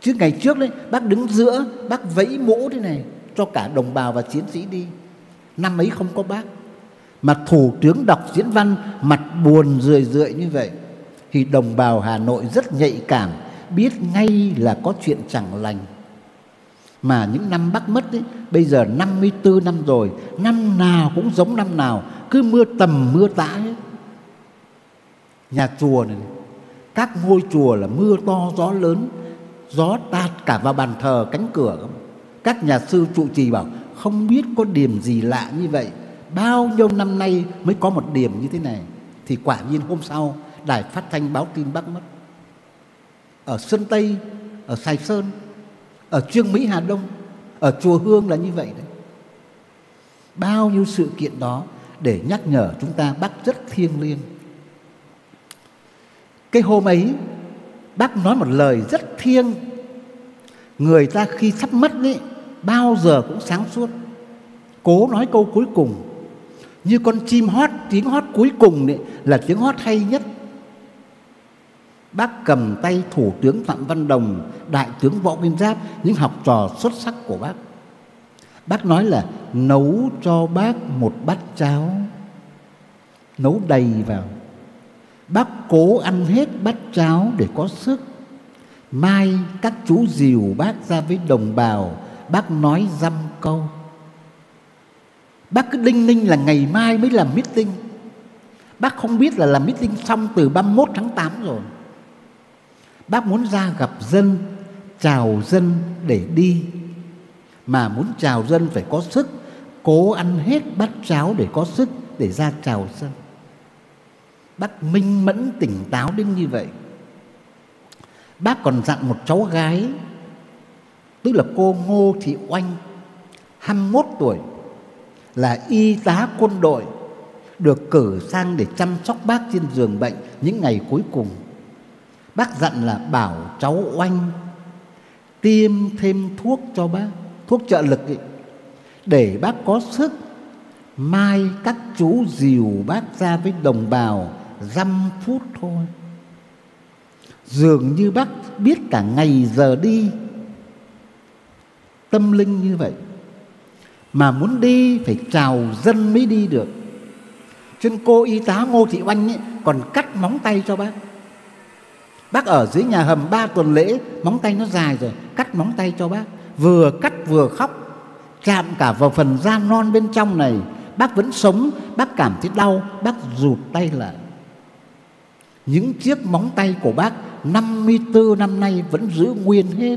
Chứ ngày trước đấy, bác đứng giữa, bác vẫy mũ thế này, cho cả đồng bào và chiến sĩ đi. Năm ấy không có bác. Mà thủ tướng đọc diễn văn, mặt buồn rười rượi như vậy. Thì đồng bào Hà Nội rất nhạy cảm biết ngay là có chuyện chẳng lành. Mà những năm bác mất ấy, bây giờ 54 năm rồi năm nào cũng giống năm nào cứ mưa tầm mưa tã ấy. nhà chùa này các ngôi chùa là mưa to gió lớn gió tạt cả vào bàn thờ cánh cửa. Các nhà sư trụ trì bảo không biết có điểm gì lạ như vậy bao nhiêu năm nay mới có một điểm như thế này? Thì quả nhiên hôm sau đài phát thanh báo tin bác mất ở Sơn Tây ở Sài Sơn ở Trương Mỹ Hà Đông ở chùa Hương là như vậy đấy. Bao nhiêu sự kiện đó để nhắc nhở chúng ta bác rất thiêng liêng. Cái hôm ấy bác nói một lời rất thiêng. Người ta khi sắp mất ấy bao giờ cũng sáng suốt. Cố nói câu cuối cùng. Như con chim hót tiếng hót cuối cùng ấy, là tiếng hót hay nhất bác cầm tay thủ tướng phạm văn đồng, đại tướng võ nguyên giáp, những học trò xuất sắc của bác. Bác nói là nấu cho bác một bát cháo, nấu đầy vào. Bác cố ăn hết bát cháo để có sức. Mai các chú dìu bác ra với đồng bào, bác nói dăm câu. Bác cứ đinh ninh là ngày mai mới làm meeting. Bác không biết là làm meeting xong từ 31 tháng 8 rồi bác muốn ra gặp dân, chào dân để đi. Mà muốn chào dân phải có sức, cố ăn hết bát cháo để có sức để ra chào dân. Bác minh mẫn tỉnh táo đến như vậy. Bác còn dặn một cháu gái, tức là cô ngô thị oanh 21 tuổi, là y tá quân đội, được cử sang để chăm sóc bác trên giường bệnh những ngày cuối cùng bác dặn là bảo cháu oanh tiêm thêm thuốc cho bác thuốc trợ lực ấy, để bác có sức mai các chú dìu bác ra với đồng bào dăm phút thôi. Dường như bác biết cả ngày giờ đi tâm linh như vậy mà muốn đi phải chào dân mới đi được. Trên cô y tá ngô thị oanh ấy, còn cắt móng tay cho bác bác ở dưới nhà hầm ba tuần lễ, móng tay nó dài rồi, cắt móng tay cho bác. Vừa cắt vừa khóc, chạm cả vào phần da non bên trong này. Bác vẫn sống, bác cảm thấy đau, bác rụt tay lại. Những chiếc móng tay của bác 54 năm nay vẫn giữ nguyên hết.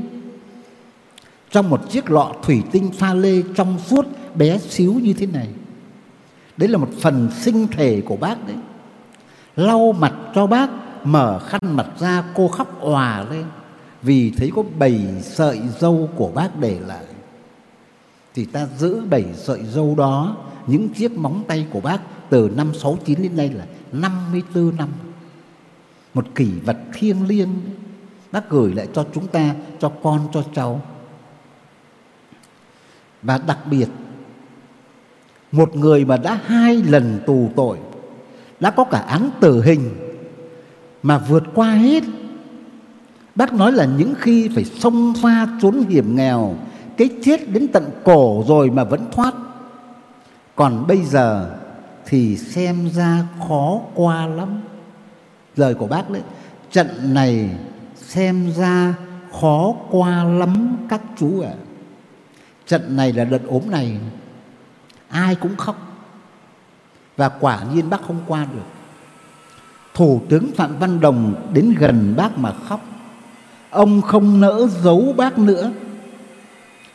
Trong một chiếc lọ thủy tinh pha lê trong suốt, bé xíu như thế này. Đấy là một phần sinh thể của bác đấy. Lau mặt cho bác mở khăn mặt ra, cô khóc òa lên. Vì thấy có bảy sợi dâu của bác để lại. Thì ta giữ bảy sợi dâu đó, những chiếc móng tay của bác từ năm 69 đến nay là 54 năm. Một kỷ vật thiêng liêng. Bác gửi lại cho chúng ta, cho con, cho cháu. Và đặc biệt, một người mà đã hai lần tù tội, đã có cả án tử hình mà vượt qua hết. Bác nói là những khi phải xông pha trốn hiểm nghèo, cái chết đến tận cổ rồi mà vẫn thoát. Còn bây giờ thì xem ra khó qua lắm. Lời của bác đấy, trận này xem ra khó qua lắm các chú ạ. À. trận này là đợt ốm này, ai cũng khóc. Và quả nhiên bác không qua được thủ tướng phạm văn đồng đến gần bác mà khóc. Ông không nỡ giấu bác nữa.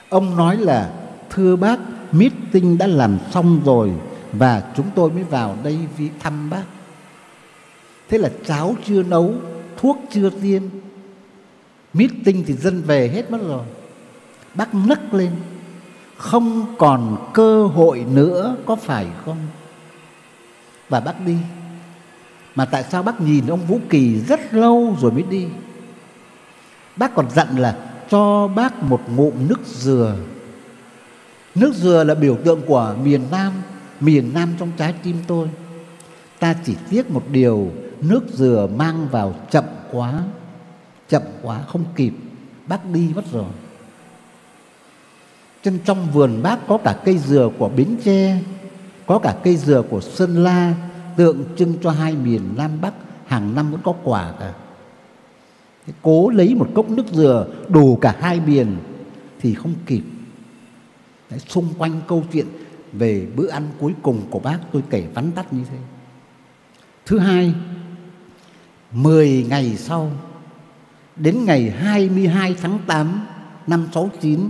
Ông nói là, thưa bác, meeting đã làm xong rồi và chúng tôi mới vào đây vì thăm bác. Thế là cháo chưa nấu, thuốc chưa tiêm. Meeting thì dân về hết mất rồi. Bác nấc lên. Không còn cơ hội nữa, có phải không? Và bác đi mà tại sao bác nhìn ông vũ kỳ rất lâu rồi mới đi? Bác còn dặn là cho bác một ngụm nước dừa. Nước dừa là biểu tượng của miền nam miền nam trong trái tim tôi. Ta chỉ tiếc một điều, nước dừa mang vào chậm quá. Chậm quá không kịp, bác đi mất rồi. Trên trong vườn bác có cả cây dừa của Bến Tre, có cả cây dừa của Sơn La tượng trưng cho hai miền Nam Bắc hàng năm vẫn có quả cả. Cố lấy một cốc nước dừa đủ cả hai miền thì không kịp. Đấy, xung quanh câu chuyện về bữa ăn cuối cùng của bác tôi kể vắn tắt như thế. Thứ hai 10 ngày sau đến ngày 22 tháng 8 năm 69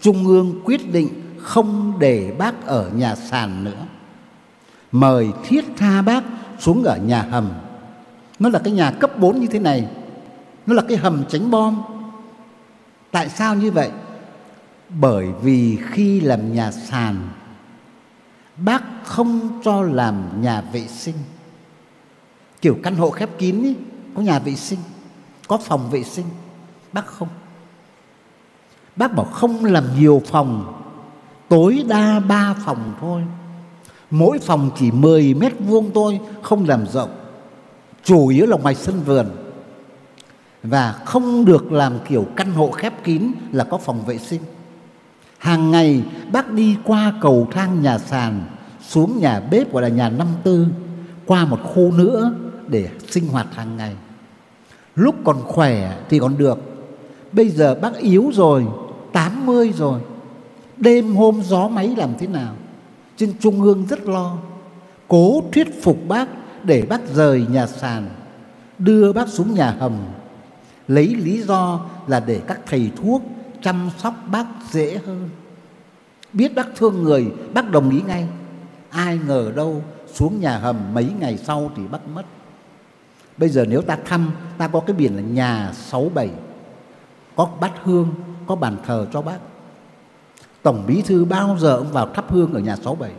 Trung ương quyết định không để bác ở nhà sàn nữa mời thiết tha bác xuống ở nhà hầm. Nó là cái nhà cấp 4 như thế này. Nó là cái hầm tránh bom. Tại sao như vậy? Bởi vì khi làm nhà sàn bác không cho làm nhà vệ sinh. Kiểu căn hộ khép kín ý, có nhà vệ sinh có phòng vệ sinh. Bác không. Bác bảo không làm nhiều phòng tối đa ba phòng thôi mỗi phòng chỉ 10 mét vuông thôi, không làm rộng. Chủ yếu là ngoài sân vườn. Và không được làm kiểu căn hộ khép kín là có phòng vệ sinh. Hàng ngày, bác đi qua cầu thang nhà sàn, xuống nhà bếp gọi là nhà năm tư, qua một khu nữa để sinh hoạt hàng ngày. Lúc còn khỏe thì còn được. Bây giờ bác yếu rồi 80 rồi. Đêm hôm gió máy làm thế nào? Trên trung ương rất lo. Cố thuyết phục bác để bác rời nhà sàn, đưa bác xuống nhà hầm. Lấy lý do là để các thầy thuốc chăm sóc bác dễ hơn. Biết bác thương người, bác đồng ý ngay. Ai ngờ đâu, xuống nhà hầm mấy ngày sau thì bác mất. Bây giờ nếu ta thăm, ta có cái biển là nhà sáu bảy. Có bát hương, có bàn thờ cho bác tổng bí thư bao giờ ông vào thắp hương ở nhà sáu bảy.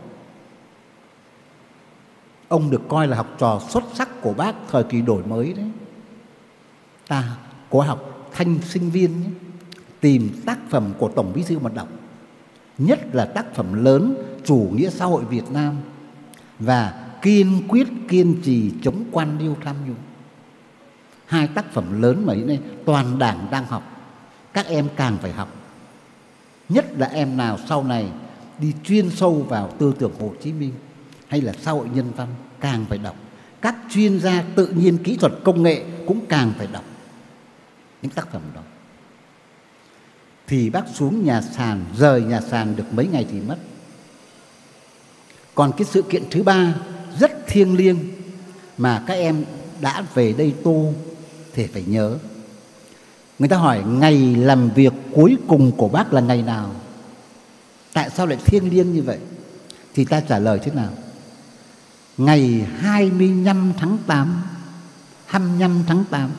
Ông được coi là học trò xuất sắc của bác thời kỳ đổi mới đấy. Ta có học thanh sinh viên nhé, tìm tác phẩm của tổng bí thư mà đọc. Nhất là tác phẩm lớn chủ nghĩa xã hội Việt Nam và kiên quyết kiên trì chống quan liêu tham nhũng. Hai tác phẩm lớn mà hiện nay toàn đảng đang học các em càng phải học nhất là em nào sau này đi chuyên sâu vào tư tưởng Hồ Chí Minh hay là xã hội nhân văn càng phải đọc. Các chuyên gia tự nhiên kỹ thuật công nghệ cũng càng phải đọc những tác phẩm đó. Thì bác xuống nhà sàn, rời nhà sàn được mấy ngày thì mất. Còn cái sự kiện thứ ba rất thiêng liêng mà các em đã về đây tu thì phải nhớ người ta hỏi, ngày làm việc cuối cùng của bác là ngày nào tại sao lại thiêng liêng như vậy thì ta trả lời thế nào ngày 25 tháng 8 25 tháng 8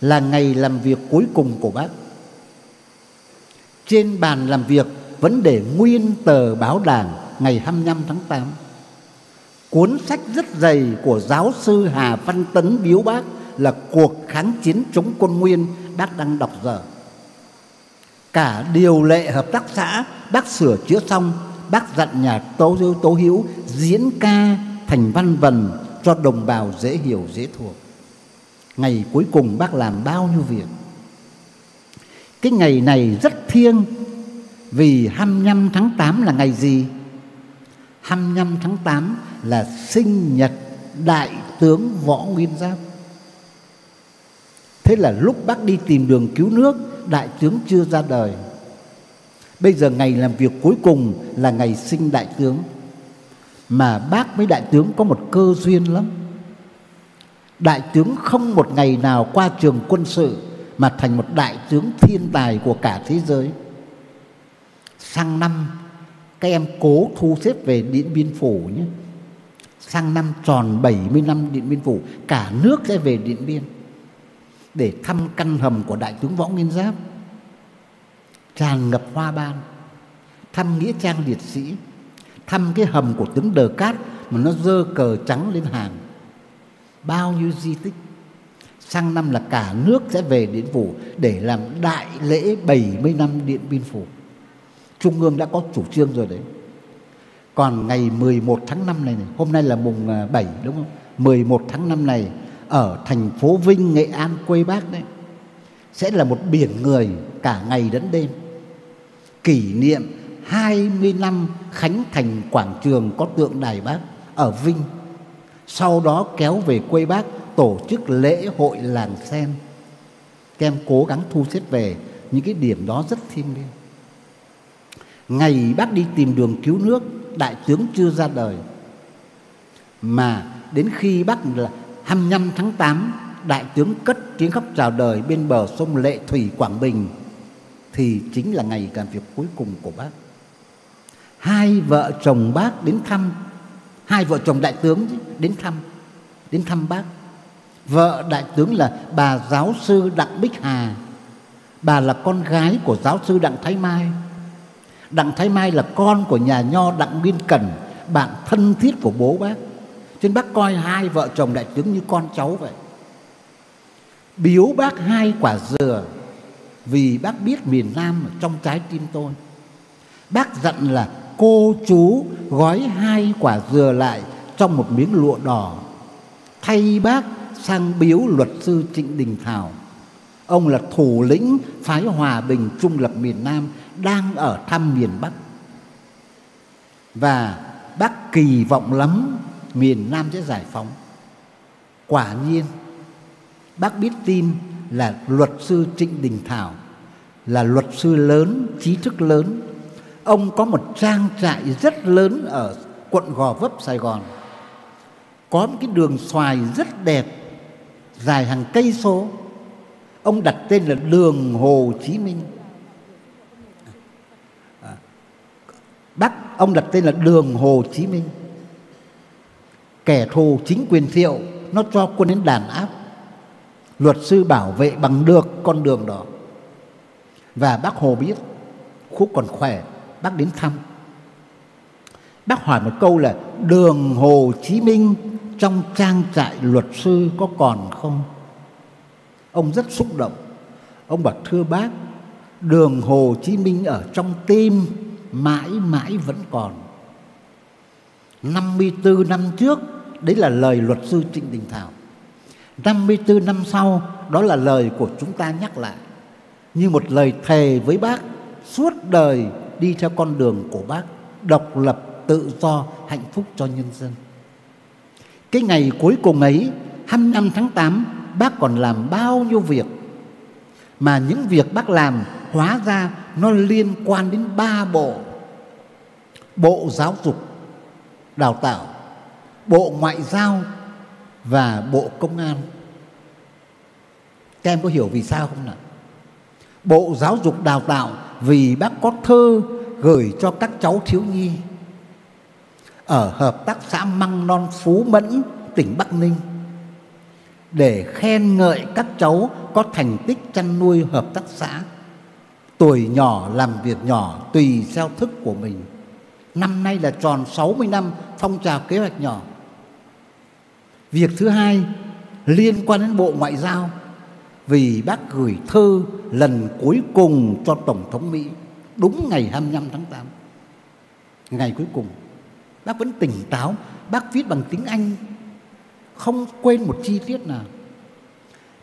là ngày làm việc cuối cùng của bác. Trên bàn làm việc vẫn để nguyên tờ báo đảng ngày 25 tháng 8. Cuốn sách rất dày của giáo sư Hà Văn Tấn biếu bác là cuộc kháng chiến chống quân Nguyên bác đang đọc giờ. Cả điều lệ hợp tác xã bác sửa chữa xong, bác dặn nhà Tố Diêu Tố Hữu diễn ca thành văn vần cho đồng bào dễ hiểu dễ thuộc. Ngày cuối cùng bác làm bao nhiêu việc. Cái ngày này rất thiêng vì 25 tháng 8 là ngày gì? 25 tháng 8 là sinh nhật Đại tướng Võ Nguyên Giáp. Thế là lúc bác đi tìm đường cứu nước, đại tướng chưa ra đời. Bây giờ ngày làm việc cuối cùng là ngày sinh đại tướng. Mà bác với đại tướng có một cơ duyên lắm. Đại tướng không một ngày nào qua trường quân sự mà thành một đại tướng thiên tài của cả thế giới. Sang năm các em cố thu xếp về Điện Biên Phủ nhé. Sang năm tròn 70 năm Điện Biên Phủ, cả nước sẽ về Điện Biên để thăm căn hầm của Đại tướng Võ Nguyên Giáp. Tràn ngập hoa ban, thăm Nghĩa trang liệt sĩ, thăm cái hầm của tướng Đờ Cát mà nó dơ cờ trắng lên hàng. Bao nhiêu di tích. Sang năm là cả nước sẽ về Điện Phủ để làm đại lễ 70 năm Điện Biên Phủ. Trung ương đã có chủ trương rồi đấy. Còn ngày 11 tháng 5 này, này hôm nay là mùng à, 7 đúng không? 11 tháng 5 này ở thành phố Vinh, Nghệ An, quê bác đấy sẽ là một biển người cả ngày lẫn đêm. Kỷ niệm 20 năm khánh thành quảng trường có tượng đài bác ở Vinh. Sau đó kéo về quê bác tổ chức lễ hội làng sen. Các em cố gắng thu xếp về những cái điểm đó rất thiêng liêng. Ngày bác đi tìm đường cứu nước, đại tướng chưa ra đời. Mà đến khi bác là 25 tháng 8, đại tướng cất tiếng khóc chào đời bên bờ sông Lệ Thủy Quảng Bình thì chính là ngày làm việc cuối cùng của bác. Hai vợ chồng bác đến thăm, hai vợ chồng đại tướng đến thăm, đến thăm bác. Vợ đại tướng là bà giáo sư Đặng Bích Hà, bà là con gái của giáo sư Đặng Thái Mai Đặng Thái Mai là con của nhà nho Đặng Nguyên Cẩn, bạn thân thiết của bố bác. Trên bác coi hai vợ chồng đại tướng như con cháu vậy. Biếu bác hai quả dừa vì bác biết miền Nam ở trong trái tim tôi. Bác dặn là cô chú gói hai quả dừa lại trong một miếng lụa đỏ, thay bác sang biếu luật sư Trịnh Đình Thảo. Ông là thủ lĩnh phái hòa bình trung lập miền Nam đang ở thăm miền Bắc và bác kỳ vọng lắm miền Nam sẽ giải phóng. Quả nhiên bác biết tin là luật sư Trịnh Đình Thảo là luật sư lớn, trí thức lớn. Ông có một trang trại rất lớn ở quận Gò Vấp, Sài Gòn. Có một cái đường xoài rất đẹp, dài hàng cây số. Ông đặt tên là đường Hồ Chí Minh. À, bác ông đặt tên là Đường Hồ Chí Minh. Kẻ thù chính quyền thiệu, nó cho quân đến đàn áp. Luật sư bảo vệ bằng được con đường đó. Và bác Hồ biết, Khúc còn khỏe, Bác đến thăm Bác hỏi một câu là, Đường Hồ Chí Minh Trong trang trại luật sư có còn không Ông rất xúc động Ông bảo, thưa bác, Đường Hồ Chí Minh ở trong tim mãi mãi vẫn còn 54 năm trước, đấy là lời luật sư Trịnh Đình Thảo. 54 năm sau, đó là lời của chúng ta nhắc lại, như một lời thề với bác, suốt đời đi theo con đường của bác, độc lập, tự do, hạnh phúc cho nhân dân. Cái ngày cuối cùng ấy 25 tháng 8 bác còn làm bao nhiêu việc? Mà những việc bác làm, hóa ra nó liên quan đến ba bộ. Bộ giáo dục đào tạo bộ ngoại giao và bộ công an các em có hiểu vì sao không nào bộ giáo dục đào tạo vì bác có thơ gửi cho các cháu thiếu nhi ở hợp tác xã măng non phú mẫn, tỉnh bắc ninh để khen ngợi các cháu có thành tích chăn nuôi hợp tác xã. Tuổi nhỏ làm việc nhỏ tùy theo thức của mình. Năm nay là tròn 60 năm phong trào kế hoạch nhỏ. Việc thứ hai liên quan đến Bộ Ngoại giao vì bác gửi thư lần cuối cùng cho Tổng thống Mỹ đúng ngày 25 tháng 8. Ngày cuối cùng, bác vẫn tỉnh táo, bác viết bằng tiếng Anh, không quên một chi tiết nào.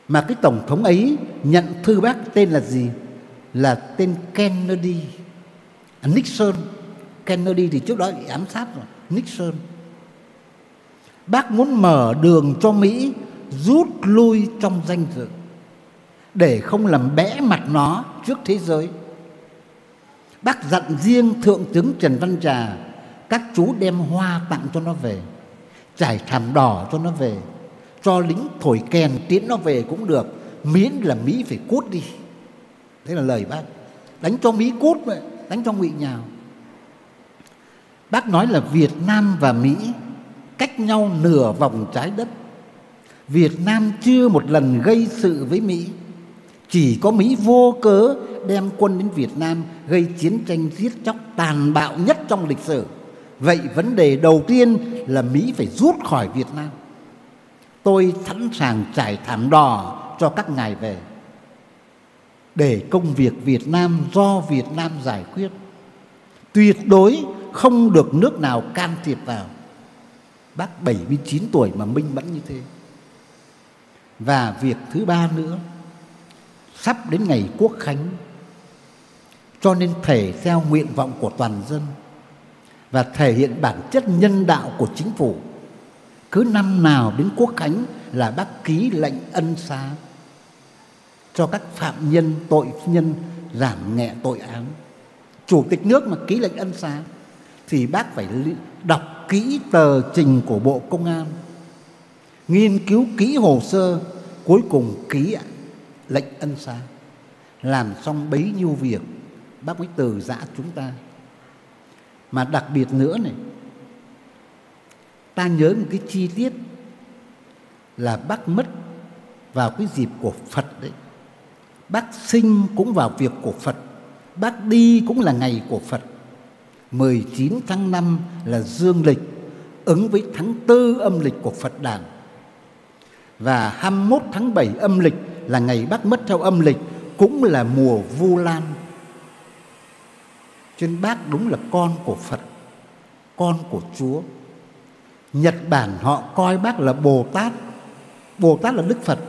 Mà cái Tổng thống ấy nhận thư bác tên là gì? Là tên Kennedy, Nixon. Kennedy thì trước đó bị ám sát rồi, Nixon. Bác muốn mở đường cho Mỹ rút lui trong danh dự để không làm bẽ mặt nó trước thế giới. Bác dặn riêng Thượng tướng Trần Văn Trà các chú đem hoa tặng cho nó về, trải thảm đỏ cho nó về, cho lính thổi kèn tiến nó về cũng được, miễn là Mỹ phải cút đi. Thế là lời bác. Đánh cho Mỹ cút vậy, đánh cho ngụy nhào. Bác nói là Việt Nam và Mỹ cách nhau nửa vòng trái đất. Việt Nam chưa một lần gây sự với Mỹ chỉ có Mỹ vô cớ đem quân đến Việt Nam gây chiến tranh giết chóc tàn bạo nhất trong lịch sử. Vậy vấn đề đầu tiên là Mỹ phải rút khỏi Việt Nam. Tôi sẵn sàng trải thảm đỏ cho các ngài về. Để công việc Việt Nam do Việt Nam giải quyết. Tuyệt đối không được nước nào can thiệp vào. Bác 79 tuổi mà minh mẫn như thế. Và việc thứ ba nữa, sắp đến ngày quốc khánh, cho nên thể theo nguyện vọng của toàn dân và thể hiện bản chất nhân đạo của chính phủ, cứ năm nào đến quốc khánh là bác ký lệnh ân xá cho các phạm nhân, tội nhân giảm nhẹ tội án chủ tịch nước mà ký lệnh ân xá thì bác phải đọc kỹ tờ trình của bộ công an, nghiên cứu kỹ hồ sơ, cuối cùng ký lệnh ân xá. Làm xong bấy nhiêu việc, bác mới từ giã chúng ta. Mà đặc biệt nữa này, ta nhớ một cái chi tiết là bác mất vào cái dịp của Phật đấy. Bác sinh cũng vào việc của Phật, bác đi cũng là ngày của Phật. 19 tháng 5 là dương lịch, ứng với tháng tư âm lịch của Phật đàn. Và 21 tháng 7 âm lịch là ngày bác mất theo âm lịch, cũng là mùa vu lan. Cho nên bác đúng là con của phật, con của chúa. Nhật bản họ coi bác là bồ tát bồ tát là đức phật.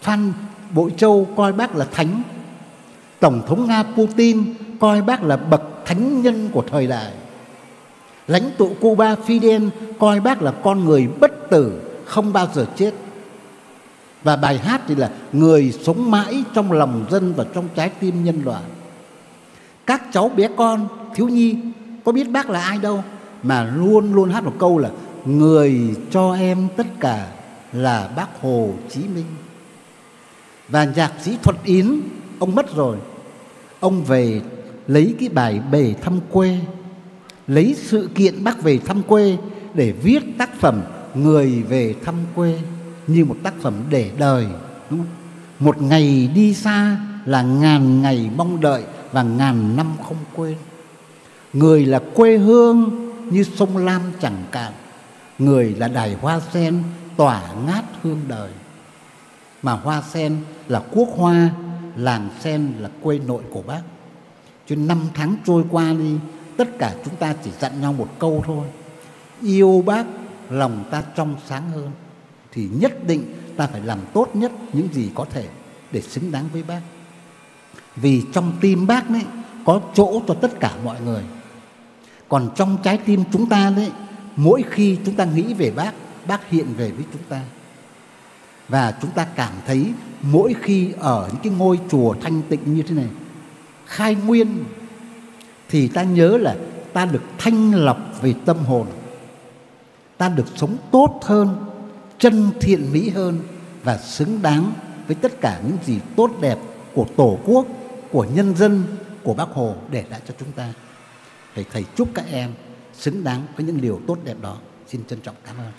Phan bội châu coi bác là thánh. Tổng thống nga putin coi bác là bậc thánh nhân của thời đại. Lãnh tụ cuba fidel coi bác là con người bất tử, không bao giờ chết. Và bài hát thì là người sống mãi trong lòng dân và trong trái tim nhân loại các cháu bé con, thiếu nhi, có biết bác là ai đâu, mà luôn luôn hát một câu là người cho em tất cả là bác hồ chí minh và nhạc sĩ thuật yến, ông mất rồi. Ông về lấy cái bài bề thăm quê, lấy sự kiện bác về thăm quê để viết tác phẩm người về thăm quê như một tác phẩm để đời, đúng không? một ngày đi xa là ngàn ngày mong đợi và ngàn năm không quên. Người là quê hương như sông lam chẳng cạn, người là đài hoa sen tỏa ngát hương đời. Mà hoa sen là quốc hoa, làng sen là quê nội của bác cho năm tháng trôi qua đi, tất cả chúng ta chỉ dặn nhau một câu thôi. Yêu bác, lòng ta trong sáng hơn, thì nhất định ta phải làm tốt nhất những gì có thể để xứng đáng với bác. Vì trong tim bác đấy, có chỗ cho tất cả mọi người. Còn trong trái tim chúng ta đấy, mỗi khi chúng ta nghĩ về bác bác hiện về với chúng ta. Và chúng ta cảm thấy mỗi khi ở những cái ngôi chùa thanh tịnh như thế này khai nguyên, thì ta nhớ là ta được thanh lọc về tâm hồn. Ta được sống tốt hơn, chân thiện mỹ hơn và xứng đáng với tất cả những gì tốt đẹp của tổ quốc, của nhân dân, của bác hồ để lại cho chúng ta. Thầy thầy chúc các em xứng đáng với những điều tốt đẹp đó. Xin trân trọng cảm ơn.